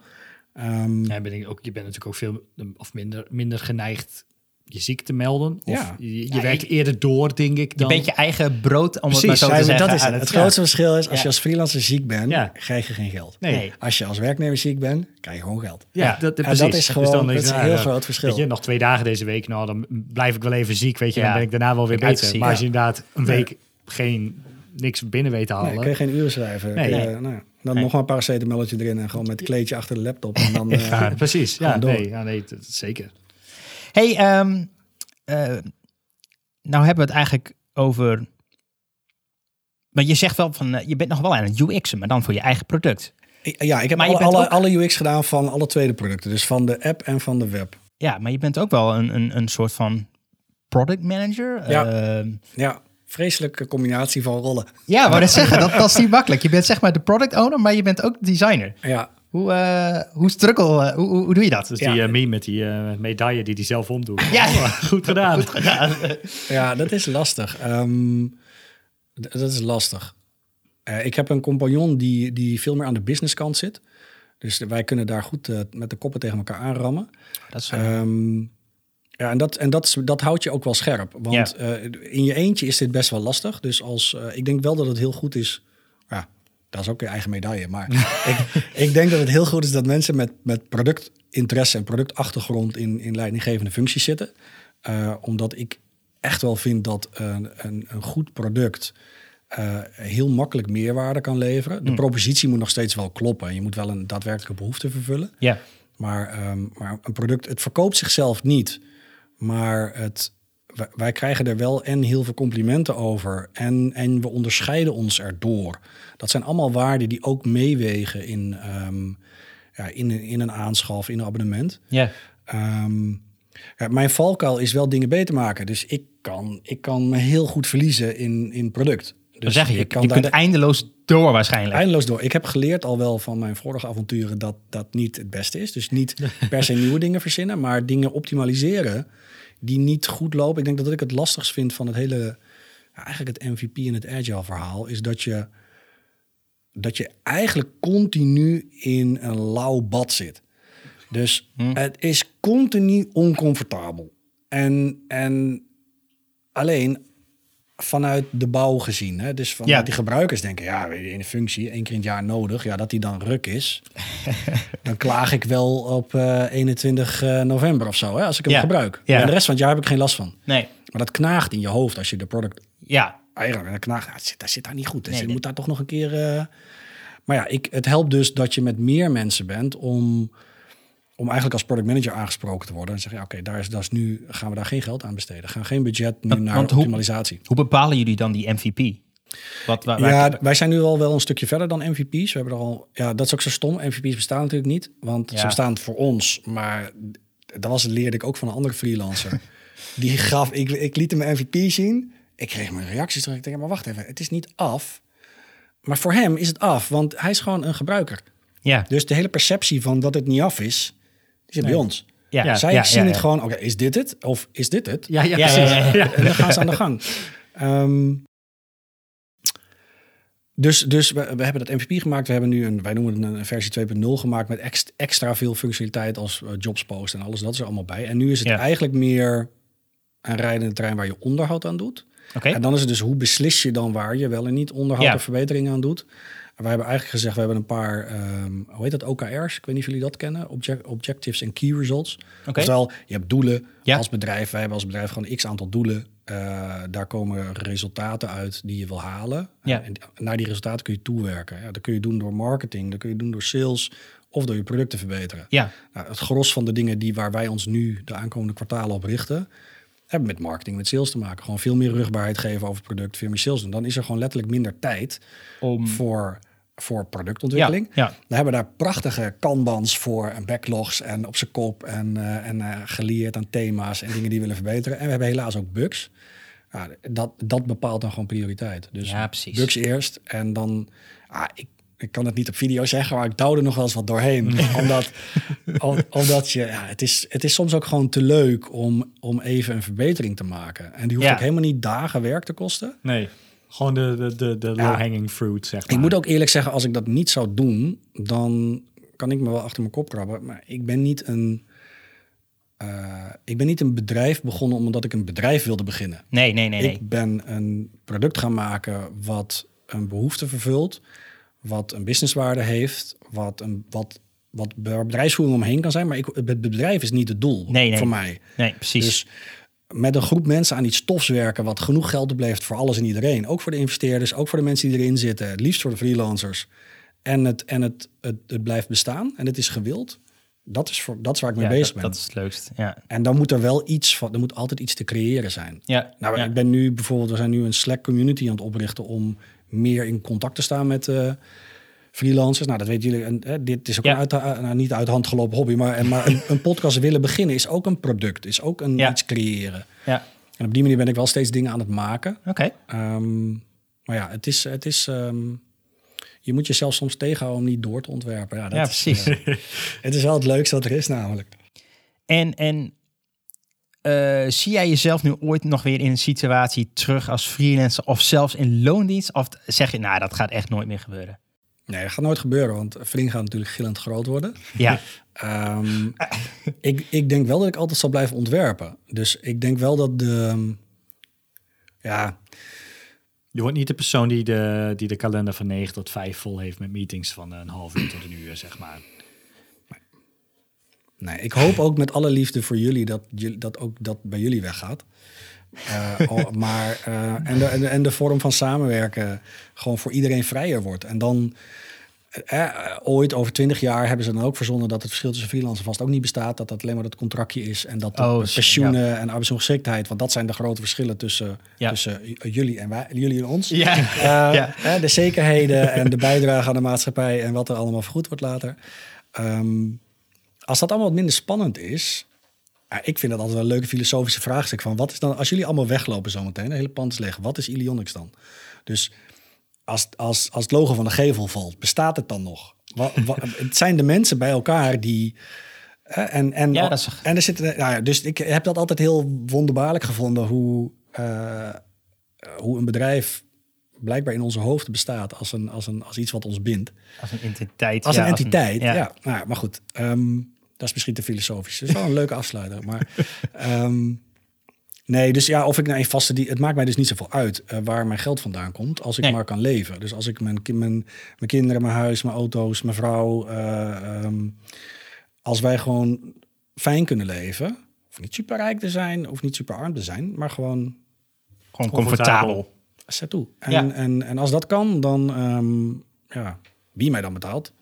Ehm, Ja, ben ik ook, je bent natuurlijk ook veel of minder, minder geneigd je ziek te melden. Of Ja. je, je Ja, werkt je- eerder door, denk ik. Je Dan. bent je eigen brood, om het maar zo te zeggen. dat is het. Het ja. grootste verschil is, als Ja. je als freelancer ziek bent, Ja. krijg je geen geld. Nee. Nee. Als je als werknemer ziek bent, krijg je gewoon geld. Ja, Ja. dat, dat, En precies. dat is Dus gewoon- dan dat is een je, heel groot verschil. Weet je, nog twee dagen deze week, nou dan blijf ik wel even ziek, weet je. Ja. Dan ben ik daarna wel weer beter. Maar als je inderdaad een Nee. week geen, niks binnen weet te Nee, halen. kun je geen uren schrijven. Nee. Je, Nee. nou dan Nee. nog maar een paracetamolletje erin en gewoon met het kleedje achter de laptop. En dan, eh, ja, precies. Ja, door. nee, ja, nee, dat- zeker. Hey, ehm, eh, nou hebben we het eigenlijk over... Maar je zegt wel van, eh, je bent nog wel aan het UX'en, maar dan voor je eigen product. Ja, ik heb Maar je alle, bent alle, ook- alle UX gedaan van alle tweede producten. Dus van de app en van de web. Ja, maar je bent ook wel een, een, een soort van product manager. Ja. Ehm, Ja, vreselijke combinatie van rollen. ja, wou net zeggen, dat, dat is niet makkelijk. Je bent zeg maar de product owner, maar je bent ook designer. Ja, Hoe, eh hoe struggle, eh, hoe, hoe, hoe doe je dat? Dus Ja. die eh, meme met die eh, medaille die hij zelf omdoet. Ja. Oh, goed gedaan. ja dat is lastig. Ehm, dat is lastig. Eh, ik heb een compagnon die, die veel meer aan de businesskant zit. Dus wij kunnen daar goed met de koppen tegen elkaar aanrammen. Dat is, Ehm, ja, en, dat, en dat, is- dat houdt je ook wel scherp. Want eh, in je eentje is dit best wel lastig. Dus als, eh, ik denk wel dat het heel goed is. Ja, dat is ook je eigen medaille. Maar ik, ik denk dat het heel goed is dat mensen met, met productinteresse en productachtergrond in, in leidinggevende functies zitten. Eh, omdat ik echt wel vind dat een, een, een goed product heel makkelijk meerwaarde kan leveren. De propositie moet nog steeds wel kloppen. En je moet wel een daadwerkelijke behoefte vervullen. ja. Maar, ehm, maar een product, het verkoopt zichzelf niet. Maar het, wij, wij krijgen er wel en heel veel complimenten over. En, en we onderscheiden ons erdoor. Dat zijn allemaal waarden die ook meewegen in, ehm, ja, in, een- in een aanschaf, in een abonnement. Ja. Ehm, ja, mijn valkuil is wel dingen beter maken. Dus ik kan, ik kan me heel goed verliezen in, in product. Dan Dus zeg je, ik kan je kunt de- eindeloos door waarschijnlijk. Eindeloos door. Ik heb geleerd al wel van mijn vorige avonturen dat dat niet het beste is. Dus niet per se nieuwe dingen verzinnen, maar dingen optimaliseren die niet goed lopen. Ik denk dat ik het lastigst vind van het hele, eigenlijk het MVP en het agile verhaal, is dat je, dat je eigenlijk continu in een lauw bad zit. Dus het is continu oncomfortabel. En, en alleen vanuit de bouw gezien. Hè? Dus vanuit Ja. die gebruikers denken, ja, in de functie, één keer in het jaar nodig. Ja, dat die dan ruk is. dan klaag ik wel op eh, 21 eh, november of zo, hè, als ik hem Ja. gebruik. Ja. En de rest van het jaar heb ik geen last van. Nee. Maar dat knaagt in je hoofd als je de product Ja. eigenlijk dat knaagt. Zit, dat zit daar niet goed. Dus Nee, je moet daar toch nog een keer. eh, Maar ja, ik, het helpt dus dat je met meer mensen bent om, om eigenlijk als product manager aangesproken te worden. En zeggen, ja, oké, daar is, dat is nu gaan we daar geen geld aan besteden. Gaan geen budget nu Want- naar want optimalisatie. Hoe bepalen jullie dan die MVP? Wat, waar, waar- Ja, wij zijn nu al wel een stukje verder dan MVP's. We hebben er al, ja, dat is ook zo stom. MVP's bestaan natuurlijk niet, want Ja. ze bestaan voor ons. Maar dat was het leerde ik ook van een andere freelancer. Die gaf, ik, ik liet hem een MVP zien. Ik kreeg mijn reacties terug. Ik denk, maar wacht even, het is niet af. Maar voor hem is het af, want hij is gewoon een gebruiker. Ja. Dus de hele perceptie van dat het niet af is, die zit bij ons. Ja. Ja, Zij ja, zien ja, het gewoon, oké, is dit het? Of is dit het? Ja, ja, Ja, precies. ja, ja, ja. En dan gaan ze aan de gang. Ehm, dus dus we, we hebben dat MVP gemaakt. We hebben nu een, wij noemen het een versie 2.0 gemaakt met ex- extra veel functionaliteit als eh, jobs post en alles. Dat is er allemaal bij. En nu is het Ja. eigenlijk meer een rijdende trein waar je onderhoud aan doet. Oké. En dan is het dus hoe beslis je dan waar je wel en niet onderhoud Ja. of verbeteringen aan doet. En wij hebben eigenlijk gezegd, we hebben een paar, ehm, hoe heet dat, OKR's? Ik weet niet of jullie dat kennen. Object, objectives en Key Results. Oké. Oftewel, je hebt doelen Ja. als bedrijf. Wij hebben als bedrijf gewoon x aantal doelen. Eh, daar komen resultaten uit die je wil halen. Ja. En naar die resultaten kun je toewerken. Ja, dat kun je doen door marketing, dat kun je doen door sales of door je producten verbeteren. Ja. Nou, het gros van de dingen die waar wij ons nu de aankomende kwartalen op richten, hebben met marketing, met sales te maken. Gewoon veel meer rugbaarheid geven over het product, veel meer sales doen. Dan is er gewoon letterlijk minder tijd Om... voor, voor productontwikkeling. Ja, ja. We hebben daar prachtige kanbans voor en backlogs en op zijn kop en, eh, en eh, geleerd aan thema's en dingen die we willen verbeteren. En we hebben helaas ook bugs. Ja, dat, dat bepaalt dan gewoon prioriteit. Dus Ja, precies. bugs eerst en dan... Ah, ik, ik kan het niet op video zeggen, maar ik douw er nog wel eens wat doorheen. omdat om- omdat je, ja, het, is, het is soms ook gewoon te leuk om, om even een verbetering te maken. En die hoeft ook helemaal niet dagen werk te kosten. Nee, gewoon de, de, de, de low-hanging fruit, zeg maar. Ik moet ook eerlijk zeggen, als ik dat niet zou doen, dan kan ik me wel achter mijn kop krabben. Maar ik ben niet een, eh, ik ben niet een bedrijf begonnen omdat ik een bedrijf wilde beginnen. Nee, nee, nee, nee. Ik ben een product gaan maken wat een behoefte vervult, wat een businesswaarde heeft, wat een wat wat bedrijfsvoering omheen kan zijn. Maar ik, het bedrijf is niet het doel Nee, nee. voor mij. Nee, precies. Dus met een groep mensen aan iets tofs werken, wat genoeg geld oplevert voor alles en iedereen. Ook voor de investeerders, ook voor de mensen die erin zitten. Het liefst voor de freelancers. En het, en het, het, het blijft bestaan en het is gewild. Dat is, voor, dat is waar ik mee ja, bezig dat, ben. dat is het leukst. Ja. En dan moet er wel iets van, er moet altijd iets te creëren zijn. Ja. Nou, ja. ik ben nu bijvoorbeeld, we zijn nu een Slack community aan het oprichten om meer in contact te staan met eh, freelancers. Nou, dat weten jullie. En, hè, dit is ook Ja. een uit, de- nou, niet uit hand gelopen hobby, maar, en- maar een, een podcast willen beginnen is ook een product, is ook een Ja. iets creëren. ja. En op die manier ben ik wel steeds dingen aan het maken. Oké. Ehm, maar ja, het is, het is ehm, je moet jezelf soms tegenhouden om niet door te ontwerpen. Ja, dat Ja, is, precies. eh, het is wel het leukste wat er is namelijk. En, en eh, zie jij jezelf nu ooit nog weer in een situatie terug als freelancer of zelfs in loondienst? Of zeg je, nou, dat gaat echt nooit meer gebeuren? Nee, dat gaat nooit gebeuren, want Vriend gaat natuurlijk gillend groot worden. Ja, Ehm, ik, ik denk wel dat ik altijd zal blijven ontwerpen. Dus ik denk wel dat de... Ja, Je wordt niet de persoon die de, die de kalender van 9 tot 5 vol heeft met meetings van een half uur tot een uur, zeg maar. nee, ik hoop ook met alle liefde voor jullie dat, dat ook dat bij jullie weggaat. Eh, oh, maar, eh, en, de, en, de, en de vorm van samenwerken gewoon voor iedereen vrijer wordt. En dan... eh, ooit over twintig jaar hebben ze dan ook verzonnen dat het verschil tussen freelancer vast ook niet bestaat. Dat dat alleen maar dat contractje is. En dat de Oh, pensioenen en arbeidsongeschiktheid. Want dat zijn de grote verschillen tussen, Ja. tussen jullie en wij, jullie en ons. ja. Ja. hè, de zekerheden en de bijdrage aan de maatschappij en wat er allemaal vergoed wordt later. Ehm, als dat allemaal wat minder spannend is. Ja, ik vind dat altijd wel een leuke filosofische vraagstuk van wat is dan als jullie allemaal weglopen zometeen, de hele pand is leeg, wat is Ilionics dan? Dus als, als, als het logo van de gevel valt, bestaat het dan nog? Het zijn de mensen bij elkaar die. hè, en, en, Ja, dat is- en er zitten. Nou ja, dus ik heb dat altijd heel wonderbaarlijk gevonden hoe, eh, hoe een bedrijf blijkbaar in onze hoofden bestaat als, een, als, een, als iets wat ons bindt. Als een entiteit. Als ja, een entiteit, ja. ja. Nou, ja, maar goed, ehm, dat is misschien te filosofisch. Dat is wel een leuke afsluiter. Maar ehm, nee, dus ja, of ik naar een vaste die, het maakt mij dus niet zoveel uit eh, waar mijn geld vandaan komt, als ik Nee. maar kan leven. Dus als ik mijn, ki- mijn, mijn kinderen, mijn huis, mijn auto's, mijn vrouw, eh, ehm, als wij gewoon fijn kunnen leven, of niet super rijk te zijn, of niet super arm te zijn, maar gewoon Gewoon comfortabel. zet toe. En, Ja. en, en als dat kan, dan ehm, ja, wie mij dan betaalt.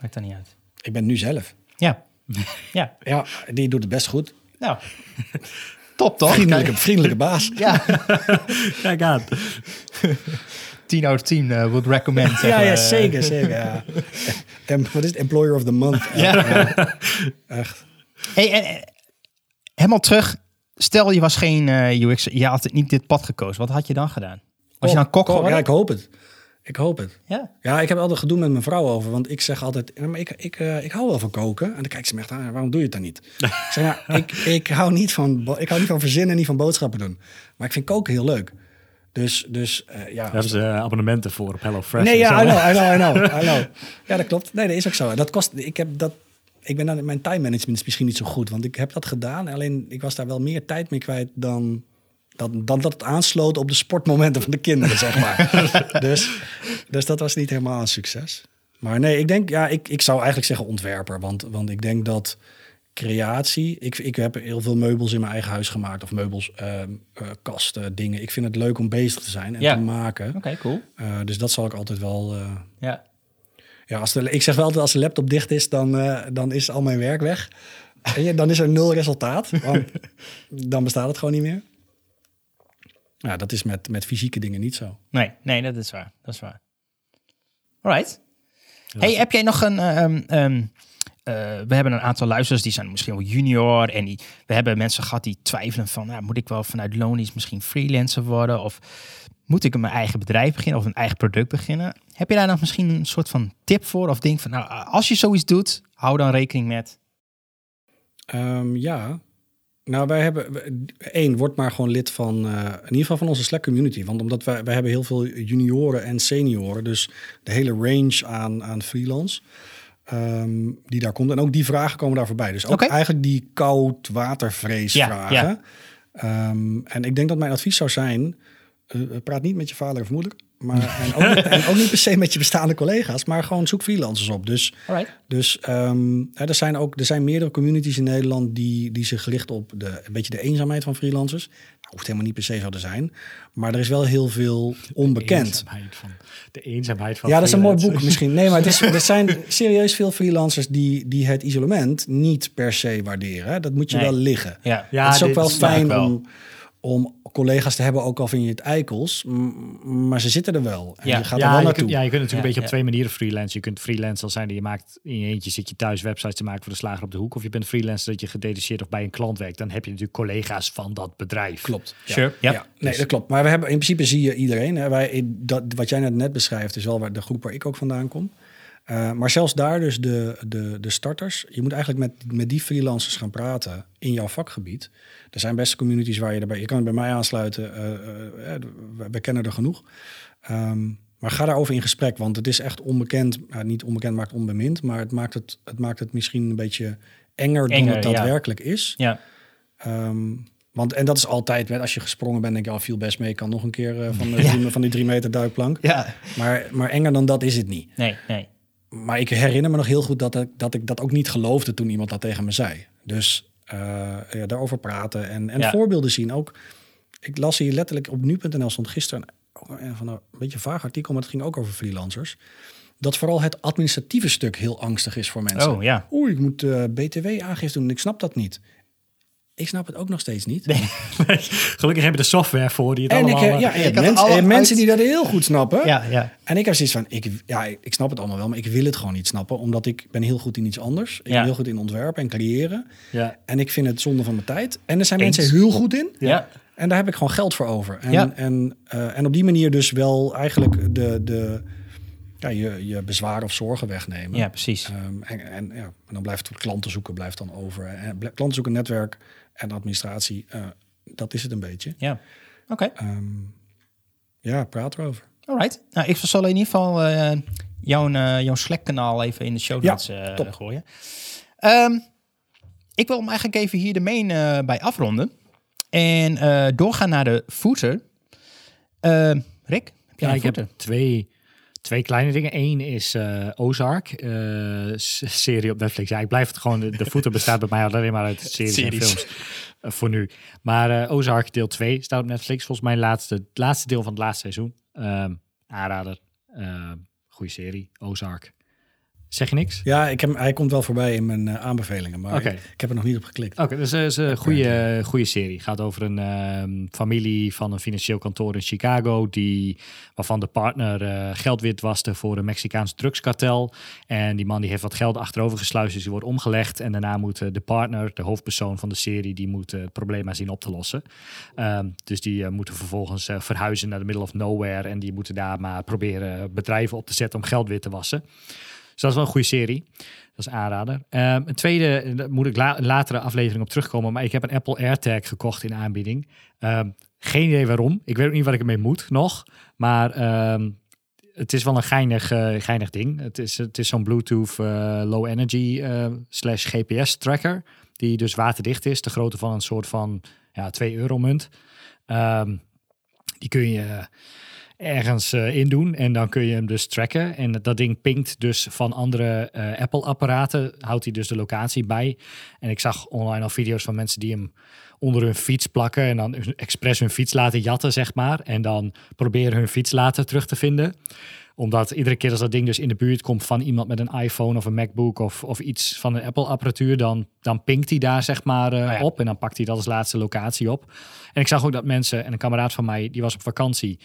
Maakt dat niet uit. Ik ben nu zelf. Ja. Ja. Ja, die doet het best goed. Nou. Top toch? Vriendelijke, vriendelijke baas. Ja. Kijk aan. 10 out of 10 eh, would recommend. Ja, zeggen ja zeker, zeker. Ja. En wat is het? Employer of the Month. Ja. Echt. Hey, en, en, helemaal terug. Stel je was geen eh, UX, je had niet dit pad gekozen. Wat had je dan gedaan? Was je dan kok Kok, geworden? Ja, ik hoop het. Ik hoop het. Ja. Ja, ik heb altijd gedoe met mijn vrouw over. Want ik zeg altijd, "Ja, maar ik, ik, eh, ik hou wel van koken. En dan kijkt ze me echt aan, waarom doe je het dan niet? ik zeg, ja, ik, ik, hou niet van, ik hou niet van verzinnen en niet van boodschappen doen. Maar ik vind koken heel leuk. Dus, dus eh, ja. Daar hebben ze eh, abonnementen voor op HelloFresh. Nee, ja, zo, I know, I know, I know, I know. Ja, dat klopt. Nee, dat is ook zo. Dat kost, ik heb dat, ik ben dan, mijn time management is misschien niet zo goed. Want ik heb dat gedaan. Alleen ik was daar wel meer tijd mee kwijt dan, dan, dan dat het aansloot op de sportmomenten van de kinderen, zeg maar. dus, dus dat was niet helemaal een succes. Maar nee, ik denk, ja, ik, ik zou eigenlijk zeggen ontwerper. Want, want ik denk dat creatie. Ik, ik heb heel veel meubels in mijn eigen huis gemaakt. Of meubels, ehm, eh, kasten, dingen. Ik vind het leuk om bezig te zijn en Ja. te maken. Oké, cool. Eh, dus dat zal ik altijd wel. eh, Ja. ja, als de, ik zeg wel altijd als de laptop dicht is, dan, dan is al mijn werk weg. Je, dan is er nul resultaat. Want dan bestaat het gewoon niet meer. Ja, dat is met, met fysieke dingen niet zo. Nee, nee, dat is waar. Dat is waar. Alright. Hey, heb jij nog een... ehm, ehm, eh, we hebben een aantal luisteraars, die zijn misschien wel junior. En die, we hebben mensen gehad die twijfelen van... Nou, moet ik wel vanuit loonies misschien freelancer worden? Of moet ik mijn eigen bedrijf beginnen? Of een eigen product beginnen? Heb je daar nog misschien een soort van tip voor? Of denk van, nou, als je zoiets doet, hou dan rekening met... Ehm, ja. Nou, wij hebben... één, word maar gewoon lid van... eh, in ieder geval van onze Slack community. Want omdat wij, wij hebben heel veel junioren en senioren. Dus de hele range aan, aan freelance... ehm, die daar komt. En ook die vragen komen daar voorbij. Dus ook eigenlijk die koud watervrees Ja, vragen. ja. Ehm, en ik denk dat mijn advies zou zijn... eh, praat niet met je vader of moeder. Maar, en, ook niet, en ook niet per se met je bestaande collega's. Maar gewoon zoek freelancers op. Dus Alright. dus ehm, hè, er zijn ook er zijn meerdere communities in Nederland die, die zich richten op de, een beetje de eenzaamheid van freelancers. Nou, hoeft helemaal niet per se zo te zijn. Maar er is wel heel veel onbekend. Eenzaamheid van, de eenzaamheid van Ja, dat is een mooi boek misschien. Nee, maar het is, er zijn serieus veel freelancers die, die het isolement niet per se waarderen. hè. Dat moet je Nee. wel liggen. Ja. Ja, het is ook wel fijn wel. om, om collega's te hebben, ook al vind je het eikels. Maar ze zitten er wel. En Ja. je gaat ja, er wel naartoe. kunt, ja, je kunt natuurlijk Ja, een beetje ja. op twee manieren freelancen. Je kunt freelancer zijn die je maakt in je eentje, zit je thuis websites te maken voor de slager op de hoek. Of je bent freelancer dat je gedetacheerd of bij een klant werkt. Dan heb je natuurlijk collega's van dat bedrijf. Klopt. Ja. Sure. Ja. Ja, nee, dat klopt. Maar we hebben in principe zie je iedereen. Hè. Wij, dat, wat jij net, net beschrijft, is wel waar de groep waar ik ook vandaan kom. Eh, maar zelfs daar dus de, de, de starters. Je moet eigenlijk met, met die freelancers gaan praten in jouw vakgebied. Er zijn best communities waar je erbij... Je kan het bij mij aansluiten. eh, eh, we, kennen er genoeg. Ehm, maar ga daarover in gesprek, want het is echt onbekend. Nou, niet onbekend maakt onbemind, maar het maakt het, het maakt het misschien een beetje enger, dan het ja. daadwerkelijk is. Ja. Ehm, want, en dat is altijd, met, als je gesprongen bent, denk je, al viel best mee. Ik kan nog een keer van, de van die drie meter duikplank. Ja. Maar, maar enger dan dat is het niet. Nee, nee. Maar ik herinner me nog heel goed dat ik dat, ik dat ook niet geloofde toen iemand dat tegen me zei. Dus eh, ja, daarover praten en, en Ja. voorbeelden zien. Ook, ik las hier letterlijk op nu.nl stond gisteren een, van een beetje vaag artikel, maar het ging ook over freelancers. Dat vooral het administratieve stuk heel angstig is voor mensen. Oh, ja. Oeh, ik moet eh, BTW-aangifte doen. Ik snap dat niet. Ik snap het ook nog steeds niet. Gelukkig heb je de software voor die het En ik allemaal... heb, ja, eh, het mensen, uit- die dat heel goed snappen. Ja, ja. En ik heb zoiets van, ik, ja, ik snap het allemaal wel, maar ik wil het gewoon niet snappen. Omdat ik ben heel goed in iets anders. Ik Ja. ben heel goed in ontwerpen en creëren. ja. En ik vind het zonde van mijn tijd. En er zijn Eens. mensen heel goed in. Ja. En daar heb ik gewoon geld voor over. En, Ja. en, eh, en op die manier dus wel eigenlijk de, de, ja, je, je bezwaren of zorgen wegnemen. Ja, precies. Ehm, en, en, ja, en dan blijft het klanten zoeken blijft dan over. En klanten zoeken, netwerk en administratie. eh, dat is het een beetje. Ja. Oké, Ehm, ja, praat erover. alright. Nou, ik zal in ieder geval eh, jouw, eh, jouw Slack-kanaal even in de show Ja, notes eh, top. gooien. Ehm, ik wil hem eigenlijk even hier de main eh, bij afronden. En eh, doorgaan naar de footer. Ehm, Rick, heb jij Ja, een ik heb footer? twee, twee kleine dingen. Eén is eh, Ozark, eh, serie op Netflix. Ja, ik blijf het gewoon, de, footer bestaat bij mij alleen maar uit series, en films. eh, voor nu. Maar Ozark deel 2 staat op Netflix. Volgens mij laatste, het laatste deel van het laatste seizoen. Ehm, aanrader. Ehm goede serie, Ozark. Zeg je niks? Ja, ik heb, hij komt wel voorbij in mijn eh, aanbevelingen, maar ik, ik heb er nog niet op geklikt. Oké, dus het is een goede, goede serie. Gaat over een ehm, familie van een financieel kantoor in Chicago, die, waarvan de partner eh, geld witwaste voor een Mexicaans drugskartel. En die man die heeft wat geld achterover gesluist, dus die wordt omgelegd. En daarna moet eh, de partner, de hoofdpersoon van de serie, die moet eh, het probleem maar zien op te lossen. Ehm, dus die eh, moeten vervolgens eh, verhuizen naar de middle of nowhere en die moeten daar maar proberen bedrijven op te zetten om geld wit te wassen. Dus dat is wel een goede serie. Dat is aanrader. Ehm, een tweede, daar moet ik la een latere aflevering op terugkomen. Maar ik heb een Apple AirTag gekocht in aanbieding. Ehm, geen idee waarom. Ik weet ook niet wat ik ermee moet nog. Maar ehm, het is wel een geinig, eh, geinig ding. Het is, het is zo'n Bluetooth eh, low energy slash GPS tracker. Die dus waterdicht is. De grootte van een soort van ja, 2 euro munt. Die kun je ergens eh, in doen en dan kun je hem dus tracken. En dat ding pinkt dus van andere eh, Apple-apparaten, houdt hij dus de locatie bij. En ik zag online al video's van mensen die hem onder hun fiets plakken en dan expres hun fiets laten jatten, zeg maar. En dan proberen hun fiets later terug te vinden omdat iedere keer als dat ding dus in de buurt komt van iemand met een iPhone of een MacBook of, of iets van een Apple-apparatuur, dan, dan pinkt hij daar zeg maar eh, ja. op en dan pakt hij dat als laatste locatie op. En ik zag ook dat mensen, en een kameraad van mij, die was op vakantie,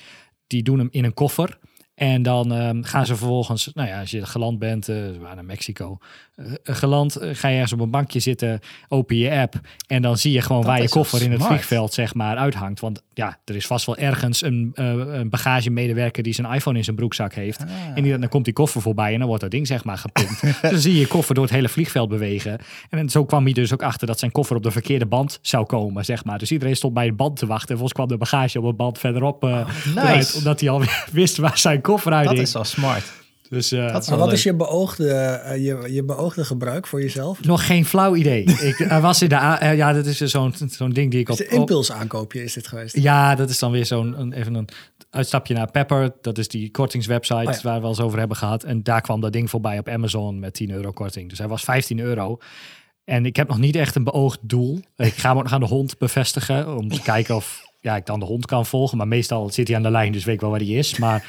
die doen hem in een koffer. En dan ehm, gaan ze vervolgens, nou ja, als je geland bent, eh, we waren naar Mexico, eh, geland, eh, ga je ergens op een bankje zitten, open je app en dan zie je gewoon Dat waar je koffer in het vliegveld zeg maar uithangt. Want ja, er is vast wel ergens een, een bagagemedewerker die zijn iPhone in zijn broekzak heeft. Ah. En die, dan komt die koffer voorbij en dan wordt dat ding zeg maar gepinkt. Dus dan zie je je koffer door het hele vliegveld bewegen. En zo kwam hij dus ook achter dat zijn koffer op de verkeerde band zou komen, zeg maar. Dus iedereen stond bij de band te wachten. En volgens kwam de bagage op een band verderop nice. eruit, omdat hij al wist waar zijn koffer uit Dat is wel smart. Dus eh, Dat is Maar wel wat is je beoogde, eh, je, je beoogde gebruik voor jezelf? nog geen flauw idee. ik hij was in de eh, ja, dat is dus zo'n zo'n ding die ik Is op, de impulsaankoopje is dit geweest? Ja, dat is dan weer zo'n een- even een uitstapje naar Pepper. Dat is die kortingswebsite Oh ja. waar we al eens over hebben gehad. En daar kwam dat ding voorbij op Amazon met 10 euro korting. Dus hij was 15 euro. En ik heb nog niet echt een beoogd doel. Ik ga hem ook nog aan de hond bevestigen om te kijken of ja, ik dan de hond kan volgen. Maar meestal zit hij aan de lijn, dus weet ik wel waar hij is. Maar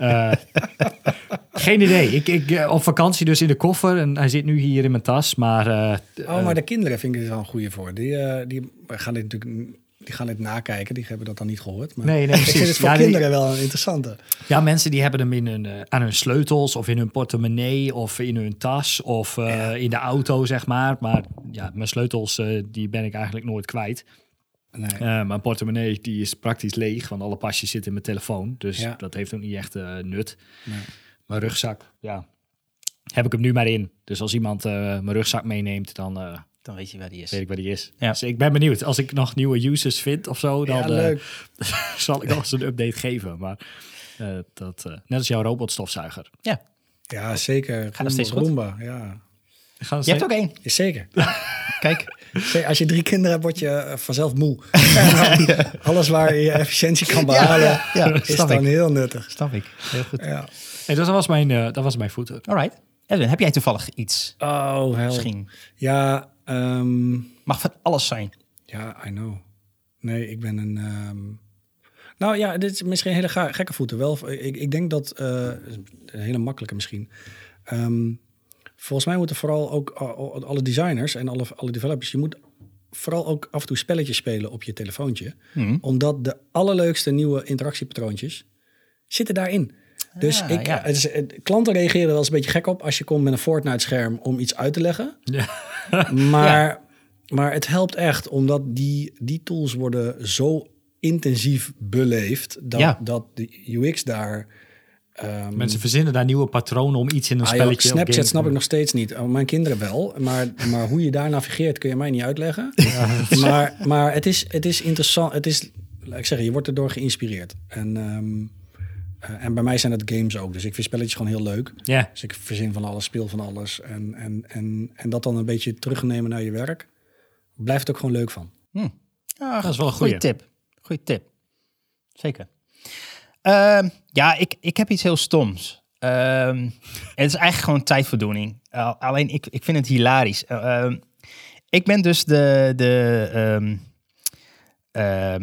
eh, geen idee. Ik, ik, eh, op vakantie dus in de koffer en hij zit nu hier in mijn tas. Maar eh, Oh, maar de kinderen vind ik er wel een goede voor. Die, die gaan dit natuurlijk die gaan dit nakijken. Die hebben dat dan niet gehoord. Maar Nee, nee, precies. het voor Ja, kinderen wel een interessante. Ja, mensen die hebben hem in hun, aan hun sleutels of in hun portemonnee of in hun tas of Ja. in de auto, zeg maar. Maar ja, mijn sleutels die ben ik eigenlijk nooit kwijt. Nee. Eh, mijn portemonnee die is praktisch leeg, want alle pasjes zitten in mijn telefoon. Dus Ja. dat heeft ook niet echt eh, nut. Nee. Mijn rugzak, ja, heb ik hem nu maar in. Dus als iemand eh, mijn rugzak meeneemt, dan eh, Dan weet je waar die is. weet ik waar die is. Ja. Dus ik ben benieuwd. Als ik nog nieuwe users vind of zo, dan Ja, eh, leuk. zal ik nog eens een update geven. Maar eh, dat, eh, net als jouw robotstofzuiger. Ja. Ja, zeker. Gaat nog steeds goed? Roomba, ja. Je hebt ook één. Is zeker. Kijk. Als je drie kinderen hebt, word je eh, vanzelf moe. En dan Alles waar je efficiëntie kan behalen, ja, ja, is dan ik. heel nuttig. Snap ik. Heel goed. Ja. Hey, dus dat was mijn, eh, dat was mijn voeten. Alright. Edwin, heb jij toevallig iets? Oh. Misschien. Ja, ehm, Mag van alles zijn. ja, I know. Nee, ik ben een... ehm, Nou ja, dit is misschien een hele gekke voeten. Wel, ik, ik denk dat... eh, een hele makkelijke misschien. Ehm, volgens mij moeten vooral ook eh, alle designers en alle, alle developers... Je moet vooral ook af en toe spelletjes spelen op je telefoontje. Hmm. Omdat de allerleukste nieuwe interactiepatroontjes zitten daarin. Dus Ah, ik, ja. het is, het- klanten reageren er wel eens een beetje gek op als je komt met een Fortnite-scherm om iets uit te leggen. Ja. Maar, maar het helpt echt, omdat die, die tools worden zo intensief beleefd dat, dat de UX daar. Ehm, Mensen verzinnen daar nieuwe patronen om iets in een ah, joh, spelletje... of Snapchat snap ik nog steeds niet. Oh, Mijn kinderen wel, maar, maar hoe je daar navigeert kun je mij niet uitleggen. maar maar het, is, het is interessant. Het is, laat ik zeggen, je wordt erdoor geïnspireerd. En, ehm, eh, en bij mij zijn het games ook. Dus ik vind spelletjes gewoon heel leuk. Ja, Dus ik verzin van alles, speel van alles. En, en, en, en dat dan een beetje terugnemen naar je werk. Blijft ook gewoon leuk van. Ah, Dat is wel een goede tip. Goeie tip. Zeker. Ehm, ja, ik, ik heb iets heel stoms. Ehm, het is eigenlijk gewoon tijdverdoening. Uh, alleen ik, ik vind het hilarisch. Ehm, ik ben dus de, de eh,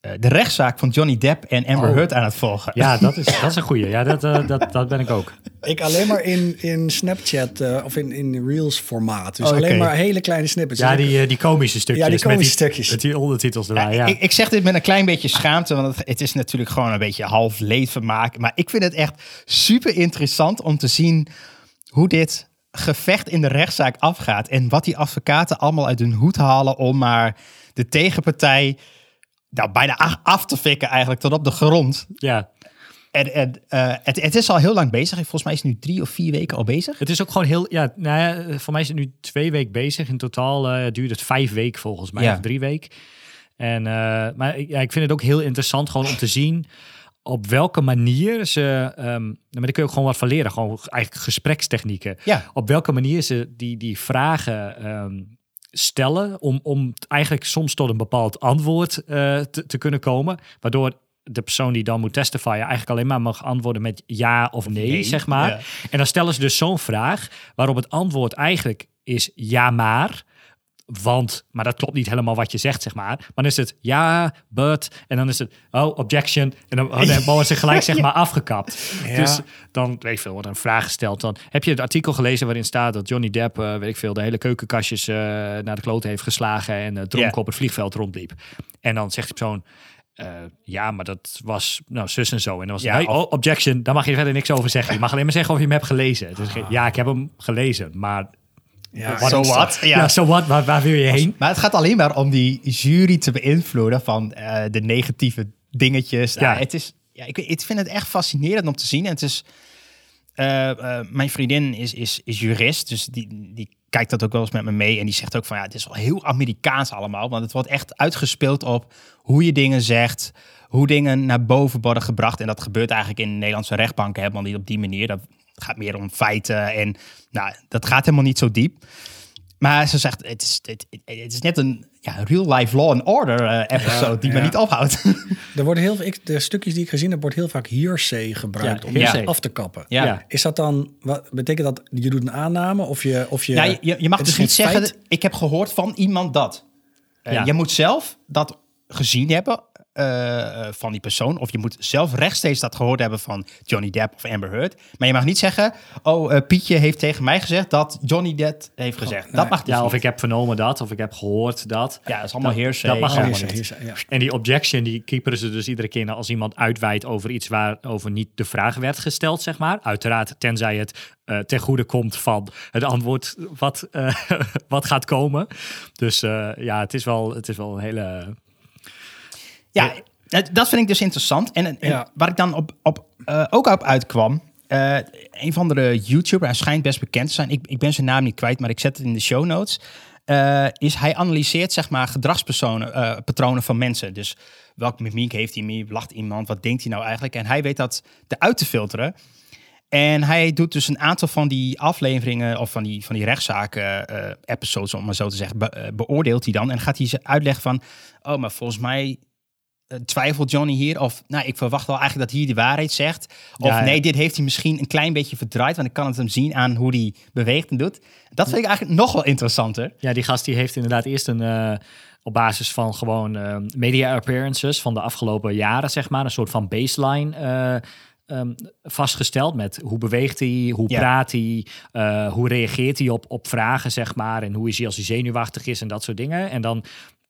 de rechtszaak van Johnny Depp en Amber Oh. Heard aan het volgen. Ja, dat is, dat is een goeie. Ja, dat, eh, dat, dat ben ik ook. Ik alleen maar in, in Snapchat eh, of in, in Reels formaat. Dus Oké. alleen maar hele kleine snippets. Ja, die, eh, die komische stukjes. Ja, die komische met stukjes. Met die ondertitels erbij, ja. Ik, ik zeg dit met een klein beetje schaamte, want het, het is natuurlijk gewoon een beetje half leedvermaak. Maar ik vind het echt super interessant om te zien hoe dit gevecht in de rechtszaak afgaat. En wat die advocaten allemaal uit hun hoed halen om maar de tegenpartij nou, bijna af te fikken eigenlijk tot op de grond. ja. En, en eh, het, het is al heel lang bezig. Volgens mij is het nu drie of vier weken al bezig. Het is ook gewoon heel, ja, nou ja, voor mij is het nu twee weken bezig. In totaal eh, duurt het vijf weken volgens mij, Ja. of drie weken. En, eh, maar ik- ja, ik vind het ook heel interessant gewoon om te zien op welke manier ze, ehm maar daar kun je ook gewoon wat van leren, gewoon eigenlijk gesprekstechnieken. Ja. Op welke manier ze die, die vragen ehm, stellen om, om eigenlijk soms tot een bepaald antwoord eh, te, te kunnen komen, waardoor de persoon die dan moet testifyen eigenlijk alleen maar mag antwoorden met ja of nee, nee, zeg maar. ja. En dan stellen ze dus zo'n vraag waarop het antwoord eigenlijk is ja maar. Want, maar dat klopt niet helemaal wat je zegt, zeg maar. Maar dan is het ja, but. En dan is het, oh, objection. En dan, oh, worden ze gelijk, zeg maar, afgekapt. Ja. Dus dan, weet ik veel, wordt een vraag gesteld. Dan heb je het artikel gelezen waarin staat dat Johnny Depp, eh, weet ik veel, de hele keukenkastjes eh, naar de kloten heeft geslagen en uh, dronken Ja. op het vliegveld rondliep. En dan zegt die persoon, eh, ja, maar dat was nou zus en zo. En dan was Ja, het, nee, of- oh, objection, daar mag je verder niks over zeggen. Je mag alleen maar zeggen of je hem hebt gelezen. Dus, ja, ik heb hem gelezen, maar ja, So ja, what? ja, zo wat, waar, waar wil je heen? Maar het gaat alleen maar om die jury te beïnvloeden van eh, de negatieve dingetjes. Ja. Ja. het is, ja, ik, ik vind het echt fascinerend om te zien. En het is, eh, eh, mijn vriendin is, is, is jurist, dus die, die kijkt dat ook wel eens met me mee. En die zegt ook van ja, het is wel heel Amerikaans allemaal. Want het wordt echt uitgespeeld op hoe je dingen zegt, hoe dingen naar boven worden gebracht. En dat gebeurt eigenlijk in Nederlandse rechtbanken helemaal niet op die manier. Dat gaat meer om feiten en nou, dat gaat helemaal niet zo diep. Maar ze zegt, het is, het, het is net een ja, real-life law and order eh, episode die me niet ophoudt. Er worden heel, ik, de stukjes die ik gezien heb, wordt heel vaak hearsay gebruikt Ja, om hearsay. af te kappen. Ja. Ja. Is dat dan, wat betekent dat, je doet een aanname of je... Of je, Ja, je, je- mag het dus niet zeggen, feit? ik heb gehoord van iemand dat. Eh, Ja. Je moet zelf dat gezien hebben eh, eh, van die persoon. Of je moet zelf rechtstreeks dat gehoord hebben van Johnny Depp of Amber Heard. Maar je mag niet zeggen, oh, eh, Pietje heeft tegen mij gezegd dat Johnny Depp heeft gezegd. nee. Dat mag dus Ja, of niet. ik heb vernomen dat, of ik heb gehoord dat. Ja, dat is allemaal hearsay. dat mag Oh, allemaal niet. ja. En die objection, die keeperen ze dus iedere keer als iemand uitwijdt over iets waarover niet de vraag werd gesteld, zeg maar. Uiteraard, tenzij het ten goede komt van het antwoord wat, wat gaat komen. Dus ja, het is wel, het is wel een hele... Ja, dat, dat vind ik dus interessant. En, en Ja. waar ik dan op, op, eh, ook op uitkwam, eh, een van de YouTuber, hij schijnt best bekend te zijn. Ik, ik ben zijn naam niet kwijt, maar ik zet het in de show notes. eh, is hij analyseert zeg maar gedragspatronen patronen van mensen. Dus welke mimiek heeft hij mee? Lacht iemand? Wat denkt hij nou eigenlijk? En hij weet dat eruit te filteren. En hij doet dus een aantal van die afleveringen of van die, van die rechtszaken, eh, episodes om maar zo te zeggen, be- beoordeelt hij dan. En gaat hij ze uitleggen van, oh, maar volgens mij twijfelt Johnny hier? Of nou, ik verwacht wel eigenlijk dat hij de waarheid zegt. Of Ja, ja. nee, dit heeft hij misschien een klein beetje verdraaid, want ik kan het hem zien aan hoe hij beweegt en doet. Dat vind ik eigenlijk nog wel interessanter. Ja, die gast die heeft inderdaad eerst een... eh, op basis van gewoon eh, media appearances van de afgelopen jaren, zeg maar. Een soort van baseline eh, ehm, vastgesteld met hoe beweegt hij, hoe Ja. praat hij, eh, hoe reageert hij op, op vragen, zeg maar. En hoe is hij als hij zenuwachtig is en dat soort dingen. En dan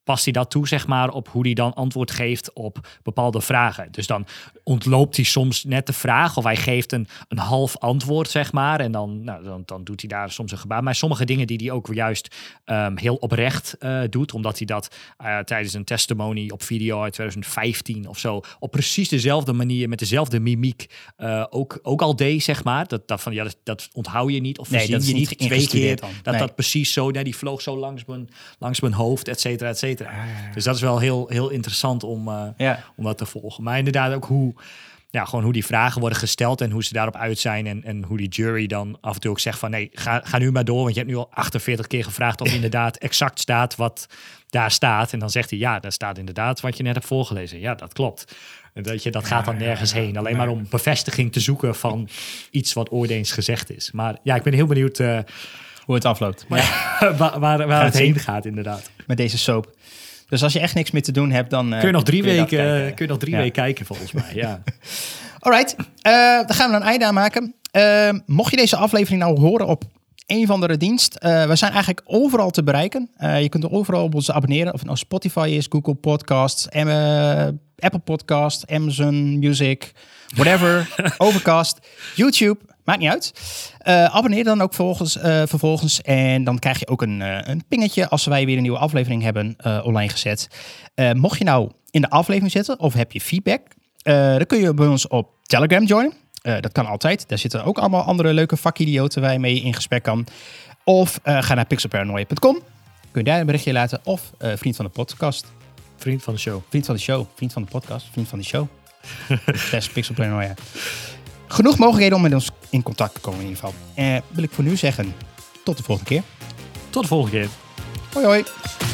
past hij dat toe, zeg maar, op hoe hij dan antwoord geeft op bepaalde vragen. Dus dan ontloopt hij soms net de vraag of hij geeft een, een half antwoord, zeg maar. En dan, nou, dan, dan doet hij daar soms een gebaar. Maar sommige dingen die hij ook juist ehm, heel oprecht eh, doet, omdat hij dat eh, tijdens een testimony op video uit 2015 of zo op precies dezelfde manier, met dezelfde mimiek eh, ook, ook al deed, zeg maar. Dat, dat, van, ja, dat, dat onthoud je niet of Nee, dat je niet twee keer. dan. Dat Nee. dat precies zo, nee, die vloog zo langs mijn, langs mijn hoofd, et cetera, et cetera. Dus dat is wel heel, heel interessant om, eh, om dat te volgen. Maar inderdaad ook hoe, ja, gewoon hoe die vragen worden gesteld en hoe ze daarop uit zijn. En, en hoe die jury dan af en toe ook zegt van nee, ga, ga nu maar door. Want je hebt nu al 48 keer gevraagd of inderdaad exact staat wat daar staat. En dan zegt hij ja, daar staat inderdaad wat je net hebt voorgelezen. Ja, dat klopt. En Dat, je, dat gaat dan nergens heen. Alleen maar om bevestiging te zoeken van iets wat ooit eens gezegd is. Maar ja, ik ben heel benieuwd eh, Hoe het afloopt. waar, waar, waar het zien. heen gaat inderdaad. met deze soap. Dus als je echt niks meer te doen hebt, dan... eh, Kun je nog drie kun je dat weken, kijken. kun je nog drie Ja. weken kijken volgens mij. Ja. Alright, eh dan gaan we een einde aan maken. Eh, mocht je deze aflevering nou horen op een van de dienst, eh, we zijn eigenlijk overal te bereiken. Eh, je kunt er overal op ons abonneren, of het nou Spotify is, Google Podcasts, eh, Apple Podcasts, Amazon Music, whatever, Overcast, YouTube, maakt niet uit. Eh, abonneer dan ook volgens, eh, vervolgens en dan krijg je ook een, eh, een pingetje als wij weer een nieuwe aflevering hebben online gezet. Mocht je nou in de aflevering zitten of heb je feedback, dan kun je bij ons op Telegram joinen. Dat kan altijd. Daar zitten ook allemaal andere leuke vakidioten waar je mee in gesprek kan. Of ga naar pixelparanoia.com. Kun je daar een berichtje laten. Of vriend van de podcast. Vriend van de show. Vriend van de show. Vriend van de podcast. Vriend van de show. Test pixelparanoia. Genoeg mogelijkheden om met ons in contact te komen in ieder geval. Eh, wil ik voor nu zeggen, tot de volgende keer. Tot de volgende keer. Hoi hoi.